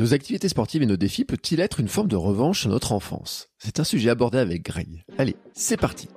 Nos activités sportives et nos défis peuvent-ils être une forme de revanche sur notre enfance? C'est un sujet abordé avec Greg. Allez, c'est parti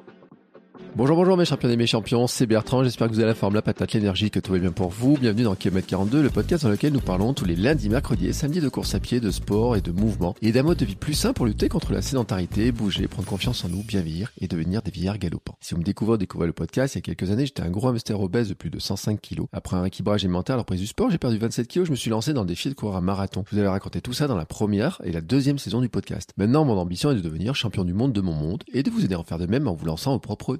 Bonjour, bonjour mes champions et mes champions, c'est Bertrand, j'espère que vous avez la forme, la patate, l'énergie, que tout va bien pour vous. Bienvenue dans Kilomètre 42, le podcast dans lequel nous parlons tous les lundis, mercredis et samedis de course à pied, de sport et de mouvement, et d'un mode de vie plus sain pour lutter contre la sédentarité, bouger, prendre confiance en nous, bien vieillir et devenir des vieillards galopants. Si vous me découvrez, découvrez le podcast, il y a quelques années, j'étais un gros hamster obèse de plus de 105 kilos. Après un équilibrage alimentaire, la reprise du sport, j'ai perdu 27 kilos, je me suis lancé dans le défi de courir un marathon. Vous avais raconté tout ça dans la première et la deuxième saison du podcast. Maintenant, mon ambition est de devenir champion du monde de mon monde et de vous aider à en faire de même en vous lançant vos propres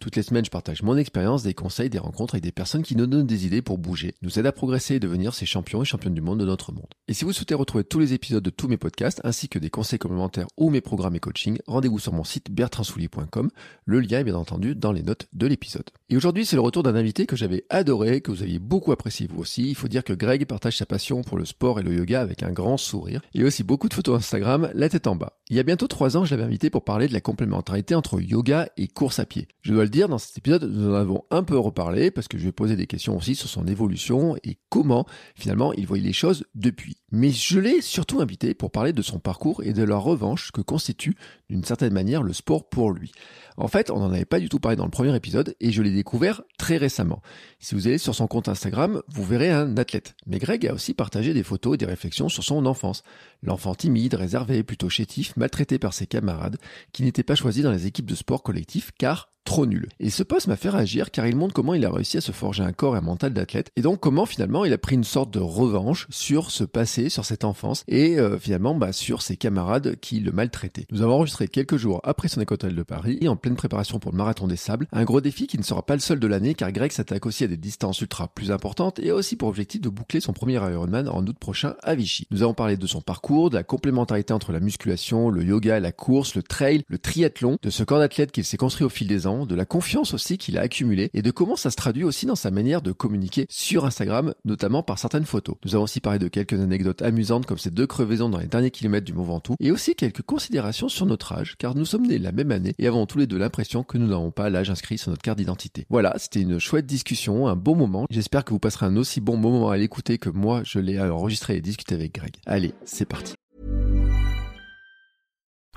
Toutes les semaines, je partage mon expérience, des conseils, des rencontres avec des personnes qui nous donnent des idées pour bouger, nous aident à progresser et devenir ces champions et championnes du monde de notre monde. Et si vous souhaitez retrouver tous les épisodes de tous mes podcasts, ainsi que des conseils complémentaires ou mes programmes et coaching, rendez-vous sur mon site bertrandsoulier.com. Le lien est bien entendu dans les notes de l'épisode. Et aujourd'hui, c'est le retour d'un invité que j'avais adoré, que vous aviez beaucoup apprécié vous aussi. Il faut dire que Greg partage sa passion pour le sport et le yoga avec un grand sourire. Et aussi beaucoup de photos Instagram, la tête en bas. Il y a bientôt trois ans, je l'avais invité pour parler de la complémentarité entre yoga et course à pied. Je dois le dire, dans cet épisode, nous en avons un peu reparlé parce que je vais poser des questions aussi sur son évolution et comment finalement il voyait les choses depuis. Mais je l'ai surtout invité pour parler de son parcours et de la revanche que constitue d'une certaine manière le sport pour lui. En fait, on n'en avait pas du tout parlé dans le premier épisode et je l'ai découvert très récemment. Si vous allez sur son compte Instagram, vous verrez un athlète. Mais Greg a aussi partagé des photos et des réflexions sur son enfance. L'enfant timide, réservé, plutôt chétif, maltraité par ses camarades, qui n'était pas choisi dans les équipes de sport collectif car trop nul. Et ce poste m'a fait réagir car il montre comment il a réussi à se forger un corps et un mental d'athlète et donc comment finalement il a pris une sorte de revanche sur ce passé, sur cette enfance et euh, finalement bah, sur ses camarades qui le maltraitaient. Nous avons enregistré quelques jours après son école de Paris en pleine préparation pour le marathon des sables, un gros défi qui ne sera pas le seul de l'année car Greg s'attaque aussi à des distances ultra plus importantes et a aussi pour objectif de boucler son premier Ironman en août prochain à Vichy. Nous avons parlé de son parcours, de la complémentarité entre la musculation, le yoga, la course, le trail, le triathlon, de ce corps d'athlète qu'il s'est construit au fil des ans, de la confiance aussi qu'il a accumulée et de comment ça se traduit aussi dans sa manière de communiquer sur Instagram, notamment par certaines photos. Nous avons aussi parlé de quelques anecdotes amusantes comme ces deux crevaisons dans les derniers kilomètres du Mont Ventoux et aussi quelques considérations sur notre car nous sommes nés la même année et avons tous les deux l'impression que nous n'avons pas l'âge inscrit sur notre carte d'identité. Voilà, c'était une chouette discussion, un bon moment. J'espère que vous passerez un aussi bon moment à l'écouter que moi je l'ai enregistré et discuté avec Greg. Allez, c'est parti.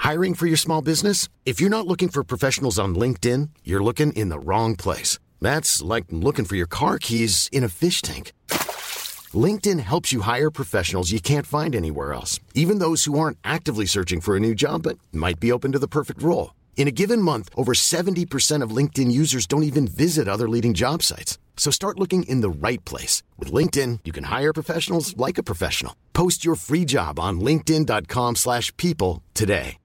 Hiring for your small business? If you're not looking for professionals on LinkedIn, you're looking in the wrong place. That's like looking for your car keys in a fish tank. LinkedIn helps you hire professionals you can't find anywhere else, even those who aren't actively searching for a new job but might be open to the perfect role. In a given month, over 70% of LinkedIn users don't even visit other leading job sites. So start looking in the right place. With LinkedIn, you can hire professionals like a professional. Post your free job on linkedin.com slash people today.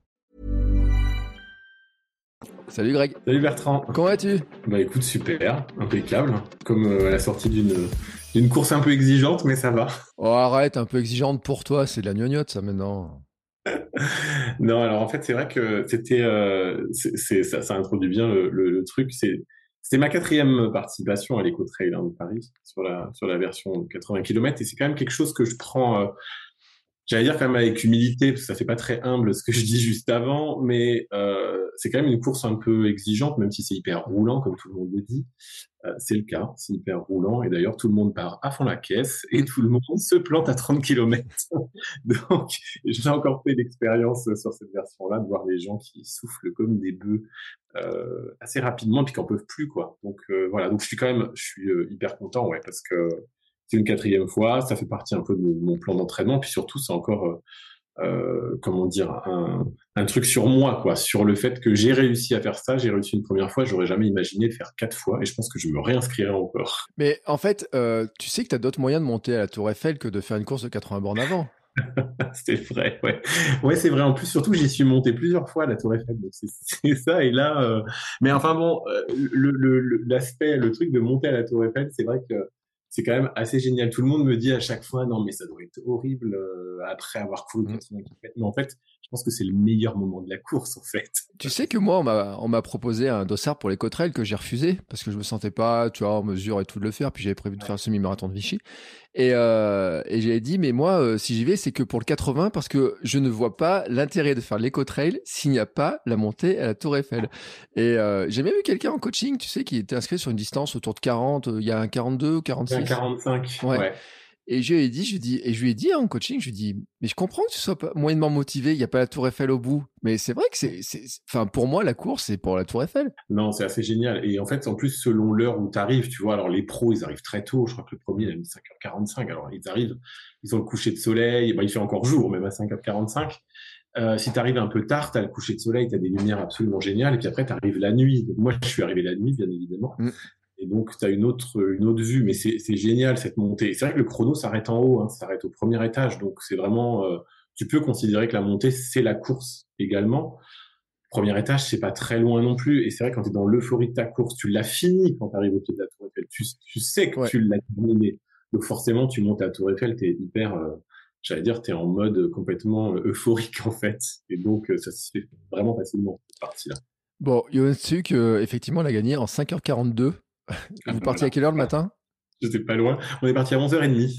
Salut Greg. Salut Bertrand. Comment vas-tu Bah écoute, super, impeccable. Comme euh, à la sortie d'une d'une course un peu exigeante, mais ça va. Oh arrête, un peu exigeante pour toi, c'est de la gnognotte ça maintenant. non, alors en fait, c'est vrai que c'était, euh, ça, ça, introduit bien le, le, le truc. C'est, c'était ma quatrième participation à l'éco-trail hein, de Paris sur la sur la version de 80 km et c'est quand même quelque chose que je prends. Euh, J'allais dire quand même avec humilité, parce que ça fait pas très humble ce que je dis juste avant, mais euh, c'est quand même une course un peu exigeante, même si c'est hyper roulant, comme tout le monde le dit. Euh, c'est le cas, c'est hyper roulant, et d'ailleurs tout le monde part à fond la caisse, et tout le monde se plante à 30 km. Donc j'ai encore fait l'expérience sur cette version-là, de voir les gens qui soufflent comme des bœufs euh, assez rapidement, puis qui en peuvent plus, quoi. Donc euh, voilà, donc je suis quand même, je suis euh, hyper content, ouais, parce que c'est une quatrième fois, ça fait partie un peu de mon plan d'entraînement, puis surtout c'est encore, euh, euh, comment dire, un, un, truc sur moi, quoi, sur le fait que j'ai réussi à faire ça, j'ai réussi une première fois, j'aurais jamais imaginé faire quatre fois, et je pense que je me réinscrirai encore. Mais en fait, euh, tu sais que tu as d'autres moyens de monter à la Tour Eiffel que de faire une course de 80 bornes avant. c'est vrai, ouais. Ouais, c'est vrai. En plus, surtout, j'y suis monté plusieurs fois à la Tour Eiffel. C'est ça. Et là, euh... mais enfin bon, l'aspect, le, le, le, truc de monter à la Tour Eiffel, c'est vrai que c'est quand même assez génial. Tout le monde me dit à chaque fois, non, mais ça doit être horrible euh, après avoir couru 80 km. Mais en fait, je pense que c'est le meilleur moment de la course, en fait. Tu sais que moi, on m'a proposé un dossard pour les Cotrelles que j'ai refusé parce que je me sentais pas, tu vois, en mesure et tout de le faire. Puis j'avais prévu de faire le semi-marathon de Vichy. Et, euh, et j'avais dit, mais moi, euh, si j'y vais, c'est que pour le 80 parce que je ne vois pas l'intérêt de faire l'éco-trail s'il n'y a pas la montée à la Tour Eiffel. Et euh, j'ai même vu quelqu'un en coaching, tu sais, qui était inscrit sur une distance autour de 40, il y a un 42 ou 46. Un 45, ouais. ouais. Et je lui ai dit, je lui dit, et je lui ai dit en coaching, je lui ai dit, mais je comprends que tu sois pas moyennement motivé, il n'y a pas la Tour Eiffel au bout. Mais c'est vrai que c'est, enfin, pour moi, la course, c'est pour la Tour Eiffel. Non, c'est assez génial. Et en fait, en plus, selon l'heure où tu arrives, tu vois, alors les pros, ils arrivent très tôt. Je crois que le premier, il a mis 5h45. Alors, ils arrivent, ils ont le coucher de soleil. il fait encore jour, même à 5h45. Euh, si tu arrives un peu tard, tu as le coucher de soleil, tu as des lumières absolument géniales, et puis après, tu arrives la nuit. Donc, moi, je suis arrivé la nuit, bien évidemment. Mm. Et donc, tu as une autre, une autre vue, mais c'est génial cette montée. C'est vrai que le chrono s'arrête en haut, hein, s'arrête au premier étage. Donc, c'est vraiment, euh, tu peux considérer que la montée, c'est la course également. Premier étage, c'est pas très loin non plus. Et c'est vrai, quand tu es dans l'euphorie de ta course, tu l'as fini quand tu arrives au pied de la Tour Eiffel. Tu, tu sais que tu l'as terminé. Donc, forcément, tu montes à la Tour Eiffel, tu es hyper. Euh, j'allais dire, tu es en mode complètement euh, euphorique en fait. Et donc, ça se fait vraiment facilement, cette partie-là. Bon, Yoantsuk, euh, effectivement, elle a gagné en 5h42. Ah, Vous partiez à quelle heure le matin? J'étais pas loin. On est parti à 11h30.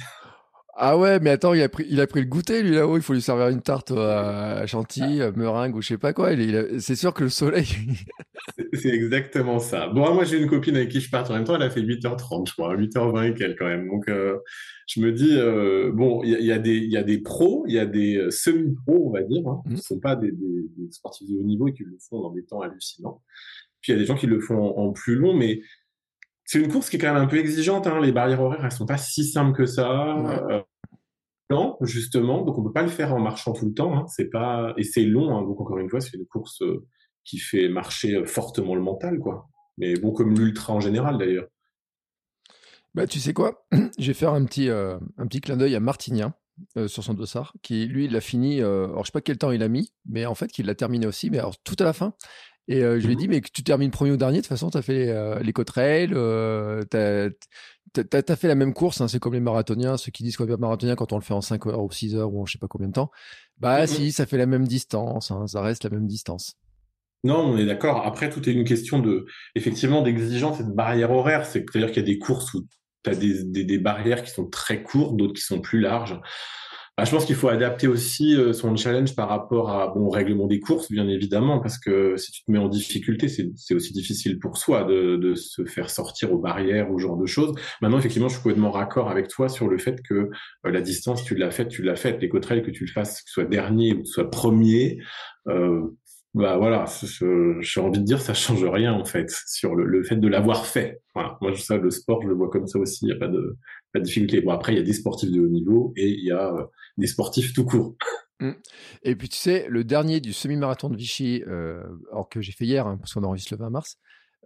Ah ouais, mais attends, il a pris, il a pris le goûter lui là-haut. Il faut lui servir une tarte à chantilly, meringue ou je sais pas quoi. c'est sûr que le soleil. c'est exactement ça. Bon, moi j'ai une copine avec qui je pars en même temps. Elle a fait 8h30, je crois, 8h20 et quelques quand même. Donc euh, je me dis euh, bon, il y, a des, il y a des pros, il y a des euh, semi-pros, on va dire, hein, qui ne mmh. sont pas des, des, sportifs de haut niveau et qui le font dans des temps hallucinants. Puis il y a des gens qui le font en, plus long, mais c'est une course qui est quand même un peu exigeante. Hein. Les barrières horaires, elles sont pas si simples que ça long, justement, donc on peut pas le faire en marchant tout le temps. Hein. C'est pas et c'est long. Hein. donc encore une fois, c'est une course euh, qui fait marcher euh, fortement le mental, quoi. Mais bon, comme l'ultra en général d'ailleurs. Bah, tu sais quoi? Je vais faire un petit, euh, un petit clin d'œil à Martinien sur son dossard, qui lui, il a fini. alors, je sais pas quel temps il a mis, mais en fait, qu'il l'a terminé aussi, mais alors tout à la fin. Et je lui ai mmh dit, mais que tu termines premier ou dernier, de toute façon, tu as fait les trail tu as, fait la même course, hein, c'est comme les marathoniens, ceux qui disent qu'on est marathonien quand on le fait en 5 heures ou 6 heures ou en je sais pas combien de temps. Bah mm-hmm. si, ça fait la même distance, hein, ça reste la même distance. Non, on est d'accord. Après, tout est une question de, effectivement, d'exigence et de barrière horaire. C'est-à-dire qu'il y a des courses où tu as des, des, des, barrières qui sont très courtes, d'autres qui sont plus larges. Bah, je pense qu'il faut adapter aussi euh, son challenge par rapport à bon règlement des courses, bien évidemment, parce que si tu te mets en difficulté, c'est aussi difficile pour soi de, de, se faire sortir aux barrières ou ce genre de choses. Maintenant, effectivement, je suis complètement raccord avec toi sur le fait que euh, la distance, tu l'as faite, tu l'as faite. Les côtes que tu le fasses, que tu sois dernier ou que tu sois premier, euh, bah voilà, j'ai envie de dire, ça change rien en fait sur le, fait de l'avoir fait. Moi, je sais, le sport, je le vois comme ça aussi. Il n'y a pas de, difficulté. Bon, après, il y a des sportifs de haut niveau et il y a des sportifs tout court. Mmh. Et puis tu sais, le dernier du semi-marathon de Vichy, euh, que j'ai fait hier, hein, parce qu'on enregistre le 20 mars,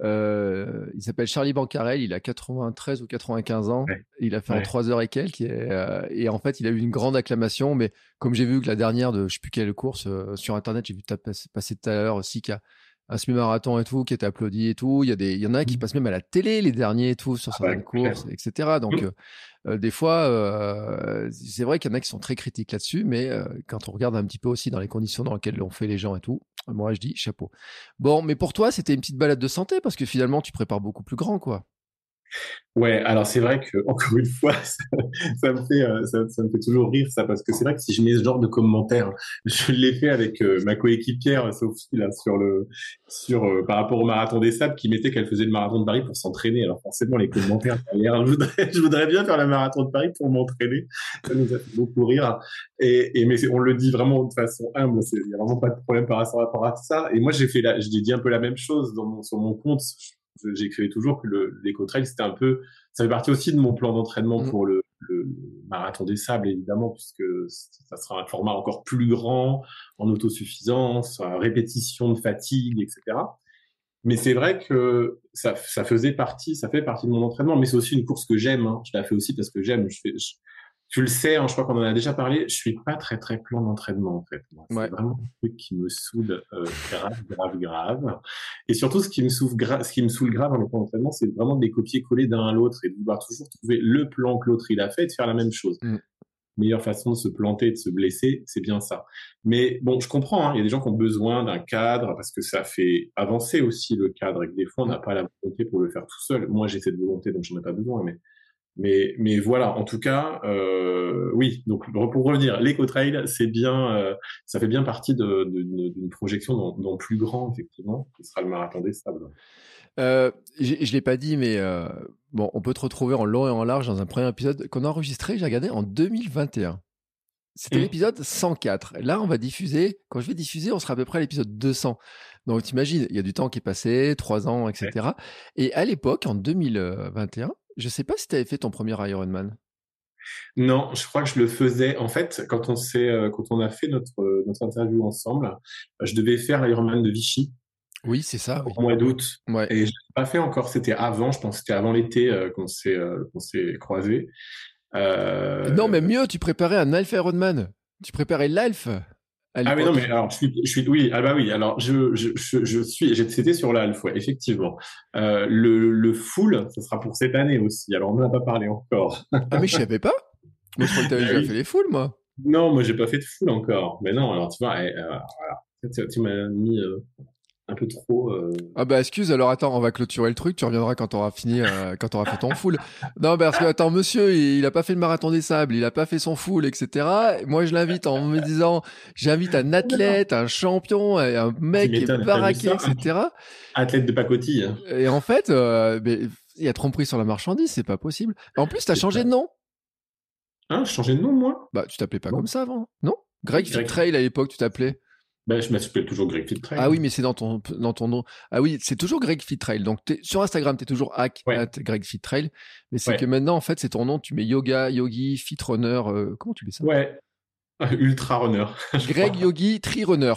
euh, il s'appelle Charlie Bancarel, il a 93 ou 95 ans, il a fait en 3 heures et quelques, et, euh, et, en fait il a eu une grande acclamation, mais comme j'ai vu que la dernière de je sais plus quelle course sur internet, j'ai vu passer tout à l'heure aussi qu'il y a un semi-marathon et tout, qui était applaudi et tout. Il y, a des, il y en a qui mmh. passent même à la télé, les derniers et tout, sur ah certaines courses, etc. Donc, euh, euh, des fois, euh, c'est vrai qu'il y en a qui sont très critiques là-dessus, mais quand on regarde un petit peu aussi dans les conditions dans lesquelles l'ont fait les gens et tout, moi, je dis chapeau. Bon, mais pour toi, c'était une petite balade de santé parce que finalement, tu prépares beaucoup plus grand, quoi. Ouais, alors c'est vrai que encore une fois, ça, me fait euh, ça, me fait toujours rire ça parce que c'est vrai que si je mets ce genre de commentaires, je l'ai fait avec euh, ma coéquipière Sophie là sur le sur euh, par rapport au marathon des sables qui mettait qu'elle faisait le marathon de Paris pour s'entraîner. Alors forcément les commentaires, je voudrais je voudrais bien faire le marathon de Paris pour m'entraîner. Ça nous a fait beaucoup rire. Et, mais on le dit vraiment de façon humble, il y a vraiment pas de problème par rapport à ça. Et moi j'ai fait j'ai dit un peu la même chose sur mon compte j'écrivais toujours que l'éco-trail, c'était un peu, ça fait partie aussi de mon plan d'entraînement mmh. pour le, le, marathon des sables, évidemment, puisque ça sera un format encore plus grand, en autosuffisance, répétition de fatigue, etc. Mais c'est vrai que ça, ça, faisait partie, ça fait partie de mon entraînement, mais c'est aussi une course que j'aime. Hein. Je la fais aussi parce que j'aime. Je tu le sais, hein, je crois qu'on en a déjà parlé, je suis pas très très plan d'entraînement en fait. C'est vraiment un truc qui me saoule euh, grave, grave, grave. Et surtout, ce qui me saoule, grave, ce qui me saoule grave en plan d'entraînement, c'est vraiment de les copier-coller d'un à l'autre et de vouloir toujours trouver le plan que l'autre il a fait et de faire la même chose. Mm. Meilleure façon de se planter, de se blesser, c'est bien ça. Mais bon, je comprends, hein, il y a des gens qui ont besoin d'un cadre parce que ça fait avancer aussi le cadre et que des fois on n'a pas la volonté pour le faire tout seul. Moi, j'ai cette volonté donc j'en ai pas besoin, mais mais, mais voilà, en tout cas, euh, oui. Donc pour revenir, l'éco-trail, c'est bien, euh, ça fait bien partie d'une projection dans, dans, plus grand, effectivement, qui sera le marathon des sables. Euh, je ne l'ai pas dit, mais bon, on peut te retrouver en long et en large dans un premier épisode qu'on a enregistré, j'ai regardé, en 2021. C'était Mmh. l'épisode 104. Là, on va diffuser, quand je vais diffuser, on sera à peu près à l'épisode 200. Donc, t'imagines, il y a du temps qui est passé, trois ans, etc. Et à l'époque, en 2021, je sais pas si tu avais fait ton premier Ironman. Non, je crois que je le faisais. En fait, quand on euh, quand on a fait notre euh, notre interview ensemble, euh, je devais faire l'Ironman de Vichy Oui, c'est ça. Oui. au mois d'août. Ouais. Et je l'ai pas fait encore. C'était avant, je pense. que C'était avant l'été euh, qu'on s'est euh, croisés. Euh, Non, mais mieux, tu préparais un Alpha Ironman. Tu préparais l'Alf. Ah mais non mais alors je suis je suis oui ah bah oui alors je je je, je suis c'était sur ouais effectivement euh, le le full ce sera pour cette année aussi alors on n'en a pas parlé encore Ah, mais je savais pas. Moi, je croyais que t'avais Ah déjà oui. fait les foules, moi. non moi j'ai pas fait de full encore mais non alors tu vois eh, euh, voilà. tu, tu m'as mis euh, un peu trop euh, Ah bah excuse, alors attends, on va clôturer le truc, tu reviendras quand t'auras fini, euh, quand t'auras fait ton full. Non, parce que attends, monsieur, il, il a pas fait le marathon des sables, il a pas fait son full, etc. Moi, je l'invite en me disant, j'invite un athlète, un champion, un mec qui est baraqué, etc. athlète de pacotille hein. Et en fait, euh, mais il y a tromperie sur la marchandise, c'est pas possible. En plus, t'as changé de nom. hein je changeais de nom moi? Bah, tu t'appelais pas Non. comme ça avant, non? Greg Greg. Trail à l'époque, tu t'appelais? Ben je m'appelle toujours Greg Fitzgerald Ah oui, mais c'est dans ton, dans ton nom. Ah oui, c'est toujours Greg Fitrail. Donc sur Instagram, tu es toujours hack Ouais. at Greg Fitrail. Mais c'est Ouais. que maintenant, en fait, c'est ton nom. Tu mets yoga, yogi, fit runner. euh, comment tu mets ça? Ouais ultra runner Greg crois. Yogi Tri Runner.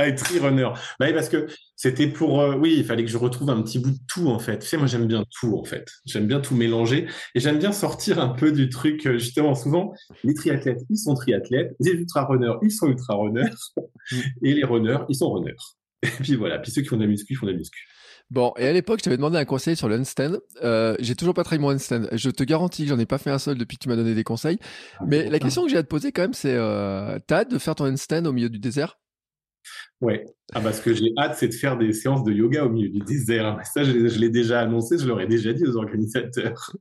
Ah, tri runner. Bah oui, parce que c'était pour, euh, oui, il fallait que je retrouve un petit bout de tout, en fait. Tu sais, moi, j'aime bien tout, en fait. J'aime bien tout mélanger. Et j'aime bien sortir un peu du truc, euh, justement, souvent, les triathlètes, ils sont triathlètes. Les ultra-runners, ils sont ultra-runners. Mm. Et les runners, ils sont runners. Et puis voilà. Puis ceux qui font de la muscu, ils font de la muscu. Bon, et à l'époque, je t'avais demandé un conseil sur le handstand. Euh, j'ai toujours pas travaillé mon handstand. Je te garantis que j'en ai pas fait un seul depuis que tu m'as donné des conseils. Mais la question que j'ai à te poser quand même, c'est euh, t'as hâte de faire ton handstand au milieu du désert? Ouais. Ah, bah, ce que j'ai hâte, c'est de faire des séances de yoga au milieu du désert. Mais Ça, je, l'ai- je l'ai déjà annoncé, je l'aurais déjà dit aux organisateurs.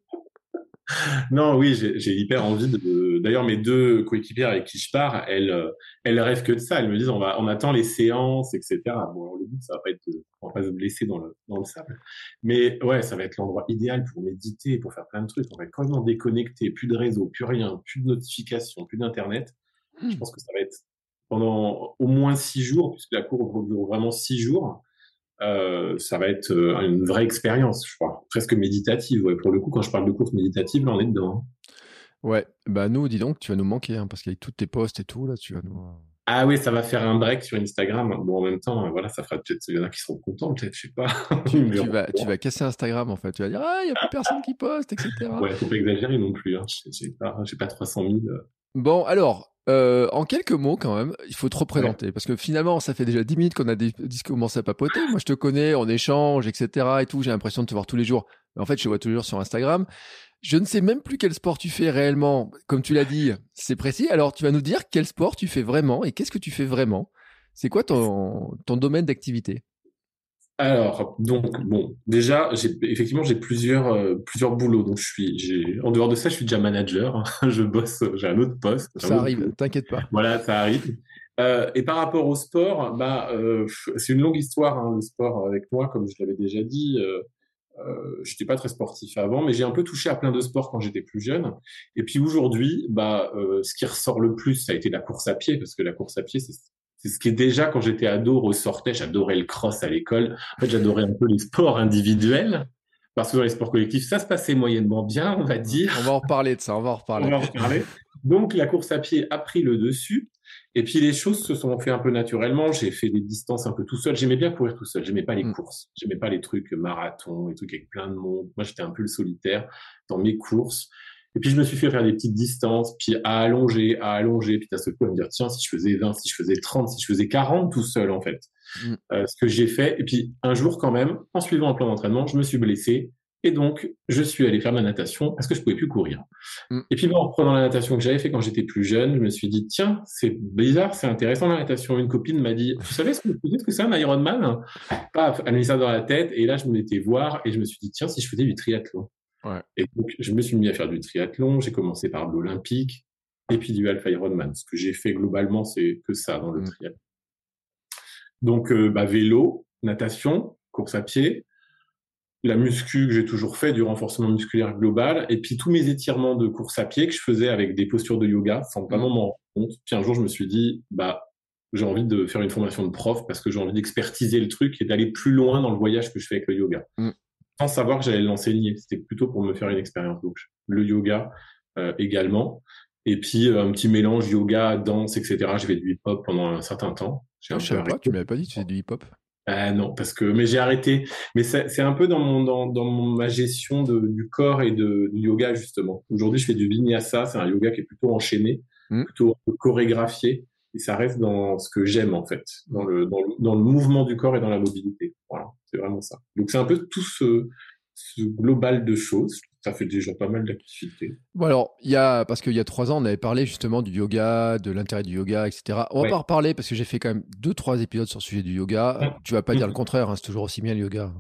non, oui, j'ai hyper envie de. D'ailleurs, mes deux coéquipières avec qui je pars, elles, euh, elles rêvent que de ça. Elles me disent, on va, on attend les séances, etc. Bon, alors, le but, ça va pas être, de, on va pas se blesser dans le, dans le sable. Mais ouais, ça va être l'endroit idéal pour méditer, pour faire plein de trucs. On va être complètement déconnecté, plus de réseau, plus rien, plus de notifications, plus d'internet. Je pense que ça va être pendant au moins six jours, puisque la course dure vraiment six jours. Euh, ça va être euh, une vraie expérience, je crois, presque méditative. Ouais. Pour le coup, quand je parle de course méditative, là, on est dedans. hein. Ouais, bah nous, dis donc, tu vas nous manquer, hein, parce qu'avec tous tes posts et tout, là, tu vas nous... Ah oui, ça va faire un break sur Instagram. Bon, en même temps, euh, voilà, ça fera peut-être, il y en a qui seront contents, peut-être, je sais pas. Tu, vas, tu vas casser Instagram, en fait. Tu vas dire, ah, il y a plus personne qui poste, etc. Ouais, faut pas exagérer non plus. Hein. J'ai- pas, pas 300 000. euh. Bon, alors, euh, en quelques mots quand même, il faut te représenter. Parce que finalement, ça fait déjà 10 minutes qu'on a commencé à papoter. Moi, je te connais, on échange, etc. et tout. J'ai l'impression de te voir tous les jours. Mais en fait, je te vois toujours sur Instagram. Je ne sais même plus quel sport tu fais réellement. Comme tu l'as dit, c'est précis. Alors, tu vas nous dire quel sport tu fais vraiment et qu'est-ce que tu fais vraiment. C'est quoi ton, ton domaine d'activité? Alors, donc, bon, déjà, j'ai, effectivement, j'ai plusieurs, euh, plusieurs boulots. Donc, je suis, j'ai, en dehors de ça, je suis déjà manager. hein. Je bosse, j'ai un autre poste. Ça autre arrive, boulot. t'inquiète pas. Voilà, ça arrive. Euh, et par rapport au sport, bah, euh, c'est une longue histoire, hein, le sport avec moi, comme je l'avais déjà dit. Euh, euh, j'étais pas très sportif avant, mais j'ai un peu touché à plein de sports quand j'étais plus jeune. Et puis aujourd'hui, bah, euh, ce qui ressort le plus, ça a été la course à pied, parce que la course à pied, c'est c'est ce qui est déjà quand j'étais ado ressortait. J'adorais le cross à l'école. En fait, j'adorais un peu les sports individuels, parce que dans les sports collectifs, ça se passait moyennement bien, on va dire. On va en reparler de ça, on va en On reparler. va en reparler. Donc la course à pied a pris le dessus. Et puis les choses se sont fait un peu naturellement. J'ai fait des distances un peu tout seul. J'aimais bien courir tout seul. J'aimais pas les Mm. courses. J'aimais pas les trucs marathon, les trucs avec plein de monde. Moi, j'étais un peu le solitaire dans mes courses. Et puis je me suis fait faire des petites distances, puis à allonger, à allonger, puis à ce coup à me dire tiens si je faisais 20, si je faisais 30, si je faisais 40 tout seul en fait. Mm. Euh, ce que j'ai fait. Et puis un jour quand même, en suivant un plan d'entraînement, je me suis blessé. Et donc, je suis allé faire de la natation parce que je pouvais plus courir. Mm. Et puis, bon, en reprenant la natation que j'avais fait quand j'étais plus jeune, je me suis dit, tiens, c'est bizarre, c'est intéressant la natation. Une copine m'a dit, vous savez ce que, ce que c'est un Ironman? Paf, elle m'a mis ça dans la tête. Et là, je me l'étais voir et je me suis dit, tiens, si je faisais du triathlon? Ouais. Et donc, je me suis mis à faire du triathlon. J'ai commencé par de l'olympique et puis du Alpha Ironman. Ce que j'ai fait globalement, c'est que ça dans le Mm. triathlon. Donc, euh, bah, vélo, natation, course à pied. la muscu que j'ai toujours fait, du renforcement musculaire global, et puis tous mes étirements de course à pied que je faisais avec des postures de yoga, sans vraiment m'en rendre compte. Puis un jour, je me suis dit, bah, j'ai envie de faire une formation de prof parce que j'ai envie d'expertiser le truc et d'aller plus loin dans le voyage que je fais avec le yoga. Mm. Sans savoir que j'allais l'enseigner. C'était plutôt pour me faire une expérience. Donc, le yoga euh, également. Et puis, euh, un petit mélange yoga, danse, etc. Je fais du hip-hop pendant un certain temps. Ah, je savais pas, tu m'avais pas dit que tu faisais du hip-hop. Ah non, parce que mais j'ai arrêté. Mais c'est un peu dans mon dans, dans ma gestion de, du corps et de, du yoga justement. Aujourd'hui, je fais du vinyasa, c'est un yoga qui est plutôt enchaîné, mm. plutôt chorégraphié et ça reste dans ce que j'aime en fait, dans le, dans le, dans le mouvement du corps et dans la mobilité. Voilà, c'est vraiment ça. Donc c'est un peu tout ce, ce global de choses. Ça fait déjà pas mal d'activités. Bon alors, il y a parce qu'il y a trois ans, on avait parlé justement du yoga, de l'intérêt du yoga, etc. On va pas en reparler parce que j'ai fait quand même deux trois épisodes sur le sujet du yoga. Tu vas pas dire le contraire, hein, c'est toujours aussi bien le yoga.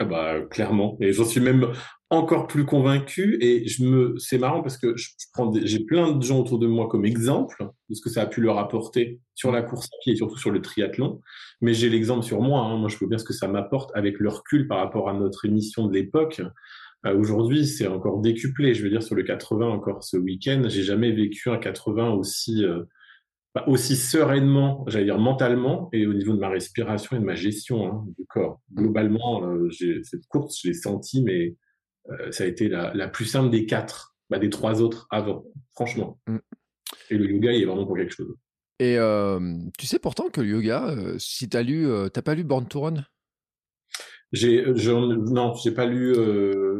Ah bah clairement. Et j'en suis même encore plus convaincu. Et je me c'est marrant parce que je, prends j'ai plein de gens autour de moi comme exemple de ce que ça a pu leur apporter sur la course à pied et surtout sur le triathlon. Mais j'ai l'exemple sur moi hein. moi je peux bien ce que ça m'apporte avec le recul par rapport à notre émission de l'époque. Euh, aujourd'hui c'est encore décuplé. Je veux dire sur le 80 encore ce week-end j'ai jamais vécu un 80 aussi euh, aussi sereinement, j'allais dire mentalement, et au niveau de ma respiration et de ma gestion hein, du corps. Globalement, euh, cette course, je l'ai sentie, mais euh, ça a été la, la, plus simple des quatre, bah, des trois autres avant, franchement. Mm. Et le yoga, il est vraiment pour quelque chose. Et euh, tu sais pourtant que le yoga, si tu as lu, t'as pas lu Born to Run? J'ai, non, j'ai pas lu.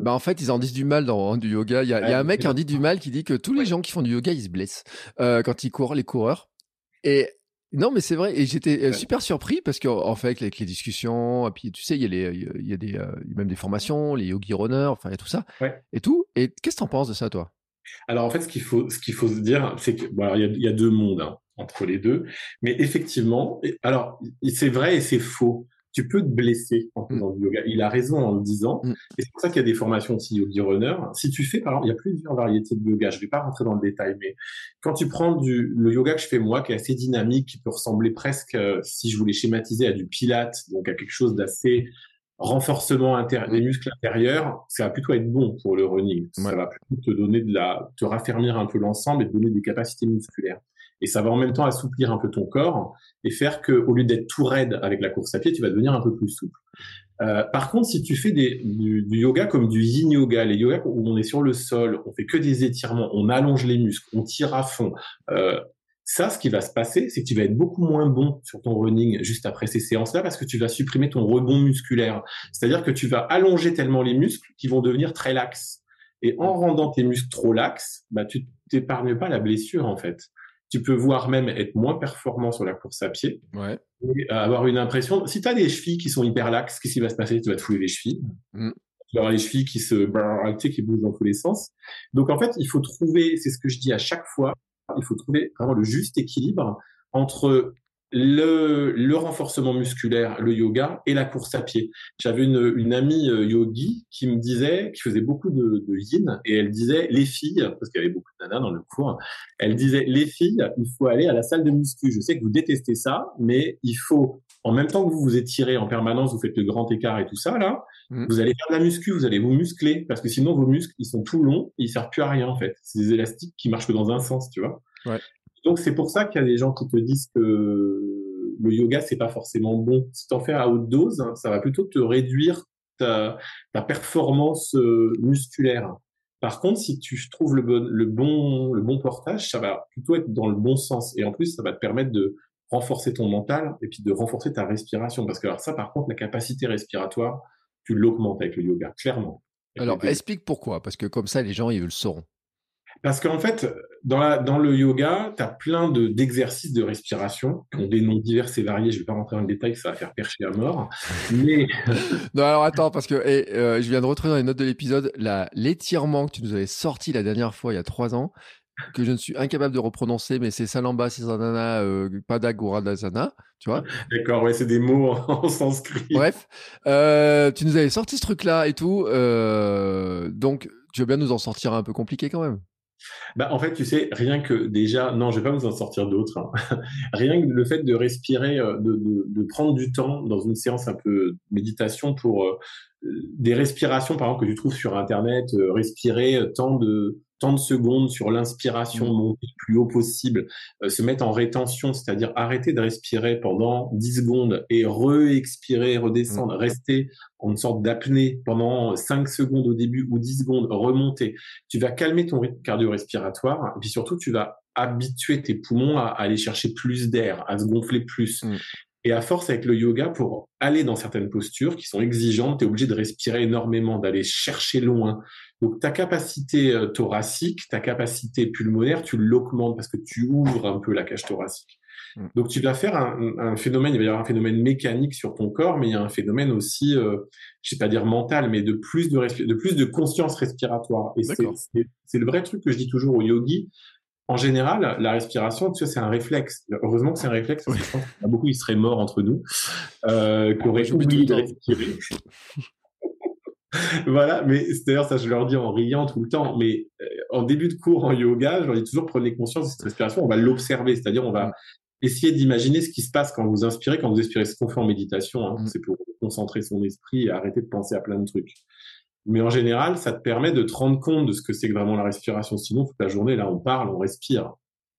Bah en fait, ils en disent du mal dans du yoga. Il y a, y a un mec qui en dit du mal qui dit que tous les gens qui font du yoga, ils se blessent quand ils courent, les coureurs. Et non, mais c'est vrai. Et j'étais euh, super surpris parce qu'en fait, avec les discussions, et puis tu sais, il y a, les, il y a des, euh, même des formations, les yogi runners, enfin, il y a tout ça et tout. Et qu'est-ce que t'en penses de ça, toi? Alors, en fait, ce qu'il faut, ce qu'il faut se dire, c'est que, bon, il, y a, deux mondes hein, entre les deux. Mais effectivement, alors, c'est vrai et c'est faux tu peux te blesser en faisant mm. du yoga. Il a raison en le disant. Mm. Et c'est pour ça qu'il y a des formations aussi yogi runner. Si tu fais, par exemple, il y a plusieurs variétés de yoga. Je vais pas rentrer dans le détail, mais quand tu prends du, le yoga que je fais moi, qui est assez dynamique, qui peut ressembler presque, euh, si je voulais schématiser, à du pilate, donc à quelque chose d'assez renforcement des mm. muscles intérieurs, ça va plutôt être bon pour le running. Ça va plutôt te donner de la, te raffermir un peu l'ensemble et te donner des capacités musculaires. Et ça va en même temps assouplir un peu ton corps et faire que, au lieu d'être tout raide avec la course à pied, tu vas devenir un peu plus souple. Euh, par contre, si tu fais des, du, yoga comme du yin yoga, les yogas où on est sur le sol, on fait que des étirements, on allonge les muscles, on tire à fond, euh, ça, ce qui va se passer, c'est que tu vas être beaucoup moins bon sur ton running juste après ces séances-là parce que tu vas supprimer ton rebond musculaire. C'est-à-dire que tu vas allonger tellement les muscles qu'ils vont devenir très laxes. Et en rendant tes muscles trop laxes, bah, tu t'épargnes pas la blessure, en fait. Tu peux voir même être moins performant sur la course à pied. Ouais. Et avoir une impression. Si tu as des chevilles qui sont hyper laxes, qu'est-ce qui va se passer? Tu vas te fouler les chevilles. Mm. Tu vas avoir les chevilles qui se, qui bougent dans tous les sens. Donc en fait, il faut trouver, c'est ce que je dis à chaque fois, il faut trouver vraiment le juste équilibre entre le, le, renforcement musculaire, le yoga et la course à pied. J'avais une, une amie euh, yogi qui me disait, qui faisait beaucoup de, de yin, et elle disait, les filles, parce qu'il y avait beaucoup de nanas dans le cours, elle disait, les filles, il faut aller à la salle de muscu. Je sais que vous détestez ça, mais il faut, en même temps que vous vous étirez en permanence, vous faites le grand écart et tout ça, là, mm. vous allez faire de la muscu, vous allez vous muscler, parce que sinon vos muscles, ils sont tout longs, et ils servent plus à rien, en fait. C'est des élastiques qui marchent que dans un sens, tu vois. Ouais. Donc c'est pour ça qu'il y a des gens qui te disent que le yoga c'est pas forcément bon. Si tu en fais à haute dose, hein, ça va plutôt te réduire ta, ta performance euh, musculaire. Par contre, si tu trouves le bon, le bon, le bon portage, ça va plutôt être dans le bon sens. Et en plus, ça va te permettre de renforcer ton mental et puis de renforcer ta respiration. Parce que alors ça, par contre, la capacité respiratoire, tu l'augmentes avec le yoga, clairement. Alors, explique pourquoi, parce que comme ça, les gens, ils le sauront. Parce qu'en fait, dans, la, dans le yoga, tu as plein de, d'exercices de respiration qui ont des noms divers et variés. Je vais pas rentrer dans le détail, ça va faire percher à mort. Mais... non, alors attends, parce que euh, je viens de retrouver dans les notes de l'épisode l'étirement que tu nous avais sorti la dernière fois, il y a trois ans, que je ne suis incapable de reprononcer, mais c'est Salamba Sisanana euh, Padaguradasana, tu vois. D'accord, ouais, c'est des mots en, sanskrit. Bref, euh, tu nous avais sorti ce truc-là et tout, euh, donc tu veux bien nous en sortir un peu compliqué quand même bah, en fait, tu sais, rien que déjà, non, je vais pas vous en sortir d'autres. Hein. rien que le fait de respirer, euh, de, prendre du temps dans une séance un peu méditation pour euh, des respirations, par exemple, que tu trouves sur Internet, euh, respirer tant de tant de secondes sur l'inspiration, mmh. monter le plus haut possible, se mettre en rétention, c'est-à-dire arrêter de respirer pendant 10 secondes et re-expirer, redescendre, mmh. rester en une sorte d'apnée pendant 5 secondes au début ou 10 secondes, remonter. Tu vas calmer ton rythme cardio-respiratoire et puis surtout, tu vas habituer tes poumons à, aller chercher plus d'air, à se gonfler plus. Mmh. Et à force avec le yoga, pour aller dans certaines postures qui sont exigeantes, tu es obligé de respirer énormément, d'aller chercher loin. Donc ta capacité euh, thoracique, ta capacité pulmonaire, tu l'augmentes parce que tu ouvres un peu la cage thoracique. Mm. Donc tu vas faire un, phénomène, il va y avoir un phénomène mécanique sur ton corps, mais il y a un phénomène aussi, euh, je sais pas dire mental, mais de plus de, de plus de conscience respiratoire. Et c'est le vrai truc que je dis toujours aux yogis en général, la respiration, tu sais, c'est un réflexe. Heureusement que c'est un réflexe, parce que je pense qu'il y a beaucoup qui seraient morts entre nous, euh, qui auraient oublié de respirer. voilà, mais d'ailleurs, ça, je leur dis en riant tout le temps. Mais euh, en début de cours en yoga, je leur dis toujours prenez conscience de cette respiration. On va l'observer, c'est-à-dire on va essayer d'imaginer ce qui se passe quand vous inspirez, quand vous expirez. Ce qu'on fait en méditation, hein. mm. c'est pour concentrer son esprit et arrêter de penser à plein de trucs. Mais en général, ça te permet de te rendre compte de ce que c'est que vraiment la respiration. Sinon, toute la journée, là, on parle, on respire,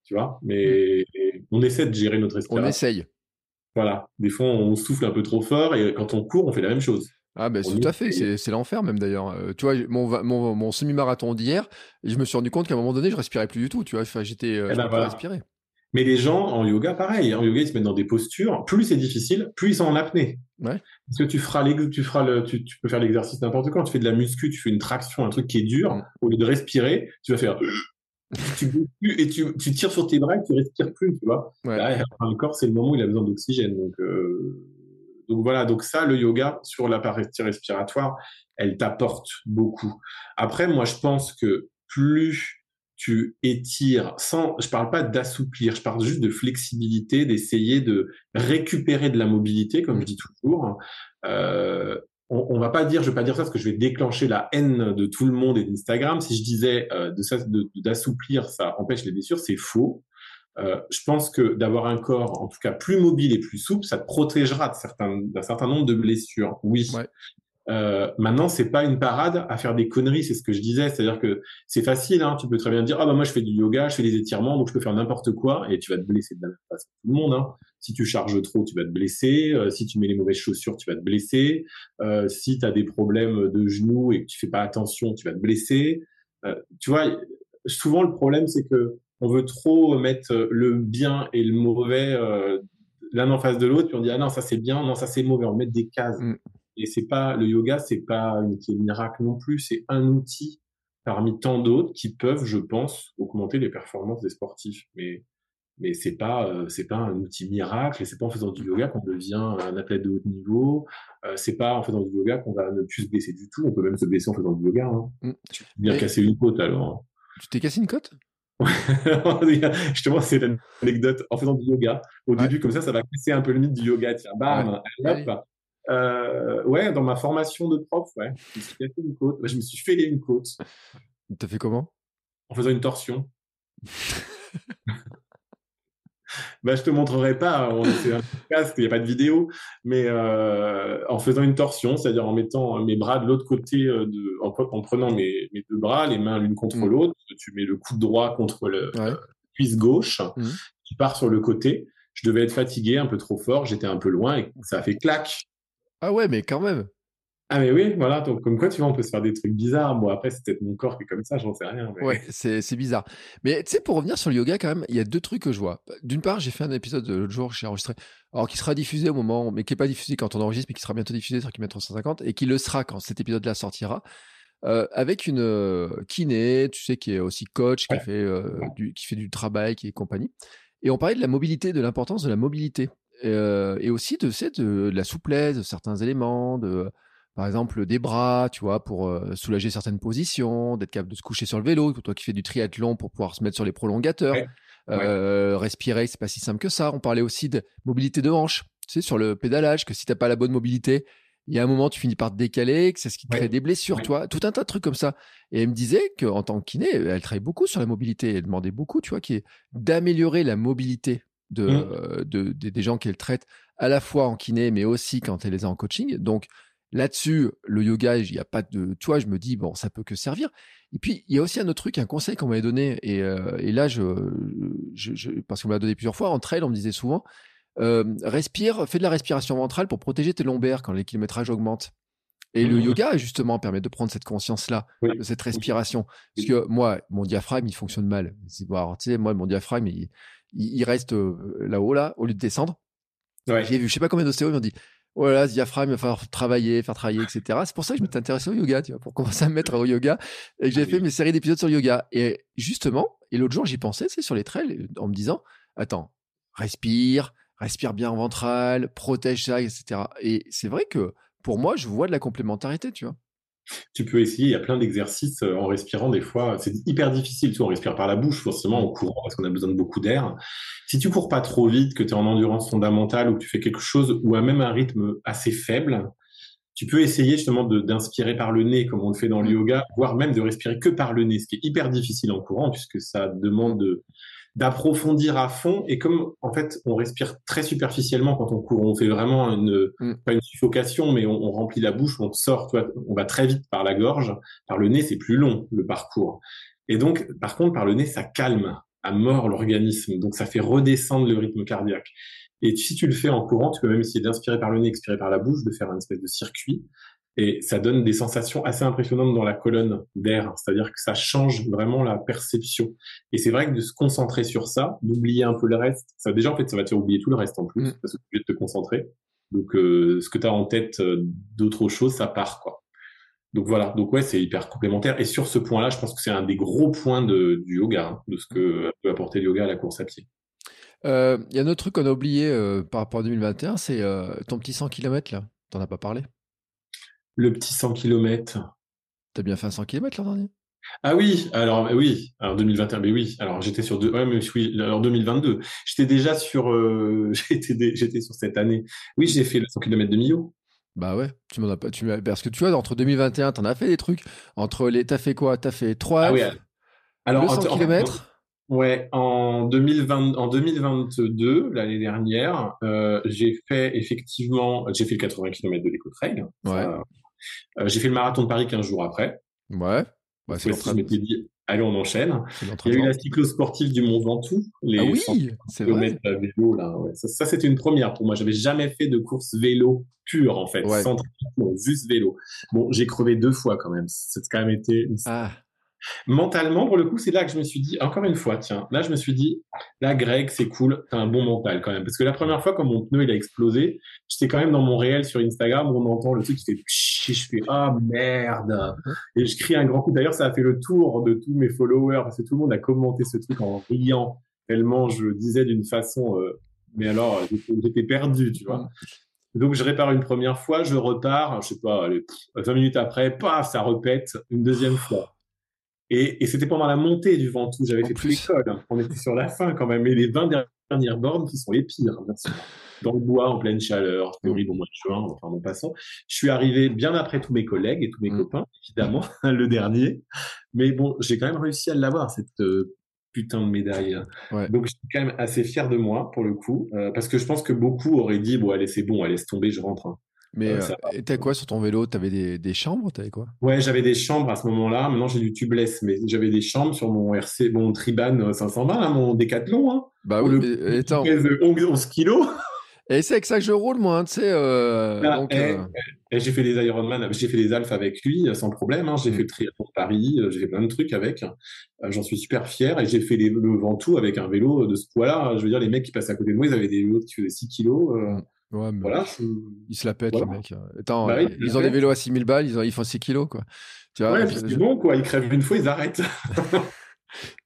tu vois. Mais on essaie de gérer notre respiration. On essaye. Voilà. Des fois, on souffle un peu trop fort et quand on court, on fait la même chose. Ah ben tout à fait, c'est l'enfer même d'ailleurs. Euh, tu vois, mon, mon, mon semi-marathon d'hier, je me suis rendu compte qu'à un moment donné, je respirais plus du tout. Tu vois, j'étais, euh, eh ben respirer. Mais les gens en yoga, pareil. En yoga, ils se mettent dans des postures. Plus c'est difficile, plus ils sont en apnée. Ouais. Parce que tu feras, tu feras le, tu, peux faire l'exercice n'importe quand. Tu fais de la muscu, tu fais une traction, un truc qui est dur. Mm. Au lieu de respirer, tu vas faire. tu et tu, tu, tires sur tes bras et tu respires plus, tu vois. le corps, c'est le moment où il a besoin d'oxygène. Donc, euh, donc voilà. Donc ça, le yoga sur la partie respiratoire, elle t'apporte beaucoup. Après, moi, je pense que plus tu étires sans, je parle pas d'assouplir, je parle juste de flexibilité, d'essayer de récupérer de la mobilité, comme je dis toujours. Euh, on, on, va pas dire, je vais pas dire ça parce que je vais déclencher la haine de tout le monde et d'Instagram. Si je disais euh, de d'assouplir, ça empêche les blessures, c'est faux. Euh, je pense que d'avoir un corps, en tout cas plus mobile et plus souple, ça te protégera de d'un certain nombre de blessures. Oui. Euh, maintenant, c'est pas une parade à faire des conneries, c'est ce que je disais. C'est-à-dire que c'est facile, hein, tu peux très bien dire ah bah moi je fais du yoga, je fais des étirements, donc je peux faire n'importe quoi et tu vas te blesser de la même façon tout le monde. Hein. Si tu charges trop, tu vas te blesser. Euh, si tu mets les mauvaises chaussures, tu vas te blesser. Euh, si tu as des problèmes de genoux et que tu fais pas attention, tu vas te blesser. Euh, tu vois, souvent le problème c'est que on veut trop mettre le bien et le mauvais l'un en face de l'autre, puis on dit ah non ça c'est bien, non ça c'est mauvais, on met des cases. Mm. Et c'est pas le yoga, c'est pas une qui est miracle non plus. C'est un outil parmi tant d'autres qui peuvent, je pense, augmenter les performances des sportifs. Mais mais c'est pas euh, c'est pas un outil miracle et c'est pas en faisant du yoga qu'on devient un athlète de haut niveau. Euh, c'est pas en faisant du yoga qu'on va ne plus se blesser du tout. On peut même se blesser en faisant du yoga. Hein. Mm. Bien casser une côte alors. Tu t'es cassé une côte? Justement, c'est l'anecdote en faisant du yoga. Au début, comme ça, ça va casser un peu le mythe du yoga. Tiens, bam, hop, euh, ouais, dans ma formation de prof, ouais. Je me suis fait une côte. je me suis fait une côte. T'as fait comment? En faisant une torsion. bah, je te montrerai pas. C'est un podcast, il n'y a pas de vidéo, mais euh, en faisant une torsion, c'est-à-dire en mettant mes bras de l'autre côté, euh, de, en, prenant mes, mes, deux bras, les mains l'une contre mmh. l'autre, tu mets le coude droit contre le cuisse gauche, mmh. qui part sur le côté. Je devais être fatigué, un peu trop fort, j'étais un peu loin et ça a fait clac. Ah ouais, mais quand même. Ah mais oui, voilà, donc comme quoi tu vois, on peut se faire des trucs bizarres. Bon après c'est peut-être mon corps qui est comme ça, j'en sais rien. Ouais, c'est bizarre. Mais tu sais, pour revenir sur le yoga quand même, il y a deux trucs que je vois. D'une part, j'ai fait un épisode l'autre jour, j'ai enregistré, alors qui sera diffusé au moment, mais qui n'est pas diffusé quand on enregistre, mais qui sera bientôt diffusé sur Kilomètre 350, et qui le sera quand cet épisode-là sortira, euh, avec une euh, kiné, tu sais, qui est aussi coach, qui, fait, euh, du, qui fait du travail, qui est compagnie. Et on parlait de la mobilité, de l'importance de la mobilité. Euh, et aussi de, de, de, la souplesse de certains éléments, de, par exemple des bras, tu vois, pour euh, soulager certaines positions, d'être capable de se coucher sur le vélo, pour toi qui fais du triathlon, pour pouvoir se mettre sur les prolongateurs. Euh, respirer, c'est pas si simple que ça. On parlait aussi de mobilité de hanche, tu sais, sur le pédalage, que si t'as pas la bonne mobilité, il y a un moment, tu finis par te décaler, que c'est ce qui crée des blessures, tu vois, tout un tas de trucs comme ça. Et elle me disait qu'en tant que kiné, elle travaille beaucoup sur la mobilité. Elle demandait beaucoup, tu vois, qui est d'améliorer la mobilité de, mmh. de, des gens qu'elle traite, à la fois en kiné, mais aussi quand elle les a en coaching. Donc, Là-dessus, le yoga, il n'y a pas de. Tu vois, je me dis, bon, ça peut que servir. Et puis, il y a aussi un autre truc, un conseil qu'on m'avait donné. Et, euh, et là, je, je, parce qu'on me l'a donné plusieurs fois, entre elles, on me disait souvent euh, respire, fais de la respiration ventrale pour protéger tes lombaires quand les kilométrages augmentent. Et le mmh. yoga, justement, permet de prendre cette conscience-là, de cette respiration. Parce que moi, mon diaphragme, il fonctionne mal. tu sais, moi, mon diaphragme, il, il, reste euh, là-haut, là, au lieu de descendre. J'ai vu, je sais pas combien d'ostéos, ils m'ont dit voilà, ce diaphragme, il va falloir travailler, faire travailler, etc. C'est pour ça que je m'étais intéressé au yoga, tu vois, pour commencer à me mettre au yoga. Et que j'ai fait mes séries d'épisodes sur le yoga. Et justement, et l'autre jour, j'y pensais, c'est sur les trails, en me disant, attends, respire, respire bien en ventral, protège ça, etc. Et c'est vrai que pour moi, je vois de la complémentarité, tu vois. Tu peux essayer, il y a plein d'exercices euh, en respirant des fois. C'est hyper difficile, tu vois, on respire par la bouche, forcément en courant parce qu'on a besoin de beaucoup d'air. Si tu cours pas trop vite, que tu es en endurance fondamentale ou que tu fais quelque chose ou à même un rythme assez faible, tu peux essayer justement d'inspirer par le nez comme on le fait dans le yoga, voire même de respirer que par le nez, ce qui est hyper difficile en courant puisque ça demande de, d'approfondir à fond. Et comme en fait, on respire très superficiellement quand on court, on fait vraiment une mm. pas une suffocation, mais on, remplit la bouche, on sort, on va très vite par la gorge, par le nez, c'est plus long le parcours. Et donc, par contre, par le nez, ça calme à mort l'organisme, donc ça fait redescendre le rythme cardiaque. Et si tu le fais en courant, tu peux même essayer d'inspirer par le nez, expirer par la bouche, de faire un espèce de circuit. Et ça donne des sensations assez impressionnantes dans la colonne d'air, c'est-à-dire que ça change vraiment la perception. Et c'est vrai que de se concentrer sur ça, d'oublier un peu le reste, ça déjà en fait ça va te faire oublier tout le reste en plus, mm. parce que tu vas te concentrer. Donc euh, ce que tu as en tête euh, d'autres choses, ça part quoi. Donc voilà, donc ouais, c'est hyper complémentaire. Et sur ce point-là, je pense que c'est un des gros points de, du yoga, hein, de ce que peut apporter le yoga à la course à pied. Euh, il y a un autre truc qu'on a oublié par rapport à 2021, c'est ton petit 100 km là. T'en as pas parlé? Le petit 100 km. T'as bien fait un 100 km l'an dernier ah oui, alors oui, alors 2021, mais oui, alors j'étais sur deux, ouais, mais oui, alors 2022, j'étais déjà sur, euh, j'étais, sur cette année. Oui, j'ai fait le 100 km de Millau. Bah ouais, tu m'en as pas, tu parce que tu vois, entre 2021, t'en as fait des trucs. Entre les, t'as fait quoi? T'as fait 3 ah oui, alors, 100 km Ouais, en 2020, en 2022, l'année dernière, euh, j'ai fait effectivement, j'ai fait le 80 km de l'éco-trail. Ouais. J'ai fait le marathon de Paris 15 jours après. Ouais. Bah, c'est je m'étais dit, allez, on enchaîne. Il y a eu la cyclo-sportive du Mont Ventoux. Les ah oui, c'est vrai. À vélo, là. Ouais. Ça, c'était une première pour moi. J'avais jamais fait de course vélo pure, en fait, sans juste vélo. Bon, j'ai crevé deux fois quand même. C'est quand même été une... ah. Mentalement, pour le coup, c'est là que je me suis dit, encore une fois, tiens, là, je me suis dit, là, Greg, c'est cool, t'as un bon mental quand même. Parce que la première fois, quand mon pneu, il a explosé, j'étais quand même dans mon réel sur Instagram où on entend le truc qui fait je fais, ah, merde. Et je crie un grand coup. D'ailleurs, ça a fait le tour de tous mes followers parce que tout le monde a commenté ce truc en riant tellement je disais d'une façon, euh, mais alors, j'étais perdu, tu vois. Donc, je répare une première fois, je repars, je sais pas, allez, 20 minutes après, paf, ça repète une deuxième fois. Et, et c'était pendant la montée du Ventoux. J'avais fait plus l'école. Hein. On était sur la fin quand même. Et les 20 dernières bornes qui sont les pires, bien sûr. Dans le bois, en pleine chaleur. C'était horrible au mois de juin, enfin, en passant. Je suis arrivé bien après tous mes collègues et tous mes mm. copains, évidemment, le dernier. Mais bon, j'ai quand même réussi à l'avoir, cette euh, putain de médaille. Hein. Ouais. Donc, je suis quand même assez fier de moi, pour le coup. Euh, parce que je pense que beaucoup auraient dit, bon, allez, c'est bon, allez, laisse tomber, je rentre. Hein. Mais euh, t'as quoi sur ton vélo? T'avais des, des chambres? T'avais quoi? Ouais, j'avais des chambres à ce moment-là. Maintenant, j'ai du tubeless, mais j'avais des chambres sur mon RC, mon Triban 520, là, mon Décathlon. Hein, bah oui, mais, attends. 11 kilos. Et c'est avec ça que je roule, moi, hein, tu sais. Euh, ah, euh, j'ai fait des Ironman, j'ai fait des Alpha avec lui, sans problème. Hein, j'ai mm. fait le triathlon de Paris, j'ai fait plein de trucs avec. J'en suis super fier. Et j'ai fait les, le Ventoux avec un vélo de ce poids-là. Je veux dire, les mecs qui passaient à côté de moi, ils avaient des vélos qui faisaient 6 kilos. Ouais, mais voilà, ils se la pètent, les mecs. Attends, bah ils ont des vélos à 6000 balles, ils, ont, ils font 6 kilos, quoi. Tu vois, ouais, c'est bon, quoi. Ils crèvent une fois, ils arrêtent.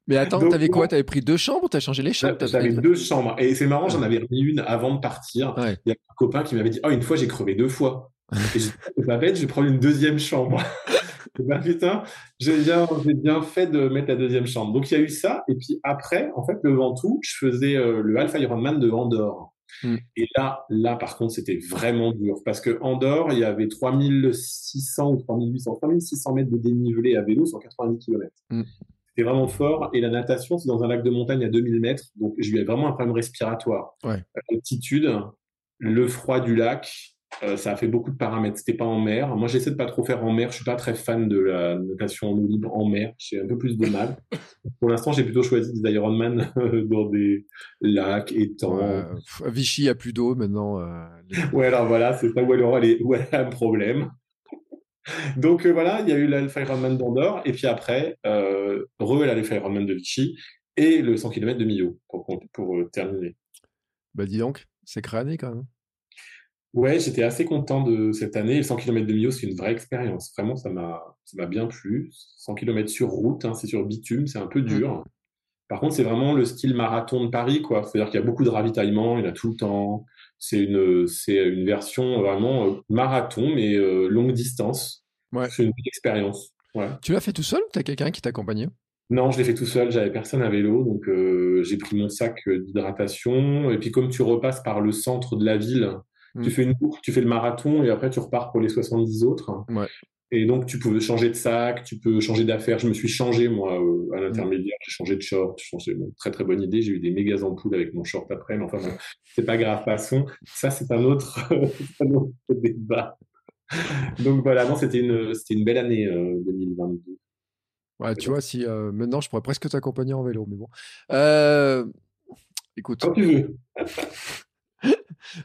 mais attends, t'avais quoi? T'avais pris deux chambres ou t'as changé les chambres? J'avais deux chambres. Et c'est marrant, j'en avais remis une avant de partir. Il y a un copain qui m'avait dit Oh, une fois, j'ai crevé deux fois. et j'ai dit pas bête, je vais prendre une deuxième chambre. bah putain, j'ai bien, bien fait de mettre la deuxième chambre. Donc il y a eu ça. Et puis après, en fait, le Ventoux, je faisais euh, le Alpha Ironman de Andorre. Mm. Et là, là, par contre, c'était vraiment dur parce que Andorre, il y avait 3600 ou 3800, 3600 mètres de dénivelé à vélo sur 90 km. Mm. C'était vraiment fort. Et la natation, c'est dans un lac de montagne à 2000 mètres. Donc, j'ai eu vraiment un problème respiratoire. Ouais. L'altitude, le froid du lac, euh, ça a fait beaucoup de paramètres. C'était pas en mer. Moi, j'essaie de pas trop faire en mer. Je suis pas très fan de la natation en eau libre en mer. J'ai un peu plus de mal. Pour l'instant, j'ai plutôt choisi des Ironman dans des lacs, étangs. Vichy a plus d'eau maintenant. Euh, ouais, alors voilà, c'est ça où elle aura les... où elle a un problème. Donc euh, voilà, il y a eu l'Alpha Ironman d'Andorre, et puis après, euh, re l'Alpha Ironman de Vichy, et le 100 km de Millau, pour, pour, terminer. Bah dis donc, c'est crâné quand même. Ouais, j'étais assez content de cette année. Le 100 km de Millau, c'est une vraie expérience. Vraiment, ça m'a, bien plu. 100 km sur route, hein, c'est sur bitume, c'est un peu mmh. dur. Par contre, c'est vraiment le style marathon de Paris, quoi. C'est-à-dire qu'il y a beaucoup de ravitaillement, il y en a tout le temps. C'est une, version vraiment euh, marathon, mais euh, longue distance. Ouais. C'est une expérience. Ouais. Tu l'as fait tout seul ou tu as quelqu'un qui t'accompagnait non, je l'ai fait tout seul, j'avais personne à vélo, donc euh, j'ai pris mon sac d'hydratation. Et puis comme tu repasses par le centre de la ville, tu mm. fais une boucle, tu fais le marathon et après tu repars pour les 70 autres. Et donc tu peux changer de sac, tu peux changer d'affaires. Je me suis changé moi euh, à l'intermédiaire, j'ai changé de short, changé. très très bonne idée. J'ai eu des méga ampoules avec mon short après, mais enfin c'est pas grave. Passons. Ça c'est un autre, un autre débat. Donc voilà, non, c'était une c'était une belle année 2022. Euh, ouais, tu vois, si euh, maintenant je pourrais presque t'accompagner en vélo, mais bon. Écoute. Quand tu veux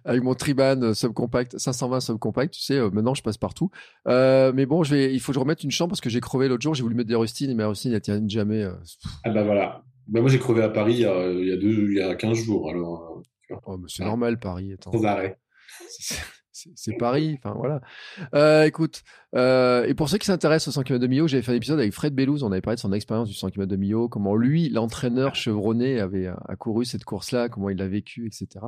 avec mon Triban euh, subcompact 520 subcompact tu sais euh, maintenant je passe partout. Euh, mais bon je vais il faut que je remette une chambre parce que j'ai crevé l'autre jour j'ai voulu mettre des rustines mais les rustines elles tiennent jamais ah bah voilà. Bah moi j'ai crevé à Paris il y, a, il y a deux il y a 15 jours alors oh, c'est normal Paris sans arrêt c'est Paris, enfin voilà. écoute, et pour ceux qui s'intéressent au 100 km de Millau, j'avais fait un épisode avec Fred Bellouz, on avait parlé de son expérience du 100 km de Millau, comment lui, l'entraîneur chevronné, avait accouru cette course-là, comment il l'a vécu, etc.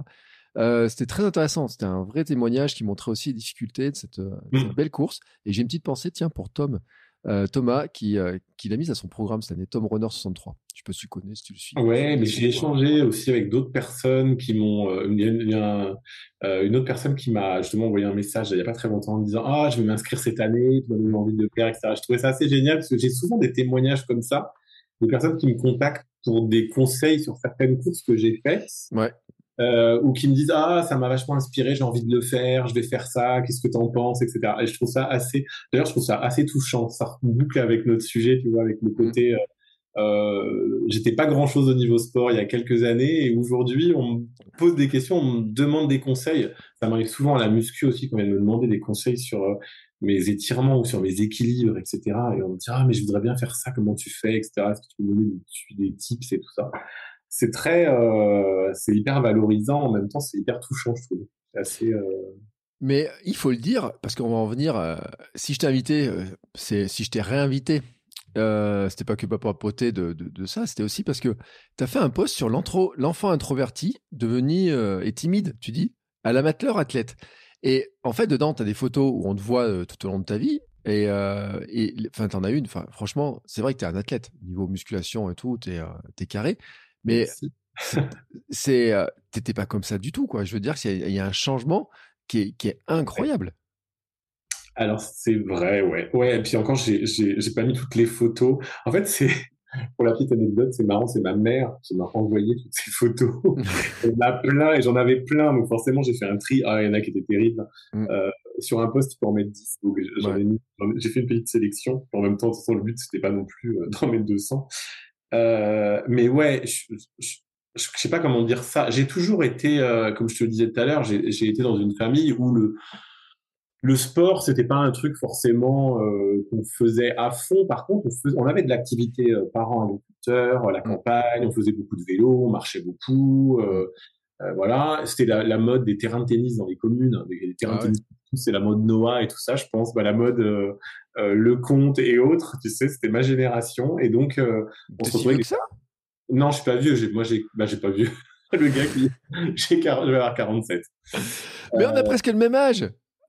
Euh, c'était très intéressant. C'était un vrai témoignage qui montrait aussi les difficultés de cette, euh, mmh. belle course. Et j'ai une petite pensée, tiens, pour Tom. Euh, Thomas, qui, qui l'a mise à son programme cette année, Tom Runner 63. Je sais pas si tu connais, si tu le suis. Ouais, mais j'ai échangé aussi avec d'autres personnes qui m'ont. a, une autre personne qui m'a justement envoyé un message il y a pas très longtemps en me disant Ah, je vais m'inscrire cette année, tu m'as envie de faire, etc. Je trouvais ça assez génial parce que j'ai souvent des témoignages comme ça, des personnes qui me contactent pour des conseils sur certaines courses que j'ai faites. Ouais euh, ou qui me disent ah ça m'a vachement inspiré, j'ai envie de le faire, je vais faire ça, qu'est-ce que tu en penses, etc. Et je trouve ça assez, d'ailleurs je trouve ça assez touchant, ça boucle avec notre sujet, tu vois, avec le côté. Euh, euh, j'étais pas grand chose au niveau sport il y a quelques années et aujourd'hui on me pose des questions, on me demande des conseils. Ça m'arrive souvent à la muscu aussi quand vient me demander des conseils sur euh, mes étirements ou sur mes équilibres, etc. Et on me dit ah mais je voudrais bien faire ça, comment tu fais, etc. Est-ce que tu peux me donner des, des tips et tout ça? C'est très, euh, c'est hyper valorisant en même temps, c'est hyper touchant, je trouve. Assez. Euh, Mais il faut le dire parce qu'on va en venir. Euh, si je t'ai invité, c'est si je t'ai réinvité. c'était pas que pour poter de, ça, c'était aussi parce que tu as fait un post sur l'enfant introverti devenu et timide, tu dis, à l'amateur athlète. Et en fait, dedans, tu as des photos où on te voit tout au long de ta vie. Et, enfin, tu en as une. Franchement, c'est vrai que tu es un athlète. Niveau musculation et tout, tu es, es, carré. Mais c'est, euh, t'étais pas comme ça du tout, quoi. Je veux dire qu'il y, a un changement qui est, qui est incroyable. Alors c'est vrai, ouais, ouais. Et puis encore, j'ai, pas mis toutes les photos. En fait, c'est pour la petite anecdote, c'est marrant, c'est ma mère qui m'a envoyé toutes ces photos. En a plein et j'en avais plein, donc forcément j'ai fait un tri. Ah, il y en a qui étaient terribles. Mmh. Euh, sur un poste, tu peux en mettre 10. Donc j'ai fait une petite sélection. En même temps, de toute façon, le but c'était pas non plus euh, d'en mettre 200. Euh, mais ouais, je, je, je, sais pas comment dire ça. J'ai toujours été, euh, comme je te le disais tout à l'heure, j'ai été dans une famille où le le sport, c'était pas un truc forcément euh, qu'on faisait à fond. Par contre, on, faisait, on avait de l'activité parents agriculteurs, la mmh. campagne, on faisait beaucoup de vélo, on marchait beaucoup. Voilà, c'était la, la, mode des terrains de tennis dans les communes, des, terrains de ah tennis. C'est la mode Noah et tout ça, je pense. Bah, la mode euh, euh, Le Comte et autres, tu sais, c'était ma génération. Et donc, on se retrouvait. ça? Non, je suis pas vieux. Moi, j'ai, bah, pas vieux. le gars qui, j'ai, je vais avoir 47. Mais on a presque le même âge.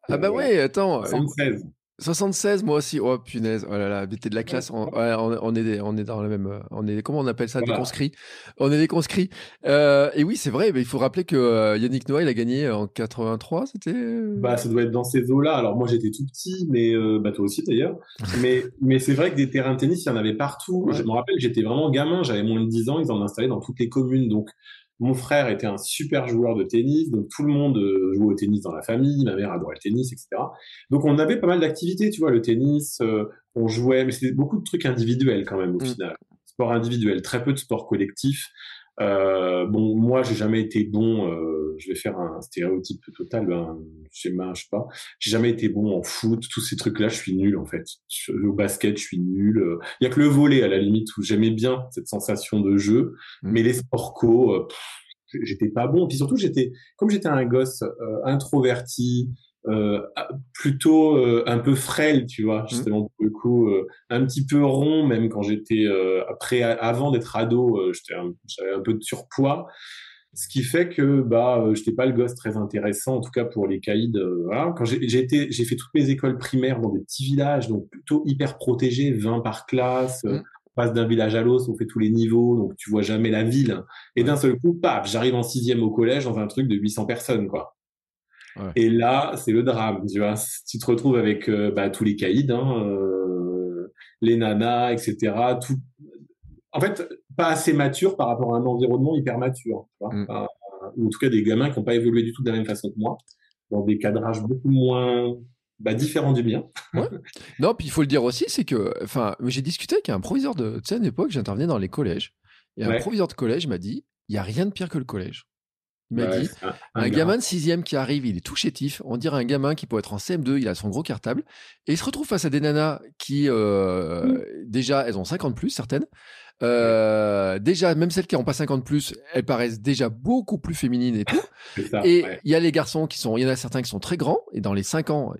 Ah bah oui, attends. 76. 76, moi aussi. Oh punaise, oh là là, t'es de la classe. On, on, est, on est dans le même, on est, comment on appelle ça, des conscrits. On est des conscrits. Euh, et oui, c'est vrai. Mais il faut rappeler que euh, Yannick Noah, il a gagné en 83. C'était. Euh, bah, ça doit être dans ces eaux-là. Alors moi, j'étais tout petit, mais euh, bah toi aussi d'ailleurs. mais, mais c'est vrai que des terrains de tennis, il y en avait partout. Je me rappelle, j'étais vraiment gamin. J'avais moins de 10 ans. Ils en installaient dans toutes les communes. Donc mon frère était un super joueur de tennis, donc tout le monde euh, jouait au tennis dans la famille, ma mère adorait le tennis, etc. Donc on avait pas mal d'activités, tu vois, le tennis, euh, on jouait, mais c'était beaucoup de trucs individuels quand même au mm. final. Sport individuel, très peu de sport collectif. Euh, bon, moi, j'ai jamais été bon. Euh, je vais faire un stéréotype total. Ben, je sais pas, je sais pas. J'ai jamais été bon en foot. Tous ces trucs-là, je suis nul en fait. Au basket, je suis nul. Il y a que le volet à la limite où j'aimais bien cette sensation de jeu. Mmh. Mais les sports co, euh, j'étais pas bon. Puis surtout, j'étais comme j'étais un gosse euh, introverti. Euh, plutôt euh, un peu frêle, tu vois, mmh. justement pour le coup, euh, un petit peu rond même quand j'étais après avant d'être ado, j'avais un peu de surpoids, ce qui fait que bah j'étais pas le gosse très intéressant en tout cas pour les caïds. voilà, quand j'ai été, j'ai fait toutes mes écoles primaires dans des petits villages, donc plutôt hyper protégés, 20 par classe. Mmh. On passe d'un village à l'autre, on fait tous les niveaux, donc tu vois jamais la ville. Et d'un seul coup, paf, j'arrive en sixième au collège dans un truc de 800 personnes, quoi. Et là, c'est le drame, tu vois. Tu te retrouves avec euh, bah, tous les caïds, hein, euh, les nanas, etc. Tout... En fait, pas assez mature par rapport à un environnement hyper mature. Tu vois mm. ou en tout cas, des gamins qui n'ont pas évolué du tout de la même façon que moi, dans des cadrages beaucoup moins bah, différents du mien. ouais. Non, puis il faut le dire aussi, c'est que, enfin, j'ai discuté avec un proviseur de, tu sais, à une époque, j'intervenais dans les collèges, et un proviseur de collège m'a dit, il y a rien de pire que le collège. Il m'a dit, un, gamin de sixième qui arrive, il est tout chétif. On dirait un gamin qui peut être en CM2, il a son gros cartable. Et il se retrouve face à des nanas qui, euh, mmh. déjà, elles ont 50 plus, certaines. Euh, déjà, même celles qui n'ont pas 50 plus, elles paraissent déjà beaucoup plus féminines et tout. et il y a les garçons qui sont, il y en a certains qui sont très grands. Et dans les 5 ans,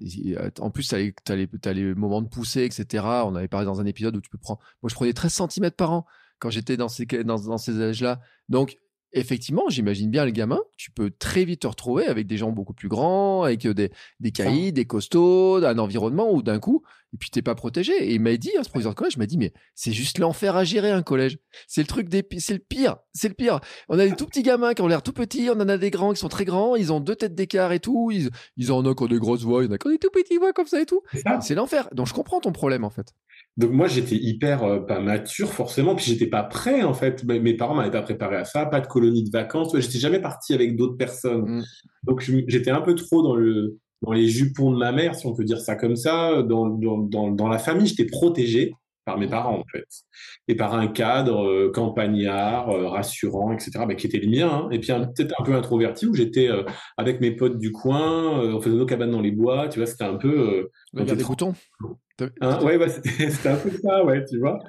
en plus, tu as, as, les moments de poussée, etc. On avait parlé dans un épisode où tu peux prendre, moi je prenais 13 cm par an quand j'étais dans ces, dans, dans ces âges-là. Donc, effectivement, j'imagine bien le gamin, tu peux très vite te retrouver avec des gens beaucoup plus grands, avec euh, des, des caïds, des costauds, un environnement où d'un coup, et puis t'es pas protégé. Et il m'a dit, hein, ce professeur de collège m'a dit, mais c'est juste l'enfer à gérer un collège. C'est le truc des, c'est le pire, c'est le pire. On a des tout petits gamins qui ont l'air tout petits, on en a des grands qui sont très grands, ils ont deux têtes d'écart et tout, ils, ils en ont qui des grosses voix, il y en a qui ont des tout petits voix comme ça et tout. C'est l'enfer. Donc je comprends ton problème en fait. Donc moi j'étais hyper euh, pas mature forcément, puis j'étais pas prêt en fait. Mes parents m'avaient pas préparé à ça, pas de colonie de vacances. J'étais jamais parti avec d'autres personnes. Mm. Donc j'étais un peu trop dans le dans les jupons de ma mère, si on peut dire ça comme ça. Dans dans dans, la famille, j'étais protégé par mes parents en fait, et par un cadre euh, campagnard, euh, rassurant, etc. Bah, qui était le mien. Hein. Et puis peut-être un peu introverti où j'étais avec mes potes du coin, on faisait nos cabanes dans les bois. Tu vois, c'était un peu. il y a des boutons. Hein, ouais, ouais c'était un peu ça, ouais, tu vois.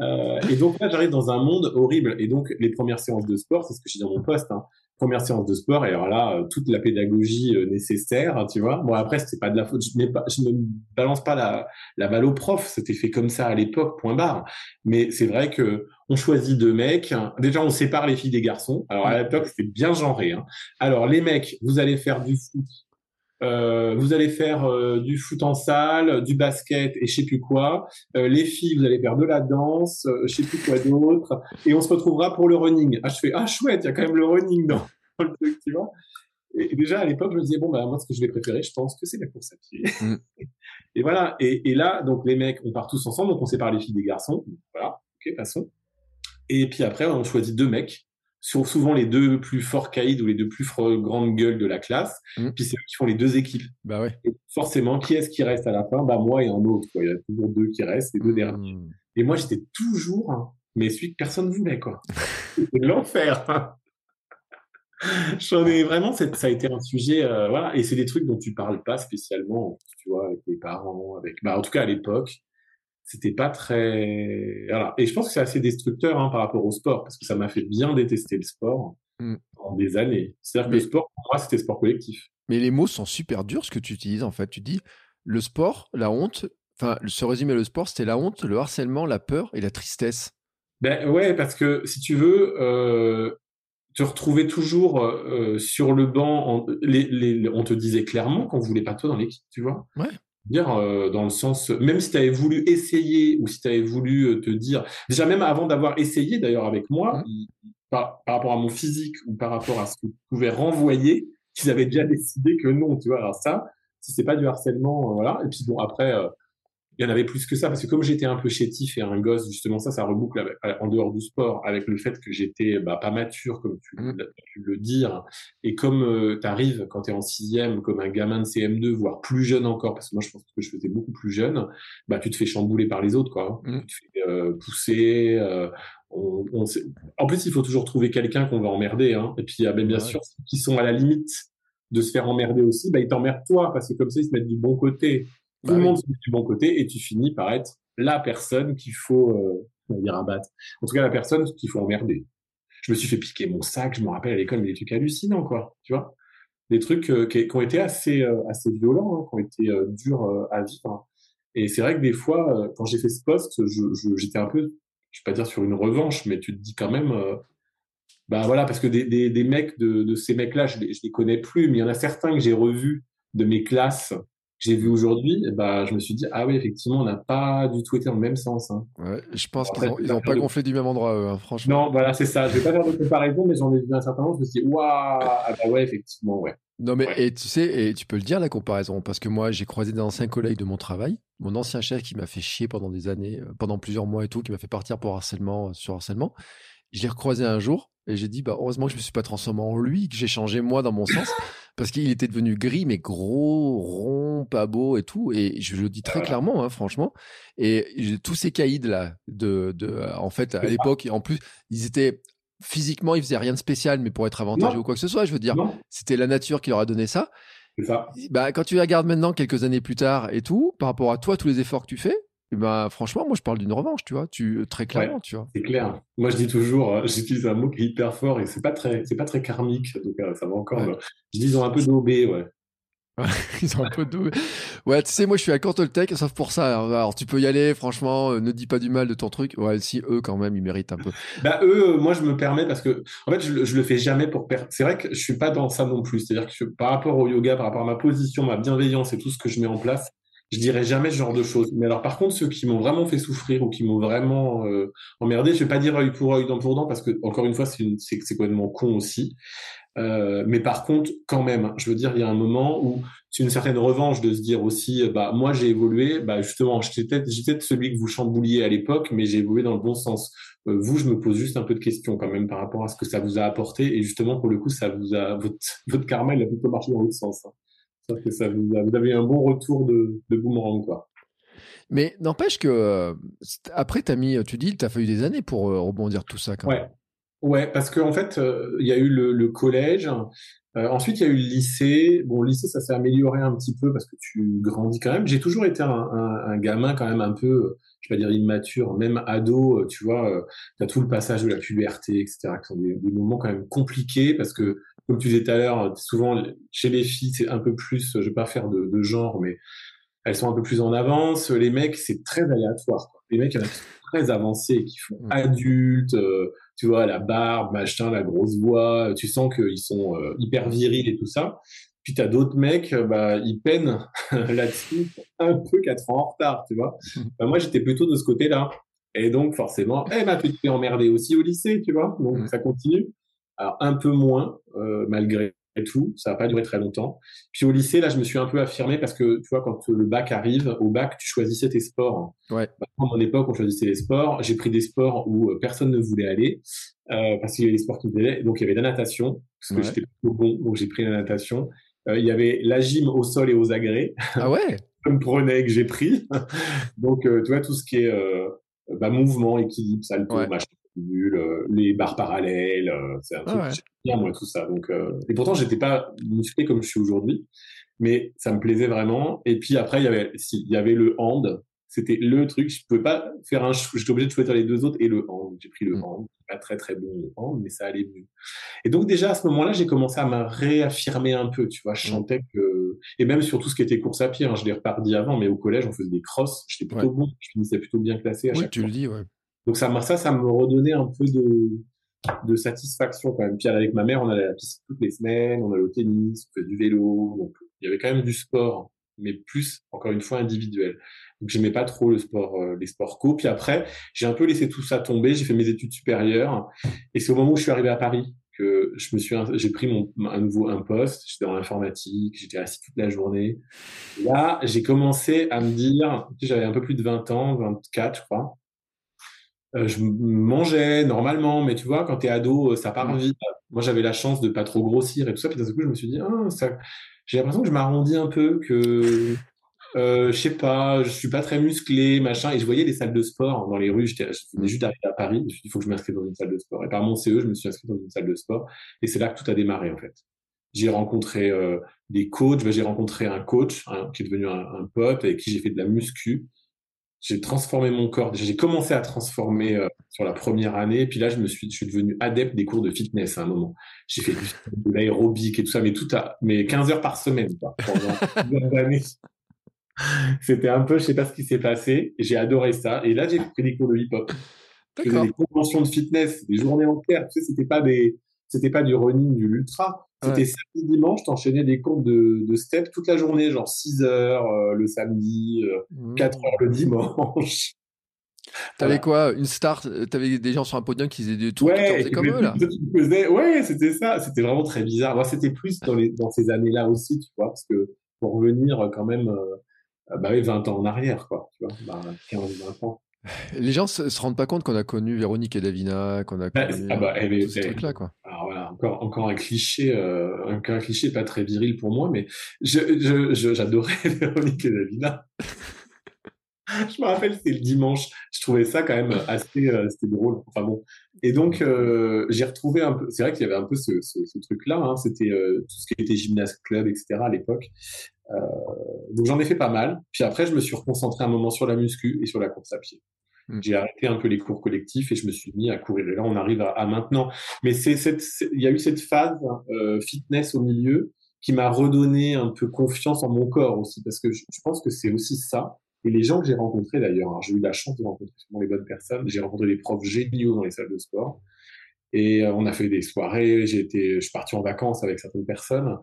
Euh, et donc là, j'arrive dans un monde horrible. Et donc, les premières séances de sport, c'est ce que je dis dans mon poste, hein, première séance de sport, et alors là, euh, toute la pédagogie euh, nécessaire, hein, tu vois. Bon, après, c'était pas de la faute, je, pas, je ne balance pas la, la balle au prof, c'était fait comme ça à l'époque, point barre. Mais c'est vrai que on choisit deux mecs. Déjà, on sépare les filles des garçons. Alors, à l'époque, c'était bien genré. Hein. Alors, les mecs, vous allez faire du foot euh, vous allez faire euh, du foot en salle, du basket et je sais plus quoi. Euh, les filles, vous allez faire de la danse, je sais plus quoi d'autre. Et on se retrouvera pour le running. Ah, je fais, ah chouette, il y a quand même le running dans, le truc, tu vois. Et, déjà à l'époque, je me disais bon bah moi ce que je vais préférer, je pense que c'est la course à pied. Mm. et voilà. Et, et, là, donc les mecs, on part tous ensemble, donc on sépare les filles des garçons. Voilà, ok, passons. Et puis après, on choisit deux mecs sont souvent les deux plus forts caïds ou les deux plus grandes gueules de la classe. Mmh. Puis c'est eux qui font les deux équipes. Bah ouais. forcément, qui est-ce qui reste à la fin? Bah moi et un autre. Il y a toujours deux qui restent, les deux mmh. derniers. Et moi, j'étais toujours, mais celui que personne voulait, quoi. C'était l'enfer. J'en ai vraiment, ça a été un sujet, euh, voilà. Et c'est des trucs dont tu parles pas spécialement, tu vois, avec les parents, avec, bah, en tout cas à l'époque c'était pas très voilà. et je pense que c'est assez destructeur hein, par rapport au sport parce que ça m'a fait bien détester le sport mmh. en des années. C'est-à-dire que le sport pour moi c'était sport collectif. mais les mots sont super durs ce que tu utilises en fait. Tu dis le sport la honte enfin se résumer le sport c'était la honte le harcèlement la peur et la tristesse. Ben ouais parce que si tu veux euh, te retrouver toujours euh, sur le banc les, les, on te disait clairement qu'on voulait pas toi dans l'équipe tu vois. Ouais dire dans le sens, même si tu avais voulu essayer ou si tu avais voulu te dire, déjà même avant d'avoir essayé d'ailleurs avec moi, mmh. par, rapport à mon physique ou par rapport à ce que je pouvais renvoyer, ils avaient déjà décidé que non, tu vois. Alors ça, si c'est pas du harcèlement, voilà. Et puis bon, après, il y en avait plus que ça parce que comme j'étais un peu chétif et un gosse justement ça ça reboucle avec, en dehors du sport avec le fait que j'étais bah, pas mature comme tu, mmh. pu le dire et comme euh, tu arrives quand tu es en sixième comme un gamin de CM2 voire plus jeune encore parce que moi je pense que je faisais beaucoup plus jeune bah tu te fais chambouler par les autres quoi hein. mmh. tu te fais euh, pousser euh, on, en plus il faut toujours trouver quelqu'un qu'on va emmerder hein. et puis ben, bien sûr qui sont à la limite de se faire emmerder aussi, bah, ils t'emmerdent toi, parce que comme ça, ils se mettent du bon côté. Tout bah le monde se met du bon côté et tu finis par être la personne qu'il faut, euh, dire abattre. En tout cas, la personne qu'il faut emmerder. Je me suis fait piquer mon sac, je me rappelle à l'école, mais des trucs hallucinants, quoi. Tu vois Des trucs euh, qui, ont été assez, euh, assez violents, hein, qui ont été euh, durs à vivre. Et c'est vrai que des fois, quand j'ai fait ce poste, j'étais un peu, je vais pas dire sur une revanche, mais tu te dis quand même, bah voilà, parce que des, des, des mecs de, de ces mecs-là, je les, je les connais plus, mais il y en a certains que j'ai revus de mes classes j'ai vu aujourd'hui, bah, je me suis dit, ah oui, effectivement, on n'a pas du tout été dans le même sens. Hein. Ouais, je pense qu'ils n'ont pas gonflé du même endroit, eux, hein, franchement. Non, voilà, c'est ça. Je vais pas faire de comparaison, mais j'en ai vu un certain nombre. Je me suis dit, waouh, ah bah ouais, effectivement, ouais. Non, mais et tu sais, et tu peux le dire, la comparaison, parce que moi, j'ai croisé des anciens collègues de mon travail, mon ancien chef qui m'a fait chier pendant des années, euh, pendant plusieurs mois et tout, qui m'a fait partir pour harcèlement, euh, sur harcèlement. Je l'ai recroisé un jour, et j'ai dit, bah, heureusement que je me suis pas transformé en lui, que j'ai changé moi dans mon sens, parce qu'il était devenu gris, mais gros, rond, pas beau et tout. Et je le dis très clairement, hein, franchement. Et tous ces caïds là, de, de, en fait, à l'époque, en plus, ils étaient physiquement, ils faisaient rien de spécial, mais pour être avantageux ou quoi que ce soit, je veux dire, c'était la nature qui leur a donné ça. ça. Bah, quand tu regardes maintenant, quelques années plus tard et tout, par rapport à toi, tous les efforts que tu fais, bah, franchement, moi, je parle d'une revanche, tu vois, tu, très clairement, tu vois. C'est clair. Moi, je dis toujours, euh, j'utilise un mot qui est hyper fort et c'est pas très, c'est pas très karmique, donc euh, ça va encore. Euh, je dis, ils ont un peu d'obé, ouais. ils ont un peu d'obé. Ouais, tu sais, moi, je suis à Tech, sauf pour ça. Alors, tu peux y aller, franchement, ne dis pas du mal de ton truc. Ouais, si, eux, quand même, ils méritent un peu. bah, eux, moi, je me permets parce que, en fait, je, je le fais jamais pour perdre. C'est vrai que je suis pas dans ça non plus. C'est-à-dire que par rapport au yoga, par rapport à ma position, ma bienveillance et tout ce que je mets en place, je dirais jamais ce genre de choses. Mais alors, par contre, ceux qui m'ont vraiment fait souffrir ou qui m'ont vraiment euh, emmerdé, je vais pas dire œil pour œil, dent pour dent, parce que encore une fois, c'est c'est complètement con aussi. Euh, mais par contre, quand même, je veux dire, il y a un moment où c'est une certaine revanche de se dire aussi, bah moi j'ai évolué, bah justement, j'étais peut-être celui que vous chambouliez à l'époque, mais j'ai évolué dans le bon sens. Euh, vous, je me pose juste un peu de questions quand même par rapport à ce que ça vous a apporté, et justement pour le coup, ça vous a votre, votre karma, il a plutôt marché dans l'autre sens. Hein que ça vous, avez un bon retour de, de boomerang, quoi. Mais n'empêche que euh, après, as mis, tu dis, tu as fallu des années pour euh, rebondir tout ça. Quand ouais. ouais, parce qu'en en fait, euh, il y a eu le, collège. ensuite, il y a eu le lycée. Bon, le lycée, ça s'est amélioré un petit peu parce que tu grandis quand même. J'ai toujours été un, un, gamin quand même un peu, je vais pas dire immature, même ado. Tu vois, tu as tout le passage de la puberté, etc., qui sont des, des moments quand même compliqués parce que comme tu disais tout à l'heure, souvent chez les filles, c'est un peu plus, je vais pas faire de, genre, mais elles sont un peu plus en avance. Les mecs, c'est très aléatoire. Les mecs, il y en a qui sont très avancés, qui font mmh. adultes, euh, tu vois, la barbe, machin, la grosse voix. Tu sens qu'ils sont euh, hyper virils et tout ça. Puis tu as d'autres mecs, bah, ils peinent là-dessus, un peu quatre ans en retard, tu vois. Mmh. Bah, moi, j'étais plutôt de ce côté-là. Et donc, forcément, eh, ma petite fait emmerder aussi au lycée, tu vois. Donc, mmh. ça continue. Alors un peu moins, euh, malgré tout, ça n'a pas duré très longtemps. Puis au lycée, là, je me suis un peu affirmé parce que tu vois, quand le bac arrive, au bac, tu choisissais tes sports. Ouais. Bah, à mon époque, on choisissait les sports. J'ai pris des sports où euh, personne ne voulait aller euh, parce qu'il y avait des sports qui me plaisaient. Donc il y avait la natation parce que j'étais plutôt bon, donc j'ai pris la natation. Euh, il y avait la gym au sol et aux agrès. Ah ouais? je me prenais que j'ai pris. donc tu vois tout ce qui est bah, mouvement, équilibre, salto, machin euh, les barres parallèles, euh, c'est un truc que bien moi tout ça. Donc euh, et pourtant j'étais pas musclé comme je suis aujourd'hui, mais ça me plaisait vraiment. Et puis après il y avait si, il y avait le hand, c'était le truc. Je pouvais pas faire un, j'étais obligé de choisir les deux autres et le hand. J'ai pris le mmh. hand, pas très très bon le hand, mais ça allait mieux. Et donc déjà à ce moment-là, j'ai commencé à me réaffirmer un peu. Tu vois, je mmh. chantais que et même sur tout ce qui était course à pied. Hein, je l'ai reparti avant, mais au collège on faisait des crosses. J'étais plutôt bon, je finissais plutôt bien classé à oui, chaque tu le dis, ouais. Donc ça, ça, ça me redonnait un peu de, de satisfaction quand même. Puis avec ma mère, on allait à la piscine toutes les semaines, on allait au tennis, on faisait du vélo, donc il y avait quand même du sport mais plus, encore une fois, individuel. Donc, j'aimais pas trop le sport, euh, les sports co. Puis après, j'ai un peu laissé tout ça tomber. J'ai fait mes études supérieures. Et c'est au moment où je suis arrivé à Paris que je me suis, j'ai pris mon, un nouveau, un poste. J'étais dans l'informatique. J'étais assis toute la journée. là, j'ai commencé à me dire, j'avais un peu plus de 20 ans, 24, je crois. Euh, je mangeais normalement, mais tu vois, quand t'es ado, ça part vite. Moi, j'avais la chance de pas trop grossir et tout ça. Puis d'un coup, je me suis dit, ah, ça, j'ai l'impression que je m'arrondis un peu, que euh, je sais pas, je suis pas très musclé, machin. Et je voyais les salles de sport dans les rues. Je venais juste d'arriver à Paris. Je me suis dit, il faut que je m'inscrive dans une salle de sport. Et par mon CE, je me suis inscrit dans une salle de sport. Et c'est là que tout a démarré, en fait. J'ai rencontré euh, des coachs. Ben, j'ai rencontré un coach hein, qui est devenu un, un, pote avec qui j'ai fait de la muscu j'ai transformé mon corps. J'ai commencé à transformer euh, sur la première année. Puis là, je me suis, je suis devenu adepte des cours de fitness à un moment. J'ai fait de l'aérobic et tout ça, mais tout à, mais 15 heures par semaine, quoi, pendant années. C'était un peu, je sais pas ce qui s'est passé. J'ai adoré ça. Et là, j'ai pris des cours de hip-hop. J'ai des conventions de fitness, des journées entières. Tu sais, c'était pas des, c'était pas du running, du ultra. C'était samedi, dimanche, t'enchaînais des cours de, de step toute la journée, genre 6 heures euh, le samedi, 4 euh, mmh. heures le dimanche. T'avais quoi Une star T'avais des gens sur un podium qui faisaient des trucs ouais, comme eux, là? Ouais, c'était ça. C'était vraiment très bizarre. Moi, c'était plus dans, les, dans ces années-là aussi, tu vois, parce que pour revenir quand même, euh, bah 20 ans en arrière, quoi, tu vois, bah, 15, 20 ans. Les gens se, se rendent pas compte qu'on a connu Véronique et Davina, qu'on a bah, connu ah bah, elle ce truc-là, quoi. Alors voilà, encore, encore un cliché, euh, encore un cliché pas très viril pour moi, mais j'adorais je, je, Véronique et Davina. je me rappelle, c'était le dimanche. Je trouvais ça quand même assez, euh, drôle. Enfin bon. Et donc, euh, j'ai retrouvé un peu, c'est vrai qu'il y avait un peu ce, ce, ce truc-là, hein, c'était euh, tout ce qui était gymnase club, etc. à l'époque. Euh, donc j'en ai fait pas mal. Puis après, je me suis reconcentré un moment sur la muscu et sur la course à pied. Mmh. J'ai arrêté un peu les cours collectifs et je me suis mis à courir. Et là, on arrive à, à maintenant. Mais c'est cette, il y a eu cette phase fitness au milieu qui m'a redonné un peu confiance en mon corps aussi, parce que je, je pense que c'est aussi ça. Et les gens que j'ai rencontrés d'ailleurs, j'ai eu la chance de rencontrer souvent les bonnes personnes. J'ai rencontré des profs géniaux dans les salles de sport. Et euh, on a fait des soirées. J'ai été, je suis parti en vacances avec certaines personnes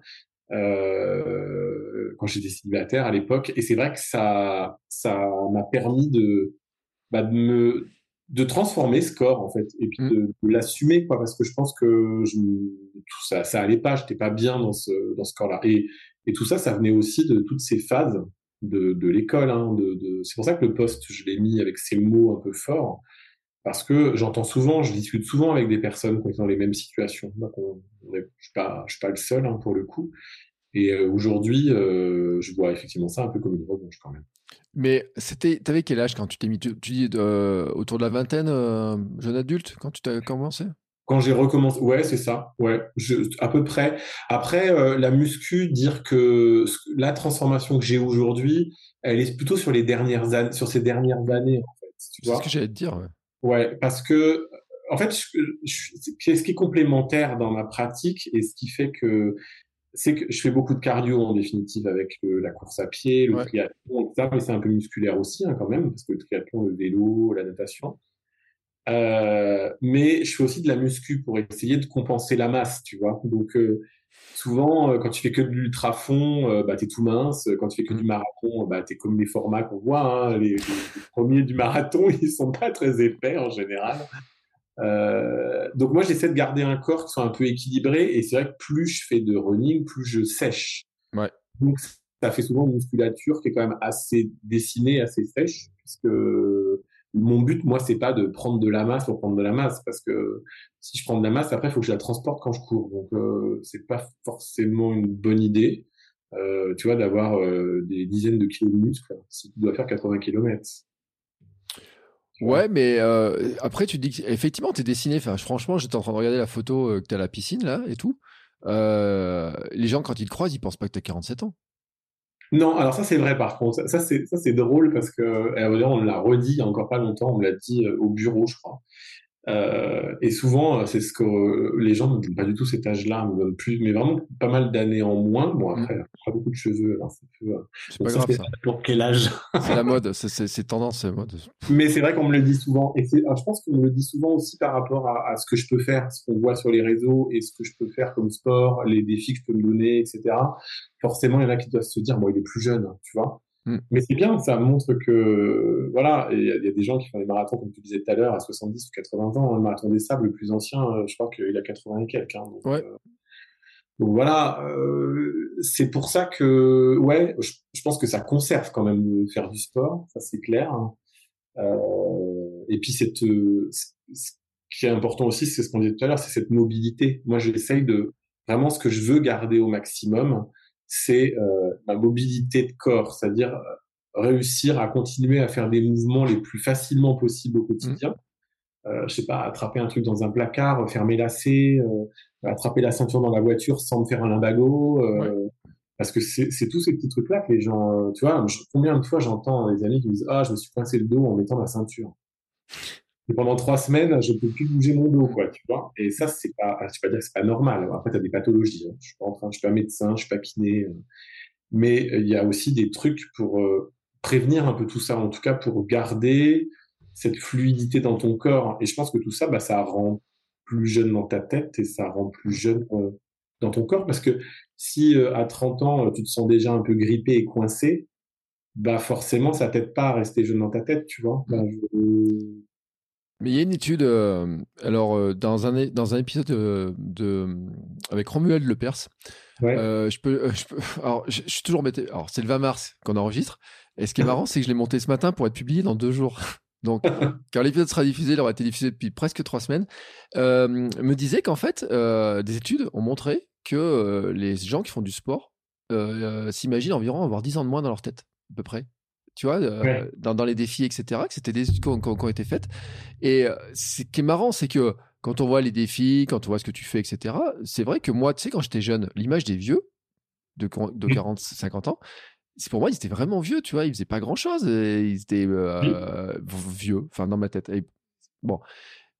euh, quand j'étais célibataire à l'époque. Et c'est vrai que ça, ça m'a permis de, bah, de me, de transformer ce corps en fait, et puis mmh. de, de l'assumer quoi, parce que je pense que je, tout ça, ça allait pas. J'étais pas bien dans ce, dans ce corps-là. Et, et tout ça, ça venait aussi de toutes ces phases de, l'école. Hein, de. C'est pour ça que le poste, je l'ai mis avec ces mots un peu forts, parce que j'entends souvent, je discute souvent avec des personnes qui sont dans les mêmes situations. Donc on, je je suis pas le seul hein, pour le coup. Et euh, aujourd'hui, euh, je vois effectivement ça un peu comme une revanche quand même. Mais c'était, t'avais quel âge quand tu t'es mis, tu, dis euh, autour de la vingtaine, jeune adulte, quand tu t'as commencé? Quand j'ai recommencé, ouais, c'est ça, ouais, je, à peu près. Après, euh, la muscu, dire que la transformation que j'ai aujourd'hui, elle est plutôt sur les dernières années, sur ces dernières années, en fait. C'est ce que j'allais te dire. Ouais. ouais, parce que, en fait, je, je, ce qui est complémentaire dans ma pratique et ce qui fait que c'est que je fais beaucoup de cardio en définitive avec le, la course à pied, le ouais. triathlon, etc. Mais c'est un peu musculaire aussi hein, quand même, parce que le triathlon, le vélo, la natation. Euh, mais je fais aussi de la muscu pour essayer de compenser la masse, tu vois. Donc euh, souvent, euh, quand tu fais que de l'ultra fond, bah t'es tout mince. Quand tu fais que du marathon, bah t'es comme les formats qu'on voit. Hein. Les, les, premiers du marathon, ils sont pas très épais en général. Donc moi, j'essaie de garder un corps qui soit un peu équilibré. Et c'est vrai que plus je fais de running, plus je sèche. Ouais. Donc ça fait souvent une musculature qui est quand même assez dessinée, assez sèche, puisque mon but, moi, c'est pas de prendre de la masse pour prendre de la masse, parce que si je prends de la masse, après, il faut que je la transporte quand je cours. Donc, euh, c'est pas forcément une bonne idée, euh, tu vois, d'avoir euh, des dizaines de kilos de muscles si tu dois faire 80 km. Ouais, mais euh, après, tu dis qu'effectivement, tu es dessiné. Enfin, franchement, j'étais en train de regarder la photo que tu as à la piscine, là, et tout. Les gens, quand ils te croisent, ils pensent pas que tu as 47 ans. Non, alors ça c'est vrai par contre. Ça c'est ça c'est drôle parce que on l'a redit il a encore pas longtemps, on l'a dit au bureau, je crois. Euh, et souvent, c'est ce que les gens ne donnent pas du tout cet âge-là, plus, mais vraiment pas mal d'années en moins. Bon, après, mmh. pas beaucoup de cheveux. C'est pas grave, ça. Pour quel âge C'est la mode, c'est tendance, c'est mode. Mais c'est vrai qu'on me le dit souvent, et je pense qu'on me le dit souvent aussi par rapport à, à ce que je peux faire, ce qu'on voit sur les réseaux et ce que je peux faire comme sport, les défis que je peux me donner, etc. Forcément, il y en a qui doivent se dire, bon, il est plus jeune, tu vois. Mm. Mais c'est bien, ça montre que, voilà, il y, a des gens qui font des marathons, comme tu disais tout à l'heure, à 70 ou 80 ans. Le marathon des sables, le plus ancien, euh, je crois qu'il a 80 et quelques. Hein, donc, ouais. euh, donc, voilà, euh, c'est pour ça que, ouais, je, pense que ça conserve quand même de faire du sport, ça c'est clair. Hein. Euh, et puis, cette, ce qui est important aussi, c'est ce qu'on disait tout à l'heure, c'est cette mobilité. Moi, j'essaye de, vraiment, ce que je veux garder au maximum, c'est euh, ma mobilité de corps, c'est-à-dire euh, réussir à continuer à faire des mouvements les plus facilement possibles au quotidien. Mmh. Euh, je sais pas, attraper un truc dans un placard, faire mes lacets, euh, attraper la ceinture dans la voiture sans me faire un limbago. Euh, Parce que c'est tous ces petits trucs-là que les gens, tu vois, combien de fois j'entends des amis qui me disent ah je me suis coincé le dos en mettant ma ceinture. Et pendant trois semaines, je peux plus bouger mon dos, quoi, tu vois. Et ça, c'est pas, je vais pas dire que c'est pas normal. Après, tu as des pathologies. Hein. Je suis en train, je suis pas médecin, je suis pas kiné. Euh. Mais euh, il y a aussi des trucs pour euh, prévenir un peu tout ça, en tout cas pour garder cette fluidité dans ton corps. Et je pense que tout ça, bah, ça rend plus jeune dans ta tête et ça rend plus jeune dans ton corps. Parce que si à 30 ans, tu te sens déjà un peu grippé et coincé, bah forcément, ça t'aide pas à rester jeune dans ta tête, tu vois. Bah, mais il y a une étude, euh, alors euh, dans, un, dans un épisode de, avec Romuald Lepers, euh, je, peux, je peux, alors je, suis toujours embêté. Alors c'est le 20 mars qu'on enregistre. Et ce qui est marrant, c'est que je l'ai monté ce matin pour être publié dans deux jours. Donc, quand l'épisode sera diffusé, il aura été diffusé depuis presque trois semaines. me disait qu'en fait, des études ont montré que les gens qui font du sport s'imaginent environ avoir 10 ans de moins dans leur tête, à peu près tu vois, euh, dans, les défis, etc., que c'était des études qui ont, été faites. Et euh, ce qui est marrant, c'est que quand on voit les défis, quand on voit ce que tu fais, etc., c'est vrai que moi, tu sais, quand j'étais jeune, l'image des vieux, de, de 40, 50 ans, c'est pour moi, ils étaient vraiment vieux, tu vois, ils faisaient pas grand chose, ils étaient euh, vieux, enfin, dans ma tête. bon.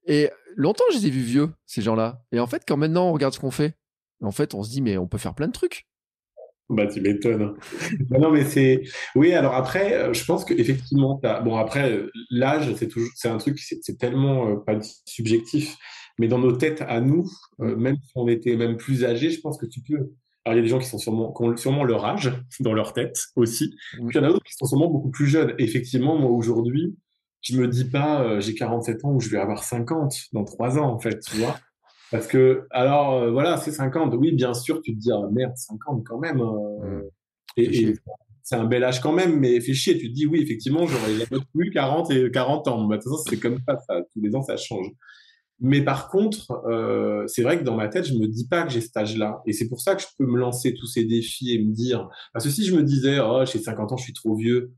Et longtemps, je les ai vus vieux, ces gens-là. Et en fait, quand maintenant on regarde ce qu'on fait, en fait, on se dit, mais on peut faire plein de trucs. Bah, tu m'étonnes. Hein. non, mais c'est. Oui, alors après, euh, je pense qu'effectivement, bon, après, euh, l'âge, c'est toujours, c'est un truc, c'est tellement euh, pas subjectif, mais dans nos têtes à nous, même si on était même plus âgé, je pense que tu peux. Alors, il y a des gens qui sont sûrement, qui ont sûrement leur âge dans leur tête aussi. Puis il y en a d'autres qui sont sûrement beaucoup plus jeunes. effectivement, moi, aujourd'hui, je me dis pas, j'ai 47 ans ou je vais avoir 50 dans 3 ans, en fait, tu vois. Parce que, alors, euh, voilà, c'est 50. Oui, bien sûr, tu te dis, ah, merde, 50 quand même. Euh, mmh. et, c'est un bel âge quand même, mais fais chier. Tu te dis, oui, effectivement, j'aurais plus 40 et 40 ans. Bah, de toute façon, c'est comme ça, ça, Tous les ans, ça change. Mais par contre, euh, c'est vrai que dans ma tête, je me dis pas que j'ai cet âge-là. Et c'est pour ça que je peux me lancer tous ces défis et me dire, parce que si je me disais, oh, j'ai 50 ans, je suis trop vieux.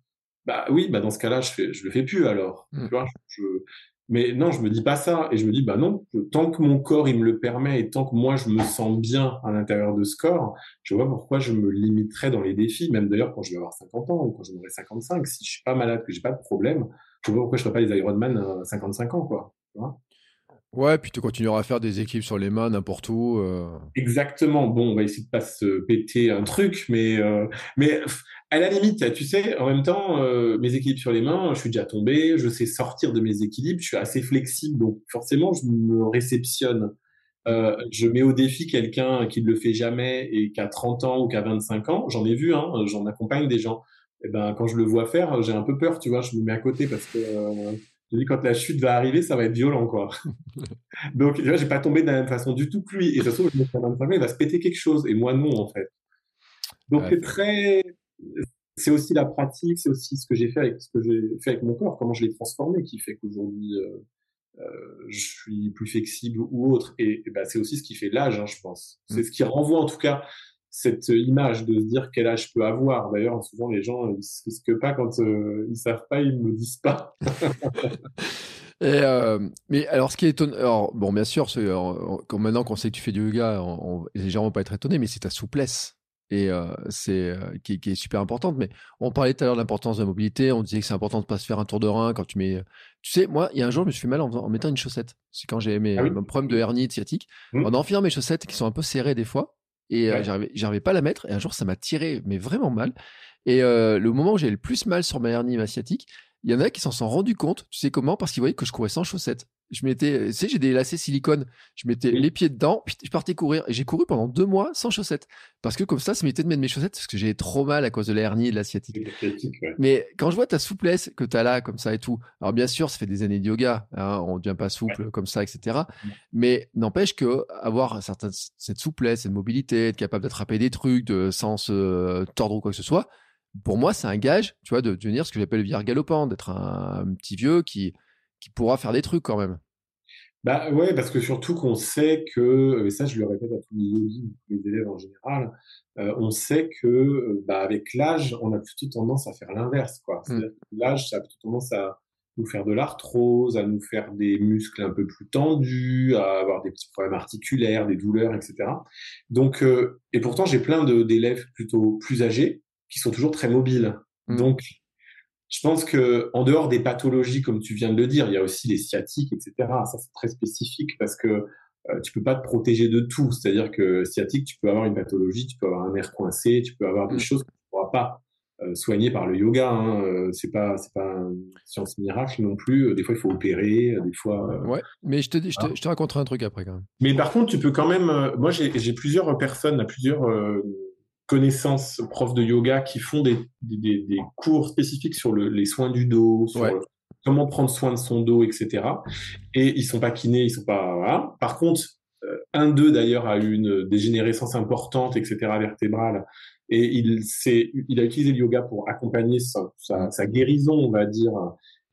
Bah oui, bah dans ce cas-là, je fais, je le fais plus alors. Mmh. Tu vois, je, mais non, je me dis pas ça. Et je me dis, bah non, tant que mon corps, il me le permet et tant que moi, je me sens bien à l'intérieur de ce corps, je vois pourquoi je me limiterais dans les défis. Même d'ailleurs, quand je vais avoir 50 ans ou quand j'en aurai 55, si je suis pas malade, que j'ai pas de problème, je vois pourquoi je ferais pas les Ironman à 55 ans, quoi. Ouais, puis tu continueras à faire des équipes sur les mains n'importe où. Euh. Exactement. Bon, on va essayer de pas se péter un truc, mais euh, mais à la limite, tu sais, en même temps, euh, mes équilibres sur les mains, je suis déjà tombé, je sais sortir de mes équilibres, je suis assez flexible, donc forcément, je me réceptionne. Je mets au défi quelqu'un qui ne le fait jamais et qui a 30 ans ou qui a 25 ans. J'en ai vu, hein, j'en accompagne des gens. Et eh ben, quand je le vois faire, j'ai un peu peur, tu vois, je me mets à côté parce que je dis quand la chute va arriver, ça va être violent, quoi. donc, tu vois, j'ai pas tombé de la même façon du tout que lui. Et ça se trouve, je me 25 ans, il va se péter quelque chose, et moi non, en fait. Donc, c'est très, c'est aussi la pratique, c'est aussi ce que j'ai fait avec ce que j'ai fait avec mon corps, comment je l'ai transformé, qui fait qu'aujourd'hui euh, euh, je suis plus flexible ou autre. Et, bah, c'est aussi ce qui fait l'âge, hein, je pense. C'est mm. ce qui renvoie en tout cas cette image de se dire quel âge je peux avoir. D'ailleurs, souvent les gens ils se risquent pas quand euh, ils savent pas, ils me disent pas. Et mais alors, ce qui est étonnant, bon, bien sûr, maintenant qu'on sait que tu fais du yoga, les gens vont pas être étonnés, mais c'est ta souplesse et euh, c'est euh, qui, est super importante. Mais on parlait tout à l'heure de l'importance de la mobilité. On disait que c'est important de pas se faire un tour de rein quand tu mets. Tu sais, moi, il y a un jour, je me suis fait mal en, mettant une chaussette. C'est quand j'ai mes, ah mon problème de hernie sciatique. Mmh. En enfilant mes chaussettes qui sont un peu serrées des fois. Et euh, j'arrivais pas à la mettre. Et un jour, ça m'a tiré, mais vraiment mal. Et le moment où j'ai le plus mal sur ma hernie ma sciatique, il y en a qui s'en sont rendus compte. Tu sais comment Parce qu'ils voyaient que je courais sans chaussettes je mettais, tu sais, j'ai des lacets silicone, je mettais les pieds dedans, puis je partais courir. Et j'ai couru pendant deux mois sans chaussettes. Parce que comme ça, ça m'était de mettre mes chaussettes parce que j'ai trop mal à cause de la hernie et de la sciatique. Mais quand je vois ta souplesse que tu as là, comme ça et tout, alors bien sûr, ça fait des années de yoga, hein, on ne devient pas souple comme ça, etc. Mais n'empêche que avoir cette souplesse, cette mobilité, être capable d'attraper des trucs de, sans se tordre ou quoi que ce soit, pour moi, c'est un gage, tu vois, de devenir ce que j'appelle le vieillard galopant, d'être un petit vieux qui, qui pourra faire des trucs quand même. Bah ouais, parce que surtout qu'on sait que, et ça je le répète à tous les yogis, tous les élèves en général, euh, on sait que euh, bah, avec l'âge, on a plutôt tendance à faire l'inverse. quoi. Mmh. L'âge, ça a plutôt tendance à nous faire de l'arthrose, à nous faire des muscles un peu plus tendus, à avoir des petits problèmes articulaires, des douleurs, etc. Donc, euh, et pourtant j'ai plein d'élèves plutôt plus âgés qui sont toujours très mobiles. Mmh. Donc je pense que en dehors des pathologies, comme tu viens de le dire, il y a aussi les sciatiques, etc. Ça, c'est très spécifique parce que euh, tu peux pas te protéger de tout. C'est-à-dire que sciatique, tu peux avoir une pathologie, tu peux avoir un nerf coincé, tu peux avoir des mm. choses que tu pourras pas euh, soigner par le yoga. Hein. Euh, c'est pas, c'est pas une science miracle non plus. Des fois, il faut opérer. Des fois. ouais. Mais je te, je, te, je te raconterai un truc après quand même. Mais par contre, tu peux quand même. moi, j'ai plusieurs personnes, à plusieurs connaissances profs de yoga qui font des, des, des cours spécifiques sur le, les soins du dos, sur comment prendre soin de son dos, etc. Et ils sont pas kinés, ils sont pas. Voilà. Par contre, euh, un d'eux d'ailleurs a eu une dégénérescence importante, etc. vertébrale, et il s'est, il a utilisé le yoga pour accompagner sa, sa, sa guérison, on va dire.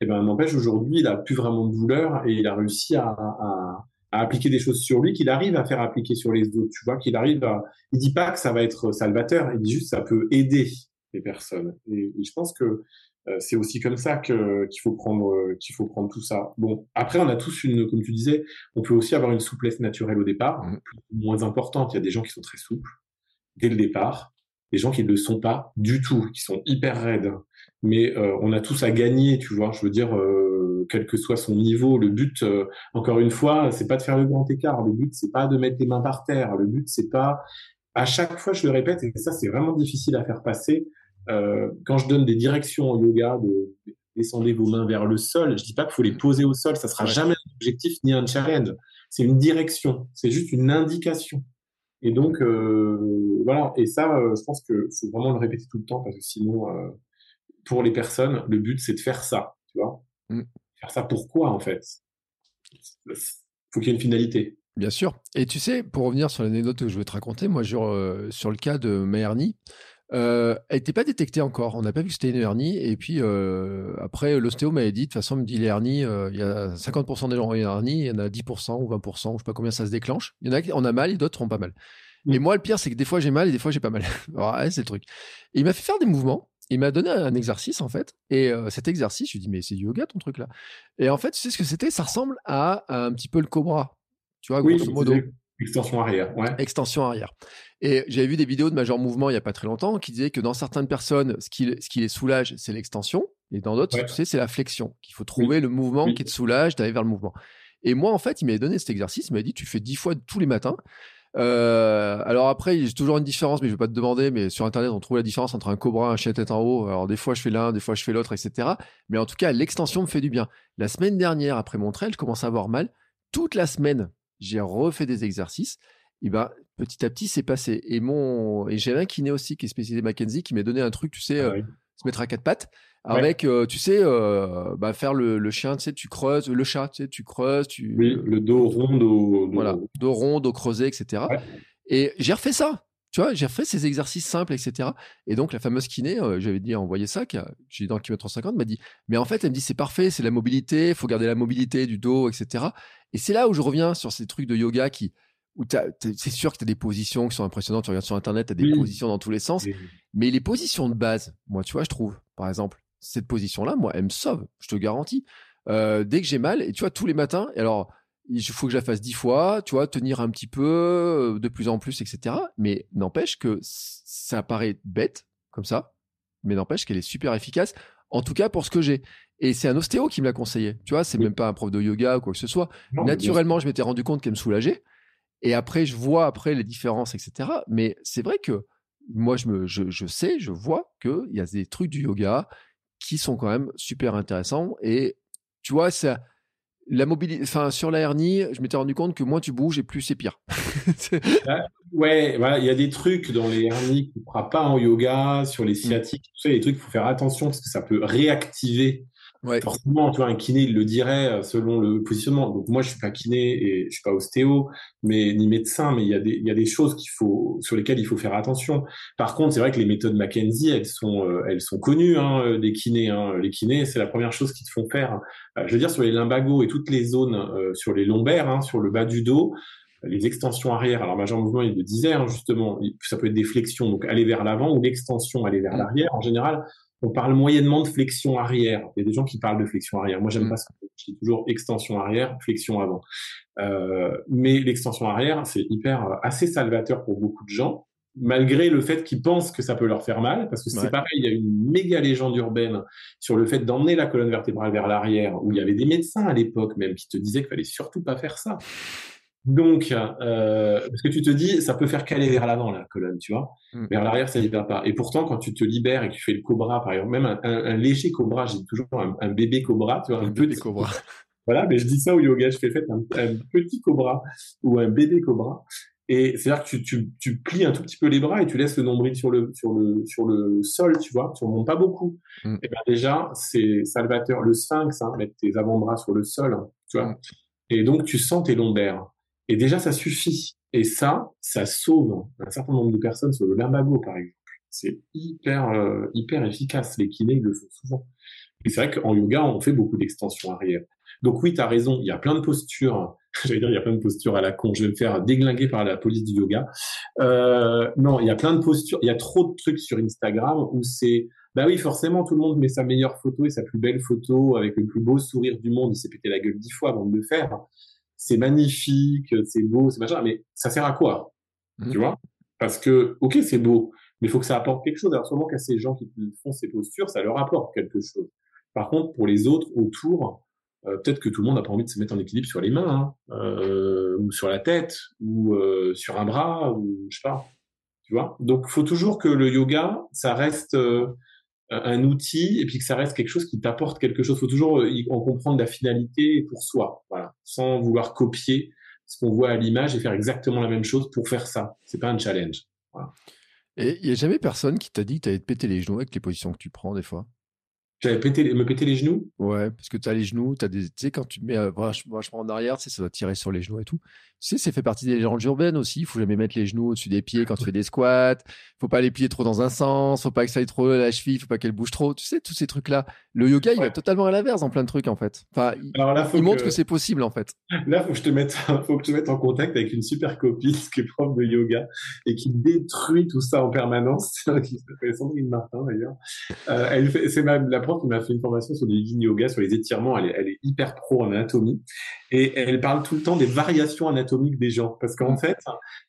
Et ben, n'empêche aujourd'hui, il a plus vraiment de douleur et il a réussi à, à à appliquer des choses sur lui qu'il arrive à faire appliquer sur les autres. Tu vois, qu'il arrive à. Il dit pas que ça va être salvateur, il dit juste que ça peut aider les personnes. Et, je pense que euh, c'est aussi comme ça que qu'il faut prendre qu'il faut prendre tout ça. Bon, après on a tous une, comme tu disais, on peut aussi avoir une souplesse naturelle au départ, mmh. moins importante. Il y a des gens qui sont très souples dès le départ, des gens qui ne le sont pas du tout, qui sont hyper raides. Mais euh, on a tous à gagner, tu vois. Je veux dire. Quel que soit son niveau. Le but, euh, encore une fois, c'est pas de faire le grand écart. Le but, c'est pas de mettre les mains par terre. Le but, c'est pas. À chaque fois, je le répète, et ça, c'est vraiment difficile à faire passer. Euh, quand je donne des directions en yoga, de descendez vos mains vers le sol, je dis pas qu'il faut les poser au sol. Ça sera jamais un objectif ni un challenge. C'est une direction. C'est juste une indication. Et donc, euh, voilà. Et ça, je pense que faut vraiment le répéter tout le temps parce que sinon, pour les personnes, le but, c'est de faire ça. Tu vois. Mm faire ça pourquoi en fait? Faut qu'il y ait une finalité. Bien sûr. Et tu sais, pour revenir sur l'anecdote que je veux te raconter, moi, sur, euh, sur le cas de ma hernie, euh, elle n'était pas détectée encore. On n'a pas vu que c'était une hernie. Et puis, euh, après, l'ostéo m'avait dit, de toute façon, me dit les hernies, il y a 50% des gens ont une hernie, il y en a 10% ou 20%, je ne sais pas combien ça se déclenche. Il y en a qui ont mal et d'autres ont pas mal. Et moi, le pire, c'est que des fois, j'ai mal et des fois, j'ai pas mal. c'est le truc. Et il m'a fait faire des mouvements il m'a donné un exercice en fait. Et euh, cet exercice, je lui dis mais c'est du yoga ton truc là. Et en fait, tu sais ce que c'était? Ça ressemble à, un petit peu le cobra. Tu vois, grosso modo. Extension arrière, ouais. Extension arrière. Et j'avais vu des vidéos de Major Mouvement il n'y a pas très longtemps qui disaient que dans certaines personnes, ce qui, ce qui les soulage, c'est l'extension. Et dans d'autres, tu sais, c'est la flexion. Qu'il faut trouver le mouvement qui te soulage d'aller vers le mouvement. Et moi, en fait, il m'avait donné cet exercice. Il m'a dit, tu fais dix fois tous les matins. Euh, alors après, il y a toujours une différence, mais je vais pas te demander. Mais sur Internet, on trouve la différence entre un cobra, un chien tête en haut. Alors des fois, je fais l'un, des fois, je fais l'autre, etc. Mais en tout cas, l'extension me fait du bien. La semaine dernière, après mon trail, je commence à avoir mal. Toute la semaine, j'ai refait des exercices. Et ben, petit à petit, c'est passé. Et mon, et j'ai un kiné aussi qui est spécialisé Mackenzie, qui m'a donné un truc, tu sais, ah euh, se mettre à quatre pattes avec euh, tu sais euh, bah, faire le, chien tu sais tu creuses le chat tu sais tu creuses tu oui, le dos rond dos, voilà dos rond dos creusé etc et j'ai refait ça tu vois j'ai refait ces exercices simples etc et donc la fameuse kiné euh, j'avais dit envoyer ça qui j'ai dans le kilomètre 150 m'a dit mais en fait elle me dit c'est parfait c'est la mobilité faut garder la mobilité du dos etc et c'est là où je reviens sur ces trucs de yoga qui où c'est sûr que tu as des positions qui sont impressionnantes tu regardes sur internet tu as des positions dans tous les sens. Mais les positions de base moi tu vois je trouve par exemple cette position-là, moi, elle me sauve, je te garantis. Euh, dès que j'ai mal, et tu vois, tous les matins, et alors, il faut que je la fasse dix fois, tu vois, tenir un petit peu, euh, de plus en plus, etc. Mais n'empêche que ça paraît bête, comme ça, mais n'empêche qu'elle est super efficace, en tout cas pour ce que j'ai. Et c'est un ostéo qui me l'a conseillé, tu vois, c'est même pas un prof de yoga ou quoi que ce soit. Naturellement, je m'étais rendu compte qu'elle me soulageait. Et après, je vois après les différences, etc. Mais c'est vrai que moi, je, me, je, je sais, je vois qu'il y a des trucs du yoga qui sont quand même super intéressants. Et tu vois, ça, la mobilité, enfin, sur la hernie, je m'étais rendu compte que moins tu bouges et plus c'est pire. ouais, voilà, il y a des trucs dans les hernies qu'on ne fera pas en yoga, sur les mmh. sciatiques, tu sais, des trucs qu'il faut faire attention parce que ça peut réactiver Forcément, tu vois, un kiné, il le dirait euh, selon le positionnement. Donc moi, je suis pas kiné et je suis pas ostéo, mais ni médecin, mais il y a des, il y a des choses qu'il faut, sur lesquelles il faut faire attention. Par contre, c'est vrai que les méthodes Mackenzie, elles sont, euh, elles sont connues hein, euh, des kinés. Hein. Les kinés, c'est la première chose qu'ils te font faire. je veux dire, sur les limbagos et toutes les zones, sur les lombaires, hein, sur le bas du dos, les extensions arrière. Alors, Major Mouvement, il le disait, hein, justement, ça peut être des flexions, donc aller vers l'avant, ou l'extension, aller vers mmh. l'arrière. En général, on parle moyennement de flexion arrière. Il y a des gens qui parlent de flexion arrière. Moi, j'aime mm. pas ça. Je dis toujours extension arrière, flexion avant. Euh, mais l'extension arrière, c'est hyper euh, assez salvateur pour beaucoup de gens, malgré le fait qu'ils pensent que ça peut leur faire mal, parce que c'est pareil. Il y a une méga légende urbaine sur le fait d'emmener la colonne vertébrale vers l'arrière, où il y avait des médecins à l'époque même qui te disaient qu'il fallait surtout pas faire ça. Donc, euh, parce que tu te dis, ça peut faire caler vers l'avant la colonne, tu vois. Mm. Vers l'arrière, ça libère pas. Et pourtant, quand tu te libères et que tu fais le cobra, par exemple, même un, léger cobra, j'ai toujours un, bébé cobra, tu vois, un, petit cobra. Voilà, mais je dis ça au yoga, je fais fait un, petit cobra ou un bébé cobra. Et c'est-à-dire que tu, tu, tu, plies un tout petit peu les bras et tu laisses le nombril sur le, sur le, sur le sol, tu vois, tu remontes pas beaucoup. Mm. Et bien déjà, c'est salvateur. Le sphinx, hein, mettre tes avant-bras sur le sol, tu vois. Mm. Et donc, tu sens tes lombaires. Et déjà, ça suffit. Et ça, ça sauve un certain nombre de personnes sur le lumbago, par exemple. C'est hyper, euh, hyper efficace. Les kinés, le font souvent. Et c'est vrai qu'en yoga, on fait beaucoup d'extensions arrière. Donc oui, tu as raison, il y a plein de postures. J'allais dire, il y a plein de postures à la con. Je vais me faire déglinguer par la police du yoga. Euh, non, il y a plein de postures. Il y a trop de trucs sur Instagram où c'est, bah oui, forcément, tout le monde met sa meilleure photo et sa plus belle photo avec le plus beau sourire du monde. Il s'est pété la gueule dix fois avant de le faire c'est magnifique, c'est beau, c'est machin, mais ça sert à quoi mmh. Tu vois? Parce que, ok, c'est beau, mais il faut que ça apporte quelque chose. Alors, seulement qu'à ces gens qui font ces postures, ça leur apporte quelque chose. Par contre, pour les autres autour, euh, peut-être que tout le monde n'a pas envie de se mettre en équilibre sur les mains, hein, euh, ou sur la tête, ou euh, sur un bras, ou je sais pas. Tu vois? Donc, il faut toujours que le yoga, ça reste un outil et puis que ça reste quelque chose qui t'apporte quelque chose. Il faut toujours euh, en comprendre la finalité pour soi, voilà, sans vouloir copier ce qu'on voit à l'image et faire exactement la même chose pour faire ça. C'est pas un challenge. Et il n'y a jamais personne qui t'a dit que tu allais te péter les genoux avec les positions que tu prends des fois? J'avais pété, me péter les genoux Ouais, parce que tu as les genoux, tu as des, tu sais, quand tu mets euh, vachement, en arrière, tu ça va tirer sur les genoux et tout. Tu sais, c'est fait partie des légendes urbaines aussi. Il faut jamais mettre les genoux au-dessus des pieds quand tu fais des squats. Faut pas les plier trop dans un sens. Faut pas que ça aille trop la cheville. Faut pas qu'elle bouge trop. Tu sais, tous ces trucs-là. Le yoga, il va totalement à l'inverse en plein de trucs, en fait. Enfin, il, montre que, c'est possible, en fait. Là, faut que je te mette, faut que je te mette en contact avec une super copine qui est prof de yoga et qui détruit tout ça en permanence. qui s'appelle Sandrine Martin, d'ailleurs. Euh, elle fait, c'est la prof qui m'a fait une formation sur du yin yoga, sur les étirements. Elle est, elle est hyper pro en anatomie. Et elle parle tout le temps des variations anatomiques des gens. Parce qu'en mm. fait,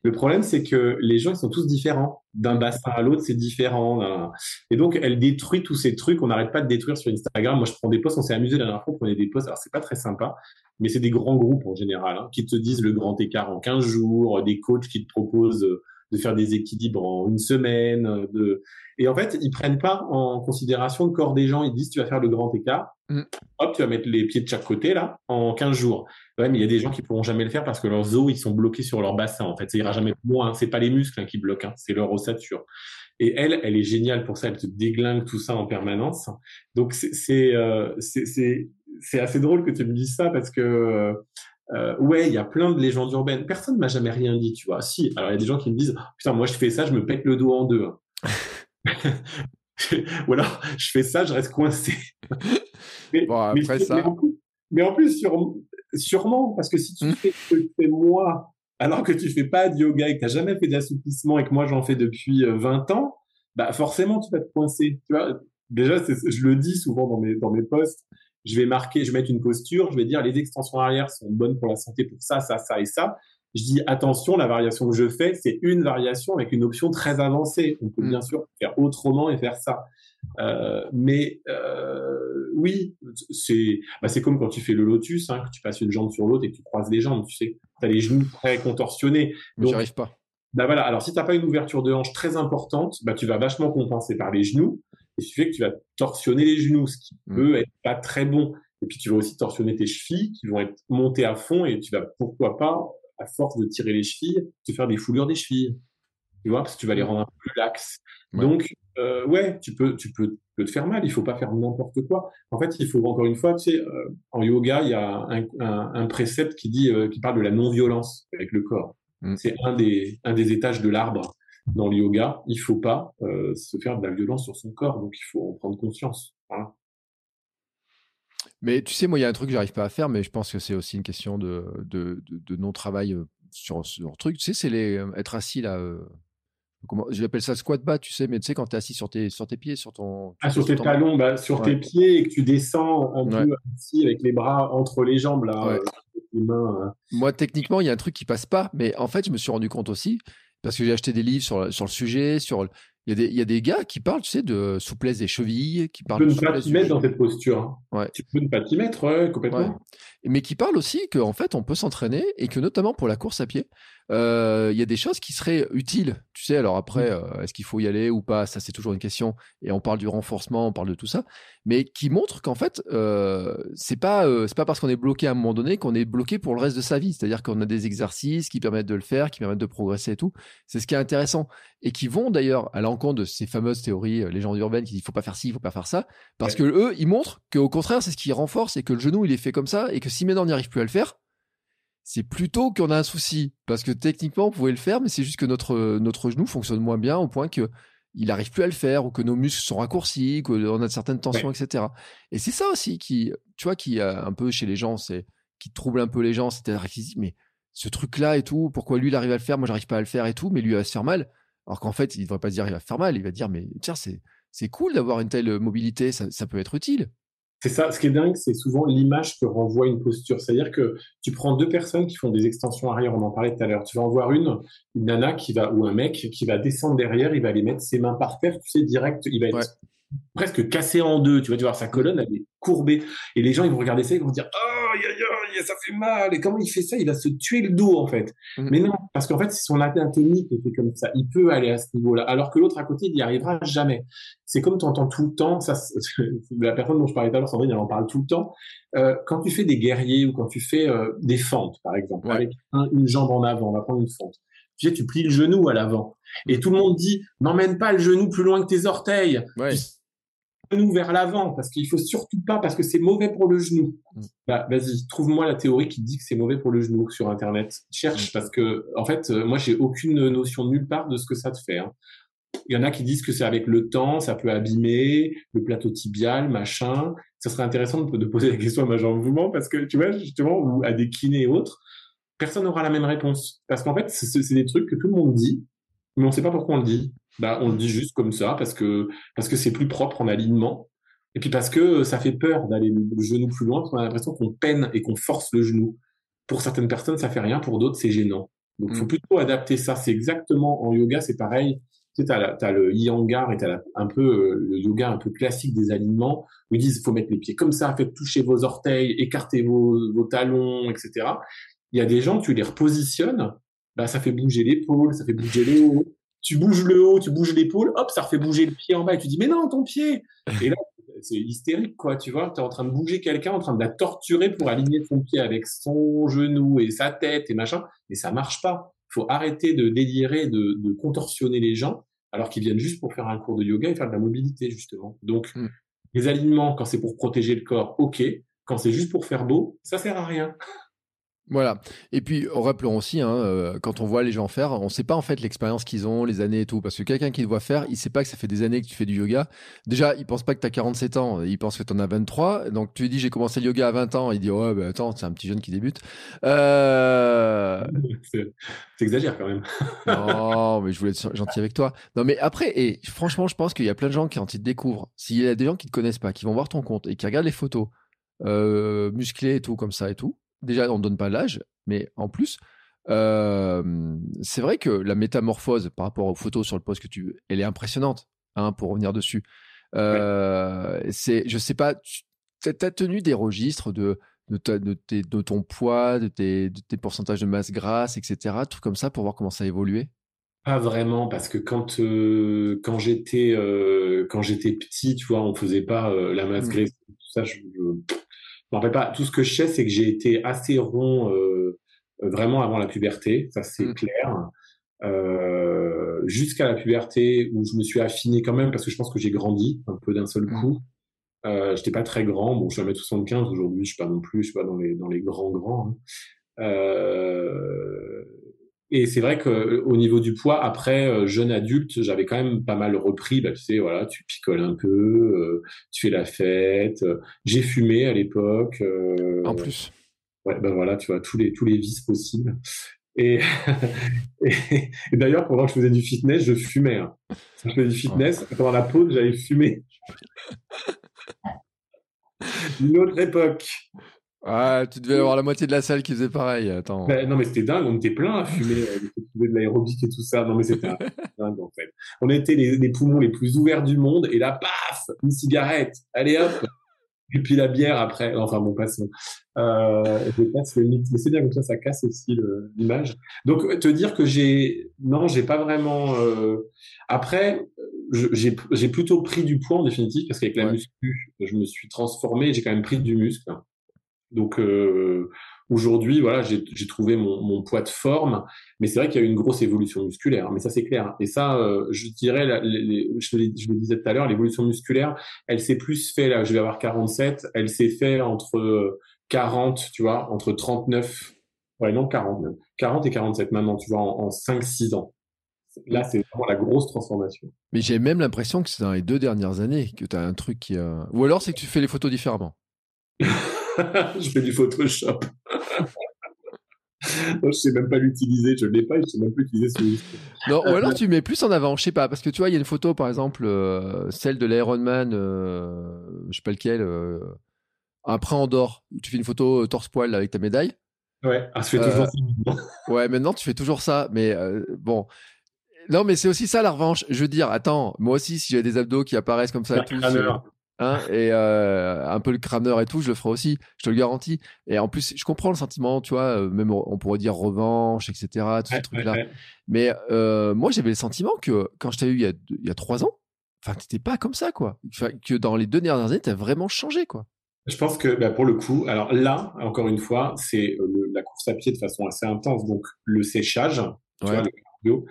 le problème, c'est que les gens, ils sont tous différents. D'un bassin à l'autre, c'est différent. Et donc, elle détruit tous ces trucs. On n'arrête pas de détruire sur Instagram. Moi, je prends des posts. On s'est amusé la dernière fois. On prenait des posts. Alors, c'est pas très sympa. Mais c'est des grands groupes en général hein, qui te disent le grand écart en 15 jours, des coachs qui te proposent de faire des équilibres en une semaine. De... Et en fait, ils prennent pas en considération le corps des gens. Ils disent, tu vas faire le grand écart. Mm. Hop, tu vas mettre les pieds de chaque côté, là, en 15 jours. Ouais, mais il y a des gens qui pourront jamais le faire parce que leurs os, ils sont bloqués sur leur bassin. En fait, ça ira jamais plus loin. C'est pas les muscles hein, qui bloquent, hein. c'est leur ossature. Et elle, elle est géniale pour ça. Elle te déglingue tout ça en permanence. Donc, c'est euh, c'est assez drôle que tu me dises ça parce que euh, ouais, il y a plein de légendes urbaines. Personne m'a jamais rien dit, tu vois. Si, alors il y a des gens qui me disent, putain, moi je fais ça, je me pète le dos en deux. Ou alors, je fais ça, je reste coincé. mais, bon, après ça. Mais en, plus, sûrement, parce que si tu hmm. fais ce que fais moi, alors que tu fais pas de yoga et que tu n'as jamais fait d'assouplissement et que moi j'en fais depuis 20 euh, ans, bah forcément tu vas te coincer. Tu vois, déjà, je le dis souvent dans mes, dans mes posts, je vais marquer, je vais mettre une posture, je vais dire les extensions arrière sont bonnes pour la santé pour ça, ça, ça et ça. Je dis attention, la variation que je fais, c'est une variation avec une option très avancée. On peut mm. bien sûr faire autrement et faire ça. Euh, mais euh, oui, c'est bah, c'est comme quand tu fais le lotus, hein, que tu passes une jambe sur l'autre et que tu croises les jambes. Tu sais, tu as les genoux très contorsionnés. Mais arrive pas. Bah voilà. Alors si t'as pas une ouverture de hanche très importante, bah tu vas vachement compenser par les genoux. Et ce qui fait que tu vas torsionner les genoux, ce qui mm. peut être pas très bon. Et puis tu vas aussi torsionner tes chevilles qui vont être montées à fond et tu vas pourquoi pas, à force de tirer les chevilles, te faire des foulures des chevilles. Tu vois, parce que tu vas les mm. rendre un peu plus laxes. Donc euh, ouais, tu peux, tu peux, te faire mal. Il faut pas faire n'importe quoi. En fait, il faut encore une fois, tu sais, euh, en yoga, il y a un, un, un précepte qui dit, euh, qui parle de la non-violence avec le corps. Mm. C'est un des, un des étages de l'arbre dans le yoga. Il faut pas euh, se faire de la violence sur son corps, donc il faut en prendre conscience. Mais tu sais, moi, il y a un truc que j'arrive pas à faire, mais je pense que c'est aussi une question de, de, de, non-travail sur, sur truc. Tu sais, c'est les être assis là comment j'appelle ça squat bas, tu sais, mais tu sais, quand tu es assis sur tes, sur tes pieds, sur ton. Ah, sur tes talons, bah, sur tes pieds et que tu descends un peu assis avec les bras entre les jambes, là. Euh, les mains, euh. Moi, techniquement, il y a un truc qui passe pas, mais en fait, je me suis rendu compte aussi, parce que j'ai acheté des livres sur, sur le sujet, sur il y, a des, il y a des gars qui parlent, tu sais, de souplesse des chevilles, qui parlent tu peux ne pas t'y mettre dans cette posture. Hein. Tu peux ne pas t'y mettre, complètement. Mais qui parlent aussi qu'en fait, on peut s'entraîner et que notamment pour la course à pied, euh, il y a des choses qui seraient utiles. Tu sais, alors après, euh, est-ce qu'il faut y aller ou pas? Ça, c'est toujours une question. Et on parle du renforcement, on parle de tout ça, mais qui montre qu'en fait, euh, c'est pas c'est pas parce qu'on est bloqué à un moment donné qu'on est bloqué pour le reste de sa vie. C'est-à-dire qu'on a des exercices qui permettent de le faire, qui permettent de progresser et tout. C'est ce qui est intéressant et qui vont d'ailleurs à l'encontre de ces fameuses théories légendes urbaines qui disent il faut pas faire ci, il faut pas faire ça, parce que eux, ils montrent qu'au contraire, c'est ce qui renforce et que le genou il est fait comme ça et que si maintenant on n'y arrive plus à le faire c'est plutôt qu'on a un souci. Parce que techniquement, on pouvait le faire, mais c'est juste que notre, notre genou fonctionne moins bien au point que il n'arrive plus à le faire, ou que nos muscles sont raccourcis, qu'on a certaines tensions, etc. Et c'est ça aussi qui, tu vois, qui un peu chez les gens, c'est qui trouble un peu les gens, c'est-à-dire qu'ils disent, mais ce truc-là et tout, pourquoi lui il arrive à le faire, moi j'arrive pas à le faire et tout, mais lui il va se faire mal. Alors qu'en fait, il ne devrait pas se dire il va faire mal, il va dire, mais tiens, c'est, c'est cool d'avoir une telle mobilité, ça peut être utile. C'est ça. Ce qui est dingue, c'est souvent l'image que renvoie une posture. C'est-à-dire que tu prends deux personnes qui font des extensions arrière, on en parlait tout à l'heure. Tu vas en voir une, une nana qui va, ou un mec qui va descendre derrière, il va aller mettre ses mains par terre, tu sais, direct, il va être presque cassé en deux. Tu vas voir sa colonne, elle est courbée. Et les gens, ils vont regarder ça, ils vont dire, oh, aïe, aïe, ça fait mal. Et comment il fait ça? Il va se tuer le dos, en fait. Mm. Mais non, parce qu'en fait, c'est son anatomie qui fait comme ça. Il peut aller à ce niveau-là. Alors que l'autre à côté, il n'y arrivera jamais. C'est comme tu entends tout le temps, ça, la personne dont je parlais tout à l'heure, Sandrine, elle en parle tout le temps. Euh, quand tu fais des guerriers ou quand tu fais euh, des fentes, par exemple, avec une jambe en avant, on va prendre une fente. Tu sais, tu plies le genou à l'avant. Et tout le monde dit, n'emmène pas le genou plus loin que tes orteils genou vers l'avant parce qu'il faut surtout pas parce que c'est mauvais pour le genou. Mm. Bah, vas-y, trouve-moi la théorie qui dit que c'est mauvais pour le genou sur internet. Cherche mm. parce que en fait, euh, moi j'ai aucune notion nulle part de ce que ça te fait. Hein. Il y en a qui disent que c'est avec le temps, ça peut abîmer le plateau tibial, machin. Ça serait intéressant de, poser la question à ma jambe mouvement parce que tu vois justement ou à des kinés et autres, personne n'aura la même réponse parce qu'en fait c'est des trucs que tout le monde dit, mais on ne sait pas pourquoi on le dit. Bah, on le dit juste comme ça parce que parce que c'est plus propre en alignement. Et puis parce que ça fait peur d'aller le genou plus loin, parce qu'on a l'impression qu'on peine et qu'on force le genou. Pour certaines personnes, ça fait rien, pour d'autres, c'est gênant. Donc, il faut mm. plutôt adapter ça. C'est exactement en yoga, c'est pareil. Tu sais, as, as le yangar et t'as un peu euh, le yoga un peu classique des alignements où ils disent faut mettre les pieds comme ça, faites toucher vos orteils, écartez vos, vos talons, etc. Il y a des gens, tu les repositionnes, bah, ça fait bouger l'épaule, ça fait bouger les hauts, tu bouges le haut, tu bouges l'épaule, hop, ça refait bouger le pied en bas et tu dis mais non, ton pied. Et là, c'est hystérique quoi, tu vois, tu es en train de bouger quelqu'un, en train de la torturer pour aligner son pied avec son genou et sa tête et machin, mais ça marche pas. Il faut arrêter de délirer, de, de contorsionner les gens alors qu'ils viennent juste pour faire un cours de yoga et faire de la mobilité justement. Donc hmm. les alignements quand c'est pour protéger le corps, OK, quand c'est juste pour faire beau, ça sert à rien. Voilà. Et puis, rappelons aussi, hein, euh, quand on voit les gens faire, on ne sait pas en fait l'expérience qu'ils ont, les années et tout. Parce que quelqu'un qui te voit faire, il ne sait pas que ça fait des années que tu fais du yoga. Déjà, il pense pas que tu as 47 ans, il pense que tu en as 23. Donc, tu lui dis, j'ai commencé le yoga à 20 ans. Il dit, ouais, bah, attends, c'est un petit jeune qui débute. Euh... T'exagères quand même. non, mais je voulais être gentil avec toi. Non, mais après, et franchement, je pense qu'il y a plein de gens qui, quand ils te découvrent, s'il y a des gens qui te connaissent pas, qui vont voir ton compte et qui regardent les photos, musclé et tout comme ça et tout. Déjà, on ne donne pas l'âge, mais en plus, c'est vrai que la métamorphose par rapport aux photos sur le poste que tu, elle est impressionnante. Hein, pour revenir dessus. Euh, c'est, je sais pas, tu as tenu des registres de de, de, ton poids, de tes, de tes, pourcentages de masse grasse, etc. Tout comme ça pour voir comment ça a évolué? Pas vraiment, parce que quand, euh, quand, j'étais, euh, quand j'étais petit, tu vois, on faisait pas euh, la masse mmh. grasse, tout ça, je, je pas. Tout ce que je sais, c'est que j'ai été assez rond vraiment avant la puberté, ça c'est mmh. clair. jusqu'à la puberté où je me suis affiné quand même parce que je pense que j'ai grandi un peu d'un seul mmh. coup. Euh, j'étais pas très grand. Bon, je suis à 1m75 aujourd'hui. Je suis pas non plus, je suis pas dans les, dans les grands grands. Hein. Euh, et c'est vrai que au niveau du poids, après euh, jeune adulte, j'avais quand même pas mal repris. Bah, tu sais, voilà, tu picoles un peu, euh, tu fais la fête. J'ai fumé à l'époque. en plus. Ouais, ben voilà, tu vois tous les tous les vices possibles. Et, et, d'ailleurs, pendant que je faisais du fitness, je fumais. Hein. je faisais du fitness, pendant la pause, j'avais fumé. Une autre époque. Ah, tu devais avoir la moitié de la salle qui faisait pareil. Attends. Ben, non, mais c'était dingue. On était plein à fumer, euh, de l'aérobic et tout ça. Non, mais c'était dingue en fait. On était les, les, poumons les plus ouverts du monde et là, paf, une cigarette. Allez hop. Et puis la bière après. Enfin bon, passons. Euh, je casse le mythe. Mais c'est bien comme ça, ça casse aussi l'image. Donc te dire que j'ai, non, j'ai pas vraiment. Euh... Après, j'ai plutôt pris du poids en définitive parce qu'avec la muscu, je me suis transformé. J'ai quand même pris du muscle. Donc euh, aujourd'hui, voilà, j'ai trouvé mon, mon, poids de forme, mais c'est vrai qu'il y a eu une grosse évolution musculaire. Mais ça, c'est clair. Et ça, euh, je dirais, je, le disais tout à l'heure, l'évolution musculaire, elle s'est plus fait là. Je vais avoir 47. Elle s'est fait entre 40, tu vois, entre 39, ouais non 40 40 et 47 maintenant, tu vois, en, en 5-6 ans. Là, c'est vraiment la grosse transformation. Mais j'ai même l'impression que c'est dans les deux dernières années que tu as un truc qui. Ou alors c'est que tu fais les photos différemment. je fais du Photoshop. je sais même pas l'utiliser, je l'ai pas, je sais même plus utiliser ce Non, ou alors tu mets plus en avant, je sais pas, parce que tu vois, il y a une photo, par exemple, euh, celle de l'Ironman, euh, je sais pas lequel, euh, après Andorre, tu fais une photo torse-poil avec ta médaille. Ouais, ah, je fais toujours ça. ouais, maintenant tu fais toujours ça, mais bon, non, mais c'est aussi ça la revanche. Je veux dire, attends, moi aussi, si j'ai des abdos qui apparaissent comme ça, tous, euh, hein, et euh, un peu le crâneur et tout, je le ferai aussi, je te le garantis. Et en plus, je comprends le sentiment, tu vois, euh, même on pourrait dire revanche, etc., tous ces trucs-là. Mais moi, j'avais le sentiment que quand je t'ai eu il y, a, il y a trois ans, enfin, t'étais pas comme ça, quoi. que dans les deux dernières années, t'as vraiment changé, quoi. Je pense que bah, pour le coup, alors là, encore une fois, c'est la course à pied de façon assez intense, donc le séchage, tu vois, le cardio,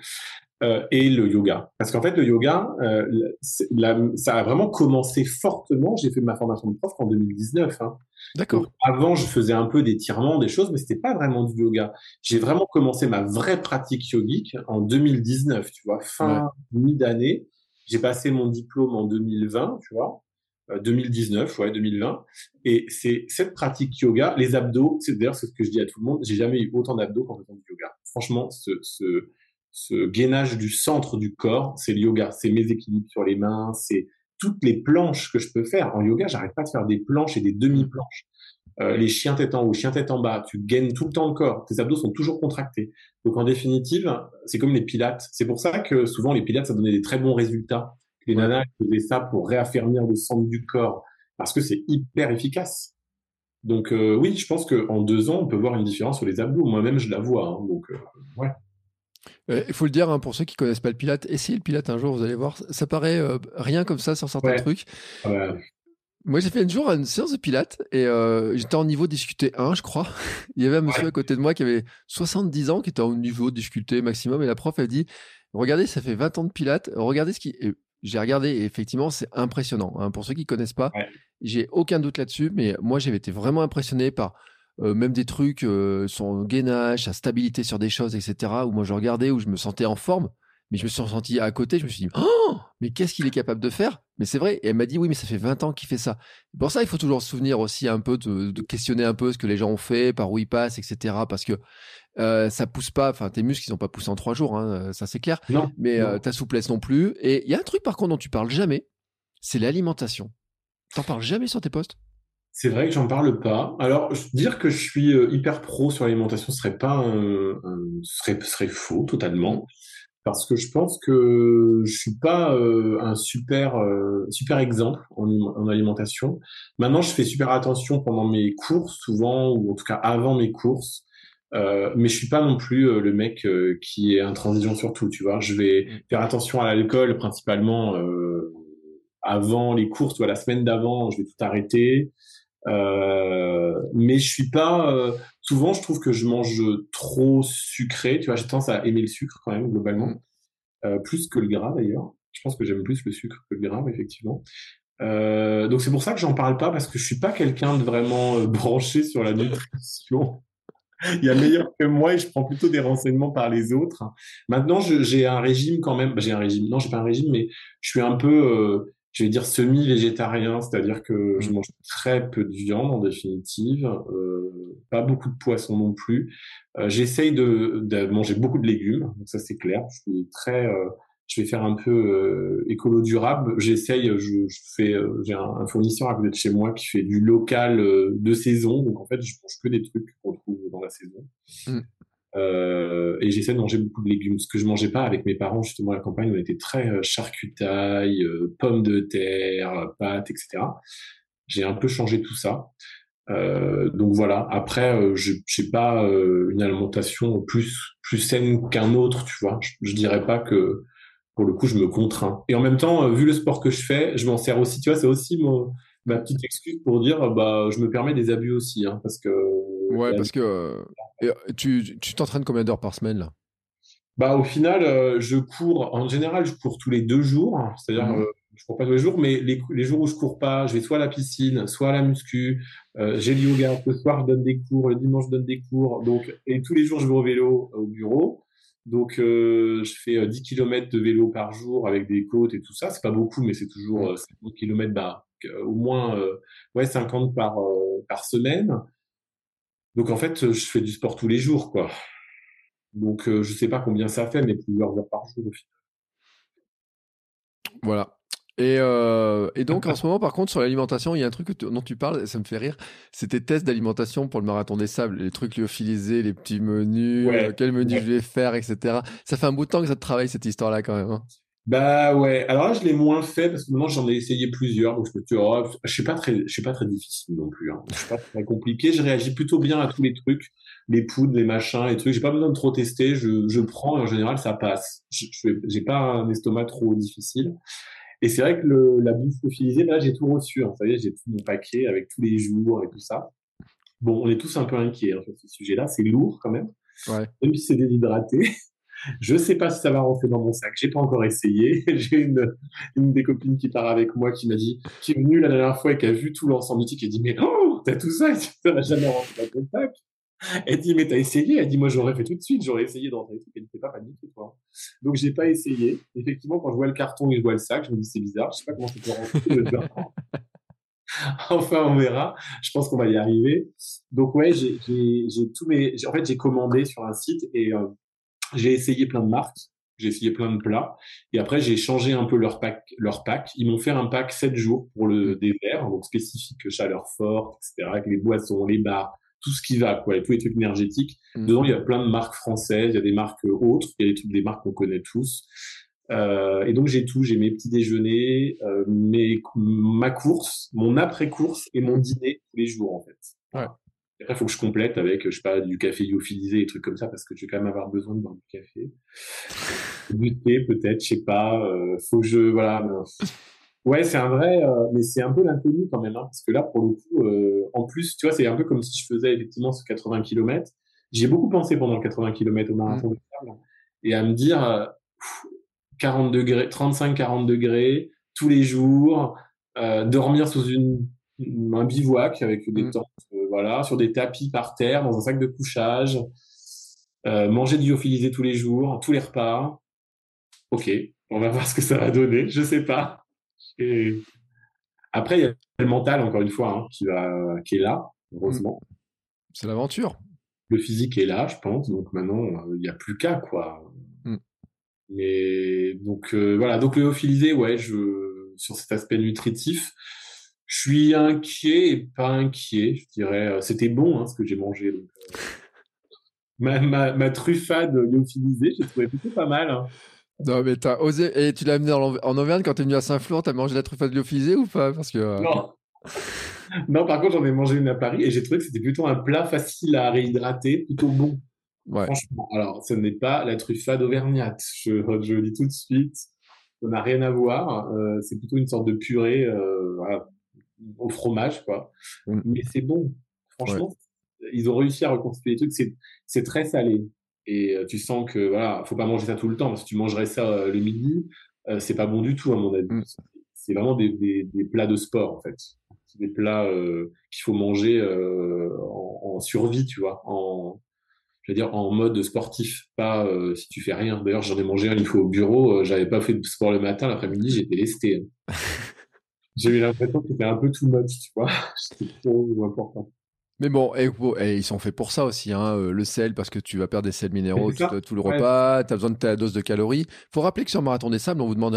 euh, et le yoga. Parce qu'en fait, le yoga, euh, ça a vraiment commencé fortement. J'ai fait ma formation de prof en 2019. Hein. D'accord. Avant, je faisais un peu d'étirement, des choses, mais c'était pas vraiment du yoga. J'ai vraiment commencé ma vraie pratique yogique en 2019, tu vois, fin mi-d'année. J'ai passé mon diplôme en 2020, tu vois. 2019, euh, ouais, 2020. Et c'est cette pratique yoga, les abdos, c'est d'ailleurs ce que je dis à tout le monde, j'ai jamais eu autant d'abdos qu'en faisant du yoga. Franchement, ce, ce, ce gainage du centre du corps, c'est le yoga, c'est mes équilibres sur les mains, c'est toutes les planches que je peux faire. En yoga, j'arrête pas de faire des planches et des demi-planches. Euh, les chiens tête en haut, chiens tête en bas, tu gaines tout le temps le corps. Tes abdos sont toujours contractés. Donc en définitive, c'est comme les pilates. C'est pour ça que souvent les pilates, ça donnait des très bons résultats. Les nanas faisaient ça pour réaffermir le centre du corps parce que c'est hyper efficace. Donc euh, oui, je pense qu'en deux ans, on peut voir une différence sur les abdos. Moi-même, je la vois. Hein. donc euh, ouais. Euh, il faut le dire, hein, pour ceux qui connaissent pas le Pilate, essayez le Pilate un jour, vous allez voir. Ça paraît euh, rien comme ça sur certains trucs. Moi, j'ai fait un jour une séance de Pilate et euh, j'étais en niveau difficulté 1, je crois. Il y avait un monsieur à côté de moi qui avait 70 ans, qui était au niveau difficulté maximum. Et la prof, elle dit Regardez, ça fait 20 ans de Pilate, regardez ce qui. J'ai regardé et effectivement, c'est impressionnant. Hein. Pour ceux qui connaissent pas, j'ai aucun doute là-dessus, mais moi, j'avais été vraiment impressionné par euh, même des trucs, euh, son gainage, sa stabilité sur des choses, etc. Où moi je regardais, où je me sentais en forme, mais je me suis senti à côté, je me suis dit, oh, mais qu'est-ce qu'il est capable de faire? Mais c'est vrai, et elle m'a dit, oui, mais ça fait 20 ans qu'il fait ça. Pour ça, il faut toujours se souvenir aussi un peu de, questionner un peu ce que les gens ont fait, par où ils passent, etc. Parce que euh, ça pousse pas, enfin tes muscles ils ont pas poussé en trois jours, hein, ça c'est clair. Non, mais euh, ta souplesse non plus. Et il y a un truc par contre dont tu parles jamais, c'est l'alimentation. T'en parles jamais sur tes posts? C'est vrai que j'en parle pas. Alors, dire que je suis euh, hyper pro sur l'alimentation serait pas un, serait, serait faux totalement. Parce que je pense que je suis pas euh, un super euh, super exemple en, en, alimentation. Maintenant, je fais super attention pendant mes courses, souvent, ou en tout cas avant mes courses. Euh, mais je suis pas non plus euh, le mec euh, qui est intransigeant sur tout, tu vois. Je vais mm. faire attention à l'alcool principalement avant les courses, tu vois, la semaine d'avant, je vais tout arrêter. Mais je suis pas. souvent, je trouve que je mange trop sucré. Tu vois, j'ai tendance à aimer le sucre quand même globalement, mm. plus que le gras d'ailleurs. Je pense que j'aime plus le sucre que le gras, effectivement. donc c'est pour ça que j'en parle pas parce que je suis pas quelqu'un de vraiment branché sur la nutrition il y a meilleur que moi et je prends plutôt des renseignements par les autres. Maintenant, j'ai un régime quand même. J'ai un régime. Non, j'ai pas un régime, mais je suis un peu, euh, je vais dire semi-végétarien, c'est-à-dire que je mmh. mange très peu de viande en définitive, euh, pas beaucoup de poisson non plus. Euh, J'essaye de, de, manger beaucoup de légumes, donc ça c'est clair. Je suis très euh, je vais faire un peu euh, écolo durable. J'essaye, je, je, fais, euh, j'ai un, fournisseur à côté de chez moi qui fait du local euh, de saison. Donc en fait, je mange que des trucs qu'on trouve dans la saison. Mm. Euh, et j'essaie de manger beaucoup de légumes. Ce que je mangeais pas avec mes parents justement à la campagne, on était très charcutaille, pommes de terre, pâtes, etc. J'ai un peu changé tout ça. Euh, donc voilà. Après, je n'ai pas une alimentation plus plus saine qu'un autre, tu vois. Je, je dirais pas que pour le coup, je me contrains. Et en même temps, euh, vu le sport que je fais, je m'en sers aussi. Tu vois, c'est aussi ma petite excuse pour dire, bah, je me permets des abus aussi, hein, parce que. Ouais, parce que euh, tu t'entraînes combien d'heures par semaine là? Bah, au final, euh, je cours. En général, je cours tous les deux jours. Hein. C'est-à-dire, mmh. je cours pas tous les jours, mais les, les, jours où je cours pas, je vais soit à la piscine, soit à la muscu. j'ai le yoga. Le soir, je donne des cours. Le dimanche, je donne des cours. Donc, et tous les jours, je vais au vélo au bureau. Donc, euh, je fais 10 euh, km de vélo par jour avec des côtes et tout ça. C'est pas beaucoup, mais c'est toujours 50 euh, km, bah, au moins ouais, 50 par, par semaine. Donc, en fait, je fais du sport tous les jours, quoi. Donc, je sais pas combien ça fait, mais plusieurs heures par jour au final. Voilà. Et, euh, et, donc en ce moment, par contre, sur l'alimentation, il y a un truc dont tu parles, ça me fait rire. C'est tes tests d'alimentation pour le marathon des sables, les trucs lyophilisés, les petits menus, euh, quel menu je vais faire, etc. Ça fait un bout de temps que ça te travaille cette histoire-là quand même. Hein. Bah ouais. Alors là, je l'ai moins fait parce que maintenant j'en ai essayé plusieurs, donc je me dis, oh, je suis pas très, je suis pas très difficile non plus. Hein. Je suis pas très compliqué. Je réagis plutôt bien à tous les trucs, les poudres, les machins, les trucs. J'ai pas besoin de trop tester. Je, je prends et en général ça passe. Je, j'ai pas un estomac trop difficile. Et c'est vrai que le, la bouffe lyophilisée, là, j'ai tout reçu. Hein. Vous savez, j'ai tout mon paquet avec tous les jours et tout ça. Bon, on est tous un peu inquiets hein, sur ce sujet-là. C'est lourd quand même. Ouais. Même si c'est déshydraté. Je sais pas si ça va rentrer dans mon sac. J'ai pas encore essayé. J'ai une, des copines qui part avec moi qui m'a dit, qui est venue la dernière fois et qui a vu tout l'ensemble du truc et dit, mais oh, t'as tout ça? Et ça va jamais rentrer dans ton sac. Elle dit, mais t'as essayé? Elle dit, moi, j'aurais fait tout de suite, j'aurais essayé d'entrer le truc. Elle n'était pas paniquée, toi. Donc, j'ai pas essayé. Effectivement, quand je vois le carton et je vois le sac, je me dis, c'est bizarre, je sais pas comment ça peut rentrer enfin, on verra. Je pense qu'on va y arriver. Donc, ouais, j'ai tous mes. En fait, j'ai commandé sur un site et euh, j'ai essayé plein de marques. J'ai essayé plein de plats. Et après, j'ai changé un peu leur pack. Leur pack. Ils m'ont fait un pack 7 jours pour le désert, donc spécifique chaleur forte, etc., avec les boissons, les bars, tout ce qui va, quoi, tous les trucs énergétiques. Mm. Dedans, il y a plein de marques françaises, il y a des marques autres, il y a des trucs, des marques qu'on connaît tous. Euh, et donc j'ai tout, j'ai mes petits déjeuners, euh, mes, ma course, mon après-course et mon dîner tous les jours en fait. Ouais. Après, il faut que je complète avec, je sais pas, du café lyophilisé et trucs comme ça parce que je vais quand même avoir besoin de boire du café. Du thé peut-être, je sais pas. Euh, faut que je voilà. Ouais, c'est un vrai, euh, mais c'est un peu l'inconnu quand même, hein, parce que là, pour le coup, euh, en plus, tu vois, c'est un peu comme si je faisais effectivement ce 80 km. J'ai beaucoup pensé pendant le 80 km au marathon de sable, et à me dire 40 euh, degrés, 35-40 degrés tous les jours, dormir sous une, un bivouac avec des mmh. tentes, voilà, sur des tapis par terre, dans un sac de couchage, manger du lyophilisé tous les jours, tous les repas. Ok, on va voir ce que ça va donner. Je sais pas. Et après, il y a le mental, encore une fois, hein, qui, va, qui est là, heureusement. C'est l'aventure. Le physique est là, je pense. Donc maintenant, euh, il n'y a plus qu'à, quoi. Mm. Mais donc, euh, voilà. Donc, le lyophilisé, ouais, je, sur cet aspect nutritif, Je suis inquiet et pas inquiet, je dirais. C'était bon hein, ce que j'ai mangé. Donc, ma, ma, ma, truffade lyophilisée, j'ai trouvé plutôt pas mal. Hein. Non, mais t'as osé. Et tu l'as amené en, Auvergne quand t'es venu à Saint-Flour, t'as mangé la truffade lyophilisée ou pas? Parce que. Euh, non. non, par contre, j'en ai mangé une à Paris et j'ai trouvé que c'était plutôt un plat facile à réhydrater, plutôt bon. Ouais. Franchement, alors, ce n'est pas la truffade auvergnate. Je, je le dis tout de suite. Ça n'a rien à voir. Euh, c'est plutôt une sorte de purée euh, voilà, au fromage, quoi. Mm. Mais c'est bon. Franchement, ils ont réussi à reconstituer les trucs. C'est très salé. Et euh, tu sens que voilà, faut pas manger ça tout le temps. Si tu mangerais ça euh, le midi, euh, c'est pas bon du tout à mon avis. Mm. C'est vraiment des, des, des, plats de sport en fait. C'est des plats euh, qu'il faut manger en, en, survie, tu vois, en je veux dire en mode sportif, pas si tu fais rien. D'ailleurs, j'en ai mangé un une fois au bureau. J'avais pas fait de sport le matin, l'après-midi, j'étais lesté. J'ai eu l'impression que c'était un peu too much, tu vois. c'était trop important. Mais bon, et, ils sont faits pour ça aussi, hein, euh, le sel, parce que tu vas perdre des sels minéraux tout, le repas, tu as besoin de ta dose de calories. faut rappeler que sur Marathon des Sables, on vous demande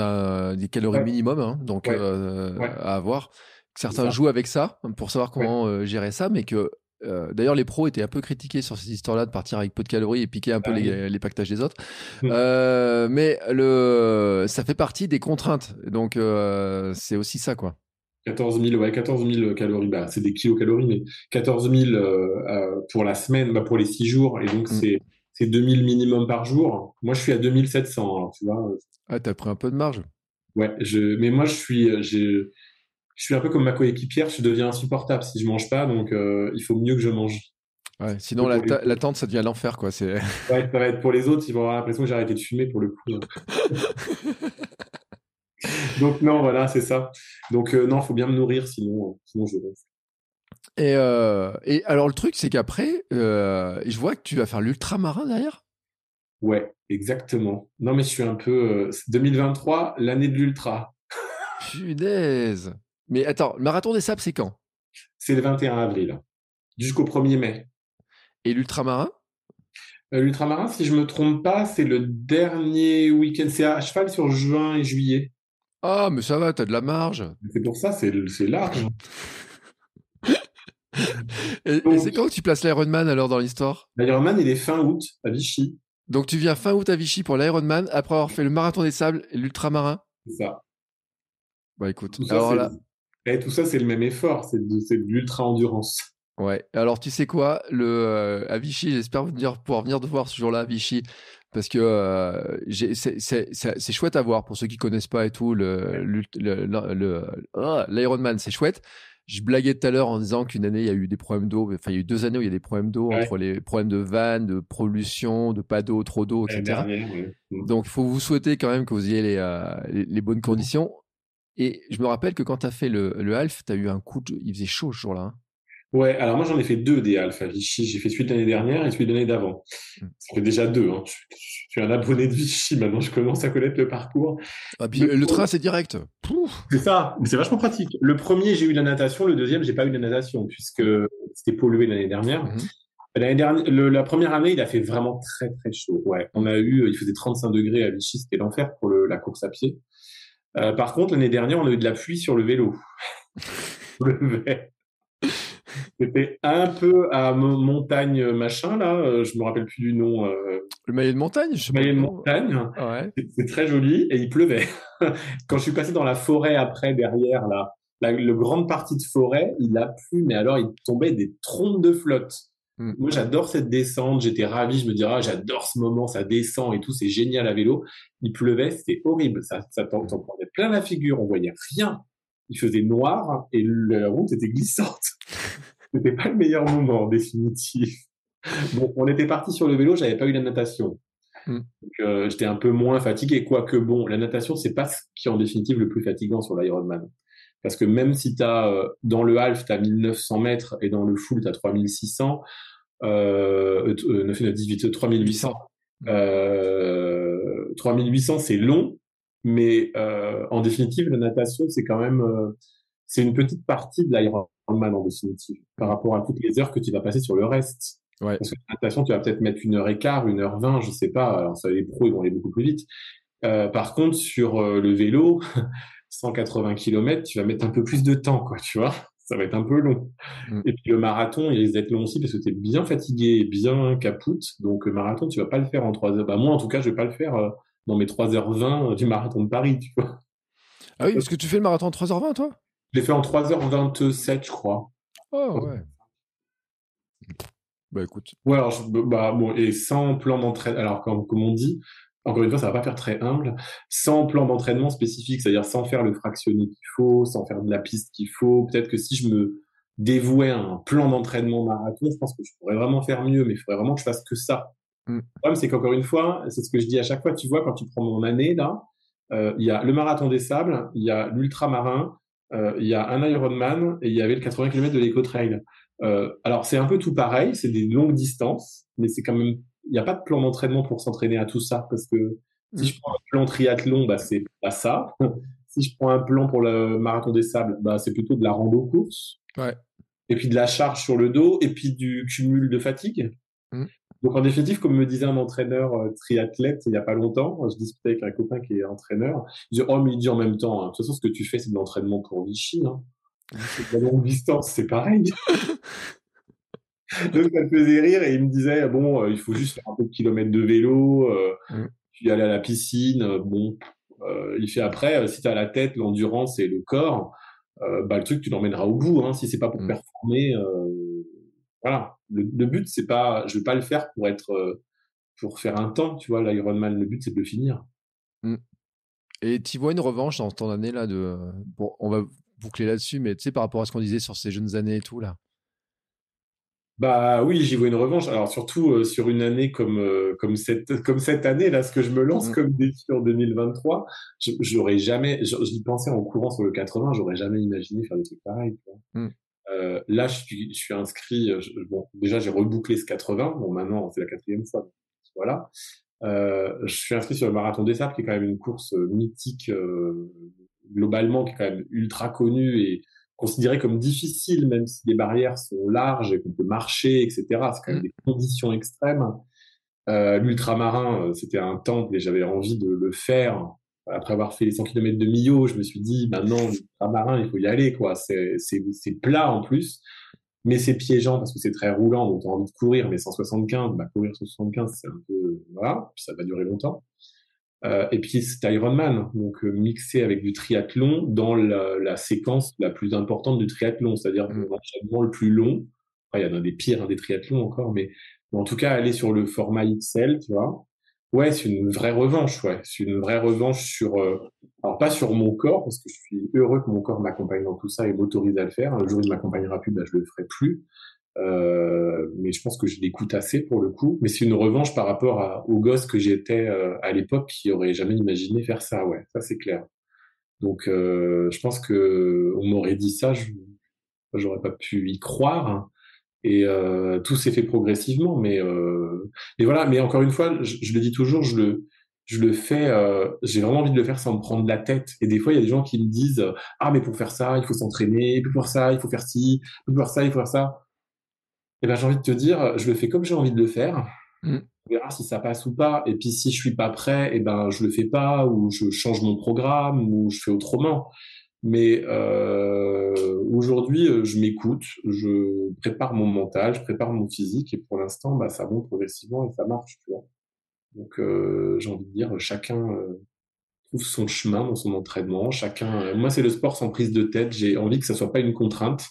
des calories minimum, hein, donc euh, à avoir. Certains jouent avec ça pour savoir comment euh, gérer ça, mais que d'ailleurs les pros étaient un peu critiqués sur cette histoire-là de partir avec peu de calories et piquer un peu ah les, les, pactages des autres. Mmh. mais le, ça fait partie des contraintes, donc c'est aussi ça, quoi. 14 000, ouais, 14 000 calories, bah, c'est des kilocalories, mais 14 000 euh, euh, pour la semaine, bah, pour les 6 jours, et donc mm. c'est c'est 2000 minimum par jour. Moi, je suis à 2700, tu vois. Ah, t'as pris un peu de marge. Ouais, je, mais moi, je suis, je suis un peu comme ma coéquipière, je deviens insupportable si je mange pas, donc euh, il faut mieux que je mange. Ouais, sinon, l'attente, ça devient l'enfer, quoi. C'est... Ouais, ça va être pour les autres, ils vont avoir l'impression que j'ai arrêté de fumer pour le coup. Donc non, voilà, c'est ça. Donc euh, non, faut bien me nourrir, sinon, sinon je Et, euh, et alors le truc, c'est qu'après, euh, je vois que tu vas faire l'ultramarin derrière? Ouais, exactement. Non, mais je suis un peu 2023, l'année de l'ultra. Punaise. Mais attends, le marathon des sables, c'est quand? C'est le 21 avril, jusqu'au 1er mai. Et l'ultramarin? L'ultramarin, si je me trompe pas, c'est le dernier week-end. C'est à cheval sur juin et juillet. Ah, mais ça va, t'as de la marge. C'est pour ça, c'est large. et, c'est quand que tu places l'Ironman alors dans l'histoire? L'Ironman, il est fin août à Vichy. Donc tu viens fin août à Vichy pour l'Ironman après avoir fait le marathon des sables et l'ultramarin? C'est ça. Bah écoute, alors là... Et tout ça, c'est le même effort, c'est de, de l'ultra-endurance. Ouais. Alors tu sais quoi, le euh, à Vichy, j'espère pouvoir venir te voir ce jour-là à Vichy parce que euh, c'est chouette à voir pour ceux qui connaissent pas et tout. Le, le, ah, l'Ironman, c'est chouette. Je blaguais tout à l'heure en disant qu'une année, il y a eu des problèmes d'eau. Enfin, il y a eu deux années où il y a des problèmes d'eau entre les problèmes de vannes, de pollution, de pas d'eau, trop d'eau, etc. Donc, il faut vous souhaiter quand même que vous ayez les, euh, les, bonnes conditions. Et je me rappelle que quand tu as fait le, le half, tu as eu un coup de... Il faisait chaud ce jour-là. Hein. Ouais, alors moi j'en ai fait deux des Alpha Vichy. J'ai fait celui de l'année dernière et celui de l'année d'avant. Hmm. Ça fait déjà deux. Hein. Je, suis un abonné de Vichy maintenant. Je commence à connaître le parcours. Ah, le, train c'est direct. C'est ça. C'est vachement pratique. Le premier j'ai eu la natation. Le deuxième j'ai pas eu la natation puisque c'était pollué l'année dernière. Hmm. L'année dernière, la première année, il a fait vraiment très très chaud. Ouais, on a eu, il faisait 35 degrés à Vichy, c'était l'enfer pour le, la course à pied. Euh, par contre, l'année dernière, on a eu de la pluie sur le vélo. C'était un peu à montagne machin là, euh, je me rappelle plus du nom. Euh, le maillet de montagne, je sais maillet de montagne. C'est très joli et il pleuvait. Quand je suis passé dans la forêt après derrière là, la, grande partie de forêt, il a plu, mais alors il tombait des trompes de flotte. Hmm. Moi, j'adore cette descente. J'étais ravi. Je me disais, ah, j'adore ce moment, ça descend et tout, c'est génial à vélo. Il pleuvait, c'était horrible. Ça, ça t'en prenait plein la figure. On voyait rien. Il faisait noir et la route était glissante. C'était pas le meilleur moment, en définitive. Bon, on était parti sur le vélo, j'avais pas eu la natation. Donc, euh, j'étais un peu moins fatigué, quoique bon, la natation, c'est pas ce qui est en définitive le plus fatigant sur l'Ironman. Parce que même si tu as, euh, dans le half, tu as 1900 mètres et dans le full, tu as 3600, euh, 9, 9, 18, 3800. Euh, 3800, c'est long, mais euh, en définitive, la natation, c'est quand même, euh, c'est une petite partie de l'Ironman en définitive, par rapport à toutes les heures que tu vas passer sur le reste. Ouais. Parce que la natation, tu vas peut-être mettre une heure et quart, une heure vingt, je sais pas. Alors ça, les pros, ils vont aller beaucoup plus vite. Euh, par contre, sur euh, le vélo, 180 km, tu vas mettre un peu plus de temps, quoi, tu vois. Ça va être un peu long. Mm. Et puis le marathon, il risque d'être long aussi parce que tu es bien fatigué, bien capoute. Donc le marathon, tu vas pas le faire en 3 heures. Bah, moi, en tout cas, je vais pas le faire euh, dans mes 3h20 du marathon de Paris, tu vois. Ah oui, parce que tu fais le marathon en 3h20, toi? Je l'ai fait en 3h27, je crois. Oh, ouais. Bah écoute. Ouais, alors, je- bah, bon, et sans plan d'entraînement, alors comme, comme on dit, encore une fois, ça va pas faire très humble, sans plan d'entraînement spécifique, c'est-à-dire sans faire le fractionné qu'il faut, sans faire de la piste qu'il faut. Peut-être que si je me dévouais à un plan d'entraînement marathon, je pense que je pourrais vraiment faire mieux, mais il faudrait vraiment que je fasse que ça. Mm. Le problème, c'est qu'encore une fois, c'est ce que je dis à chaque fois, tu vois, quand tu prends mon année, là, euh, il y a le marathon des sables, il y a l'ultramarin, euh, il y a un Ironman et il y avait le 80 km de l'éco-trail. Euh, alors, c'est un peu tout pareil, c'est des longues distances, mais c'est quand même, n'y a pas de plan d'entraînement pour s'entraîner à tout ça, parce que si Mm. je prends un plan triathlon, bah, c'est pas ça. si je prends un plan pour le marathon des sables, bah, c'est plutôt de la rando-course. Ouais. Et puis de la charge sur le dos, et puis du cumul de fatigue. Mm. Donc, en définitive, comme me disait un entraîneur euh, triathlète il y a pas longtemps, je discutais avec un copain qui est entraîneur, il dit, oh, mais il dit en même temps, hein, de toute façon, ce que tu fais, c'est de l'entraînement pour Vichy, hein. La longue distance, c'est pareil. Donc, ça me faisait rire et il me disait, bon, euh, il faut juste faire un peu de kilomètres de vélo, euh, Mm. puis aller à la piscine. euh, bon, il fait après, si tu as la tête, l'endurance et le corps, bah, le truc, tu l'emmèneras au bout. Hein, si c'est pas pour Mm. performer, voilà. Le, le but, c'est pas, je vais pas le faire pour être, pour faire un temps, tu vois, l'Ironman. Le but, c'est de le finir. Et tu vois une revanche dans ton année là de. Bon, on va boucler là-dessus, mais tu sais, par rapport à ce qu'on disait sur ces jeunes années et tout là. Bah oui, j'y vois une revanche. Alors surtout euh, sur une année comme euh, comme cette comme cette année là, ce que je me lance Mhm. comme défi en 2023, je- j'aurais jamais, je- j'y pensais en courant sur le 80, j'aurais jamais imaginé faire des trucs pareils. Mhm. Euh, là, je suis je suis inscrit. euh, je- bon, déjà j'ai rebouclé ce 80. Bon, maintenant c'est la quatrième fois. Voilà. Euh, je suis inscrit sur le marathon des sables, qui est quand même une course euh, mythique euh, globalement, qui est quand même ultra connue et considéré comme difficile, même si les barrières sont larges et qu'on peut marcher, etc. C'est quand même des conditions extrêmes. Euh, L'ultramarin, euh, c'était un temple et j'avais envie de le faire. Après avoir fait les 100 km de Millau, je me suis dit, maintenant, l'ultramarin, il faut y aller, quoi. C'est plat en plus, mais c'est piégeant parce que c'est très roulant, donc tu as envie de courir, mais 175, bah, courir 175, c'est un peu, voilà, puis ça va durer longtemps. Euh, et puis c'est Ironman, donc euh, mixé avec du triathlon dans la, la séquence la plus importante du triathlon, c'est-à-dire Mm. l'enchaînement le plus long. Il y en a des pires, hein, des triathlons encore, mais, mais en tout cas, aller sur le format XL, tu vois. Ouais, c'est une vraie revanche, ouais. C'est une vraie revanche sur, euh, alors pas sur mon corps, parce que je suis heureux que mon corps m'accompagne dans tout ça et m'autorise à le faire. Le jour où il m'accompagnera plus, bah, je le ferai plus. Euh, mais je pense que je l'écoute assez pour le coup. Mais c'est une revanche par rapport à, au gosse que j'étais euh, à l'époque qui aurait jamais imaginé faire ça. Ouais, ça c'est clair. Donc euh, je pense que on m'aurait dit ça, j'aurais pas pu y croire. Et tout s'est fait progressivement, mais mais voilà. Mais encore une fois, je, le dis toujours, je le je le fais. J'ai vraiment envie de le faire sans me prendre la tête. Et des fois, il y a des gens qui me disent ah mais pour faire ça, il faut s'entraîner. Pour faire ça, il faut faire ci. Pour faire ça, il faut faire ça. Eh ben, j'ai envie de te dire, je le fais comme j'ai envie de le faire. Mm. On verra si ça passe ou pas. Et puis, si je suis pas prêt, eh ben, je le fais pas, ou je change mon programme, ou je fais autrement. Mais euh, aujourd'hui, je m'écoute, je prépare mon mental, je prépare mon physique, et pour l'instant, bah, ça monte progressivement et ça marche, tu vois. Donc, euh, j'ai envie de dire, chacun euh, trouve son chemin dans son entraînement. Chacun, euh, moi, c'est le sport sans prise de tête. J'ai envie que ça soit pas une contrainte,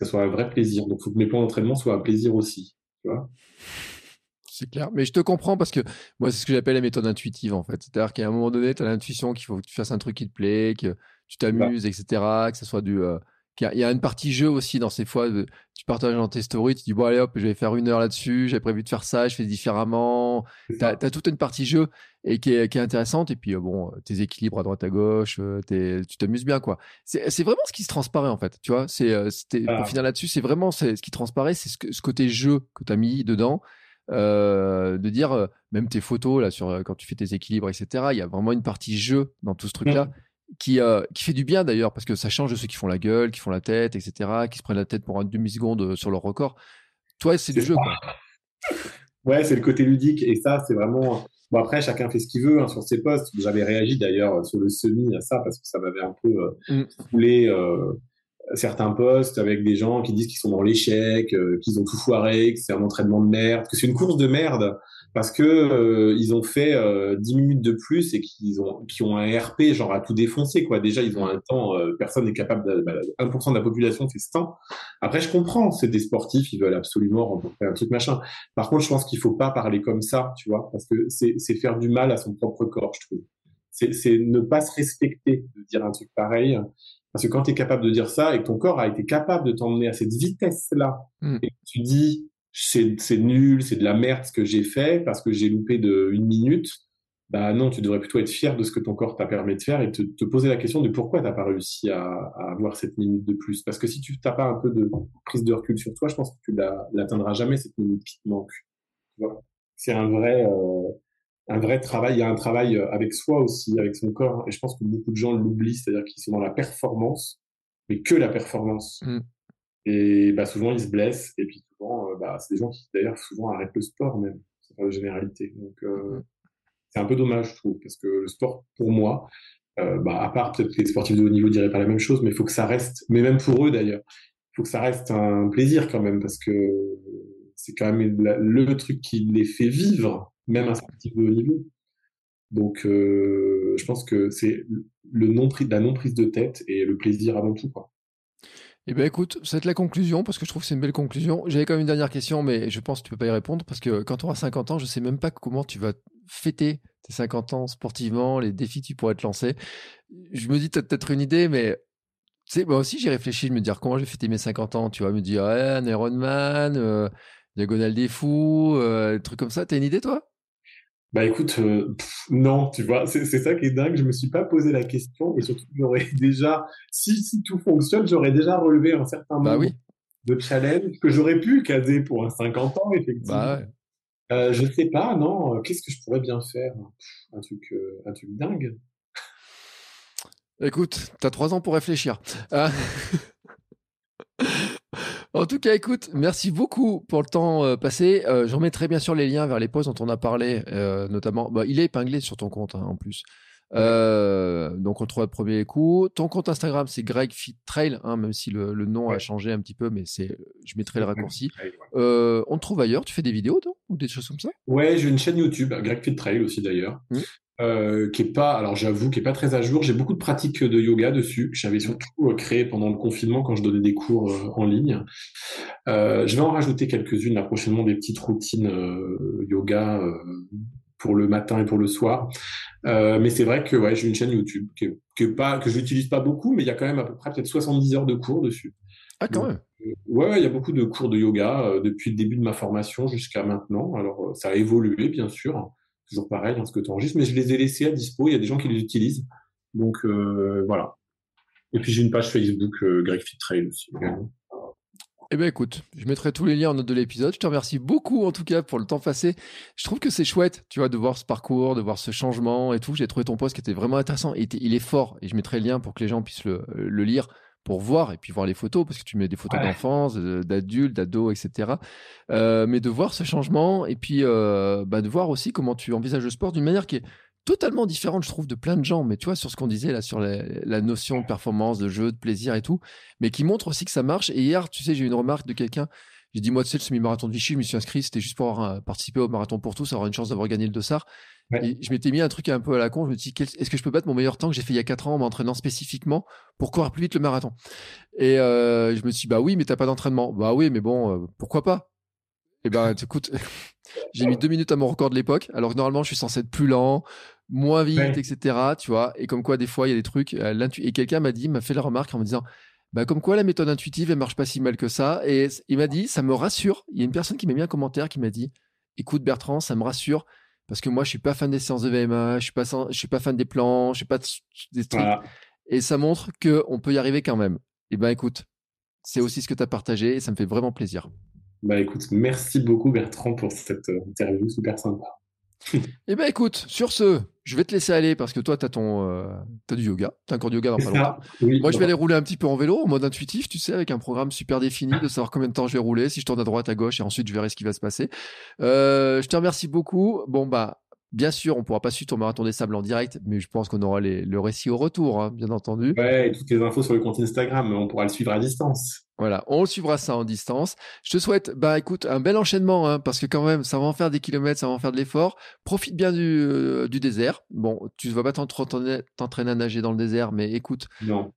que ça soit un vrai plaisir. Donc, il faut que mes plans d'entraînement soient un plaisir aussi, tu vois. C'est clair. Mais je te comprends parce que moi, c'est ce que j'appelle la méthode intuitive, en fait. C'est-à-dire qu'à un moment donné, tu as l'intuition qu'il faut que tu fasses un truc qui te plaît, que tu t'amuses, etc., que ce soit du. euh, y Il y a une partie jeu aussi dans ces fois. de- tu partages dans tes stories, tu dis, bon, allez hop, je vais faire une heure là-dessus, j'ai prévu de faire ça, je fais différemment. Tu as, toute une partie jeu et qui est, qui est intéressante. Et puis, euh, bon, tes équilibres à droite à gauche, euh, tu t'amuses bien, quoi. C'est vraiment ce qui se transparaît, en fait. Tu vois, c'est euh, Ah. pour finir là-dessus, c'est vraiment ce qui transparaît, c'est ce, côté jeu que tu as mis dedans. euh, de dire, euh, même tes photos, là, sur euh, quand tu fais tes équilibres, etc., il y a vraiment une partie jeu dans tout ce truc-là. Qui, euh, qui fait du bien d'ailleurs, parce que ça change de ceux qui font la gueule, qui font la tête, etc., qui se prennent la tête pour une demi-seconde euh, sur leur record. Toi, c'est du jeu, quoi. Ouais, c'est le côté ludique. Et ça, c'est vraiment. Bon, après, chacun fait ce qu'il veut hein, sur ses posts. J'avais réagi d'ailleurs sur le semi à ça parce que ça m'avait un peu euh, mm. foulé euh, certains posts avec des gens qui disent qu'ils sont dans l'échec, qu'ils ont tout foiré, que c'est un entraînement de merde, que c'est une course de merde parce que euh, ils ont fait euh, 10 minutes de plus et qu'ils ont qui ont un RP genre à tout défoncer quoi. Déjà ils ont un temps euh, personne n'est capable de, 1% bah, de la population fait ce temps. Après je comprends, c'est des sportifs, ils veulent absolument remporter un truc machin. Par contre, je pense qu'il faut pas parler comme ça, tu vois, parce que c'est c'est faire du mal à son propre corps, je trouve. C'est c'est ne pas se respecter de dire un truc pareil. Parce que quand tu es capable de dire ça et que ton corps a été capable de t'emmener à cette vitesse-là, mmh. et que tu dis c'est nul, c'est de la merde ce que j'ai fait parce que j'ai loupé de une minute, bah non, tu devrais plutôt être fier de ce que ton corps t'a permis de faire et te, te, poser la question de pourquoi t'as pas réussi à, à, avoir cette minute de plus. Parce que si tu t'as pas un peu de prise de recul sur toi, je pense que tu l'atteindras jamais cette minute qui te manque. C'est un vrai, euh, un vrai travail. Il y a un travail euh, avec soi aussi, avec son corps. Et je pense que beaucoup de gens l'oublient, c'est-à-dire qu'ils sont dans la performance, mais que la performance. Mmh. Et bah, souvent, ils se blessent. Et puis souvent, euh, bah, c'est des gens qui, d'ailleurs, souvent arrêtent le sport même. C'est pas la généralité. Donc, euh, mmh. c'est un peu dommage, je trouve, parce que le sport, pour moi, euh, bah, à part peut-être que les sportifs de haut niveau diraient pas la même chose, mais il faut que ça reste, mais même pour eux d'ailleurs, il faut que ça reste un plaisir quand même, parce que c'est quand même le truc qui les fait vivre, même un sportif de haut niveau. Donc, euh, je pense que c'est le non la non prise de tête et le plaisir avant tout, quoi. Eh bien, écoute, c'est la conclusion, parce que je trouve que c'est une belle conclusion. J'avais quand même une dernière question, mais je pense que tu peux pas y répondre, parce que quand tu auras 50 ans, je sais même pas comment tu vas fêter tes 50 ans sportivement, les défis tu pourrais te lancer. Je me dis, tu as peut-être une idée, mais c'est moi aussi, j'ai réfléchi de me dire comment je vais fêter mes 50 ans. Tu vois, me dire, ouais, un Ironman, euh, Diagonale des Fous, euh, des trucs comme ça. T'as une idée, toi? Bah écoute, euh, non, tu vois, c'est ça qui est dingue. Je me suis pas posé la question et surtout j'aurais déjà, si, si tout fonctionne, j'aurais déjà relevé un certain bah nombre de challenges que j'aurais pu caser pour un 50 ans effectivement. Bah ouais. euh, je sais pas, non. Euh, qu'est-ce que je pourrais bien faire? Un truc, euh, un truc dingue. Écoute, t'as trois ans pour réfléchir. En tout cas, écoute, merci beaucoup pour le temps euh, passé. Euh, je remettrai bien sûr les liens vers les posts dont on a parlé, euh, notamment. Bah, il est épinglé sur ton compte hein, en plus. donc on le trouve à premier coup. Ton compte Instagram, c'est Greg Fit Trail, hein, même si le, nom a changé un petit peu, mais c'est, je mettrai le raccourci. on te trouve ailleurs. Tu fais des vidéos, toi, ou des choses comme ça? Ouais, j'ai une chaîne YouTube, Greg Fit Trail aussi d'ailleurs. Mmh. Euh, qui est pas, alors j'avoue, qui est pas très à jour. J'ai beaucoup de pratiques de yoga dessus. J'avais surtout euh, créé pendant le confinement quand je donnais des cours euh, en ligne. je vais en rajouter quelques-unes là prochainement, des petites routines yoga pour le matin et pour le soir. mais c'est vrai que ouais, j'ai une chaîne YouTube que, que pas que j'utilise pas beaucoup, mais il y a quand même à peu près peut-être 70 heures de cours dessus. Ah quand même. Ouais, il y a beaucoup de cours de yoga depuis le début de ma formation jusqu'à maintenant. Alors ça a évolué bien sûr toujours pareil dans ce que tu enregistres, mais je les ai laissés à dispo. Il y a des gens qui les utilisent. Donc euh, voilà. Et puis j'ai une page Facebook euh, Greg Fit Trail aussi. Eh bien écoute, je mettrai tous les liens en note de l'épisode. Je te remercie beaucoup en tout cas pour le temps passé. Je trouve que c'est chouette, tu vois, de voir ce parcours, de voir ce changement et tout. J'ai trouvé ton post qui était vraiment intéressant. Et il est fort et je mettrai le lien pour que les gens puissent le lire pour voir et puis voir les photos parce que tu mets des photos d'enfance, d'adultes, d'ados, etc. Euh, mais de voir ce changement et puis euh, bah, de voir aussi comment tu envisages le sport d'une manière qui est totalement différente, je trouve, de plein de gens. Mais tu vois, sur ce qu'on disait là, sur la, notion de performance, de jeu, de plaisir et tout, mais qui montre aussi que ça marche. Et hier, tu sais, j'ai eu une remarque de quelqu'un. J'ai dit, moi, tu sais, le semi-marathon de Vichy, je me suis inscrit, c'était juste pour avoir, participer au marathon pour tous, avoir une chance d'avoir gagné le dossard je m'étais mis un truc un peu à la con. Je me suis dit, est-ce que je peux battre mon meilleur temps que j'ai fait il y a 4 ans en m'entraînant spécifiquement pour courir plus vite le marathon? Et euh, je me suis dit, bah oui, mais t'as pas d'entraînement. Bah oui, mais bon, euh, pourquoi pas? Et eh ben, écoute, j'ai mis deux minutes à mon record de l'époque. Alors que normalement, je suis censé être plus lent, moins vite, etc. Tu vois Et comme quoi, des fois, il y a des trucs. Euh, et quelqu'un m'a dit, m'a fait la remarque en me disant, bah comme quoi la méthode intuitive, elle marche pas si mal que ça. Et il m'a dit, ça me rassure. Il y a une personne qui m'a mis un commentaire qui m'a dit, écoute Bertrand, ça me rassure parce que moi, je suis pas fan des séances de VMA, je suis pas, je suis pas fan des plans, je suis pas des trucs. Et ça montre que on peut y arriver quand même. Et eh ben, écoute, c'est aussi ce que tu as partagé et ça me fait vraiment plaisir. Bah écoute, merci beaucoup Bertrand pour cette euh, interview super sympa. eh ben écoute, sur ce, je vais te laisser aller parce que toi, tu as, ton, euh, as du yoga, tu as un cours de yoga dans pas longtemps. Moi, je vais aller rouler un petit peu en vélo, en mode intuitif, tu sais, avec un programme super défini de savoir combien de temps je vais rouler, si je tourne à droite, à gauche, et ensuite je verrai ce qui va se passer. Euh, je te remercie beaucoup. Bon, bah, Bien sûr, on pourra pas suivre ton marathon des sables en direct, mais je pense qu'on aura le récit au retour, hein, bien entendu. Ouais, et toutes les infos sur le compte Instagram, on pourra le suivre à distance. Voilà, on suivra ça en distance. Je te souhaite, bah écoute, un bel enchaînement, hein, parce que quand même, ça va en faire des kilomètres, ça va en faire de l'effort. Profite bien du, euh, du désert. Bon, tu ne vas pas t'entraîner à nager dans le désert, mais écoute, non.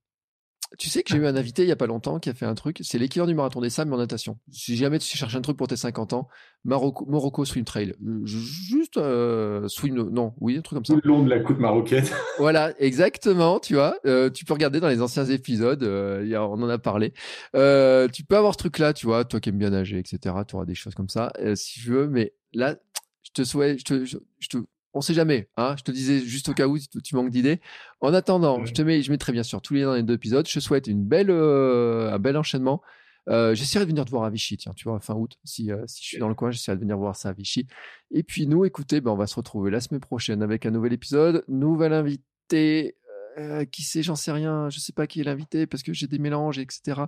Tu sais que j'ai eu un invité il y a pas longtemps qui a fait un truc, c'est l'équivalent du marathon des sables mais en natation. Si jamais tu cherches un truc pour tes 50 ans, Morocco Swim Trail. Juste euh, swim, non, oui, un truc comme ça. Tout le long de la côte marocaine. voilà, exactement, tu vois. Euh, tu peux regarder dans les anciens épisodes, euh, on en a parlé. tu peux avoir ce truc-là, tu vois, toi qui aimes bien nager, etc. Tu auras des choses comme ça, si tu veux. Mais là, je te souhaite, je te, je te on sait jamais. Hein je te disais juste au cas où tu manques d'idées. En attendant, je te mets, je mets très bien sur tous les liens dans les deux épisodes. Je te souhaite une belle, euh, un bel enchaînement. Euh, j'essaierai de venir te voir à Vichy, tiens, tu vois, fin août. Si, euh, si je suis dans le coin, j'essaierai de venir voir ça à Vichy. Et puis nous, écoutez, ben, on va se retrouver la semaine prochaine avec un nouvel épisode, nouvel invité. qui sait, j'en sais rien. Je sais pas qui est l'invité parce que j'ai des mélanges, etc.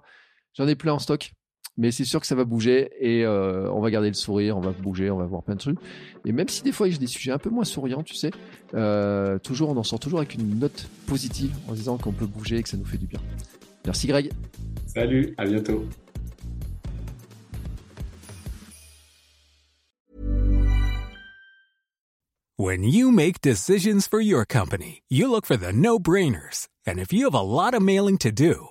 J'en ai plein en stock mais c'est sûr que ça va bouger et euh, on va garder le sourire, on va bouger, on va voir plein de trucs. Et même si des fois j'ai des sujets un peu moins souriants, tu sais, euh, toujours on en sort toujours avec une note positive en disant qu'on peut bouger et que ça nous fait du bien. Merci Greg. Salut, à bientôt. When you make decisions for your company, you look for the no-brainers. And if you have a lot of mailing to do,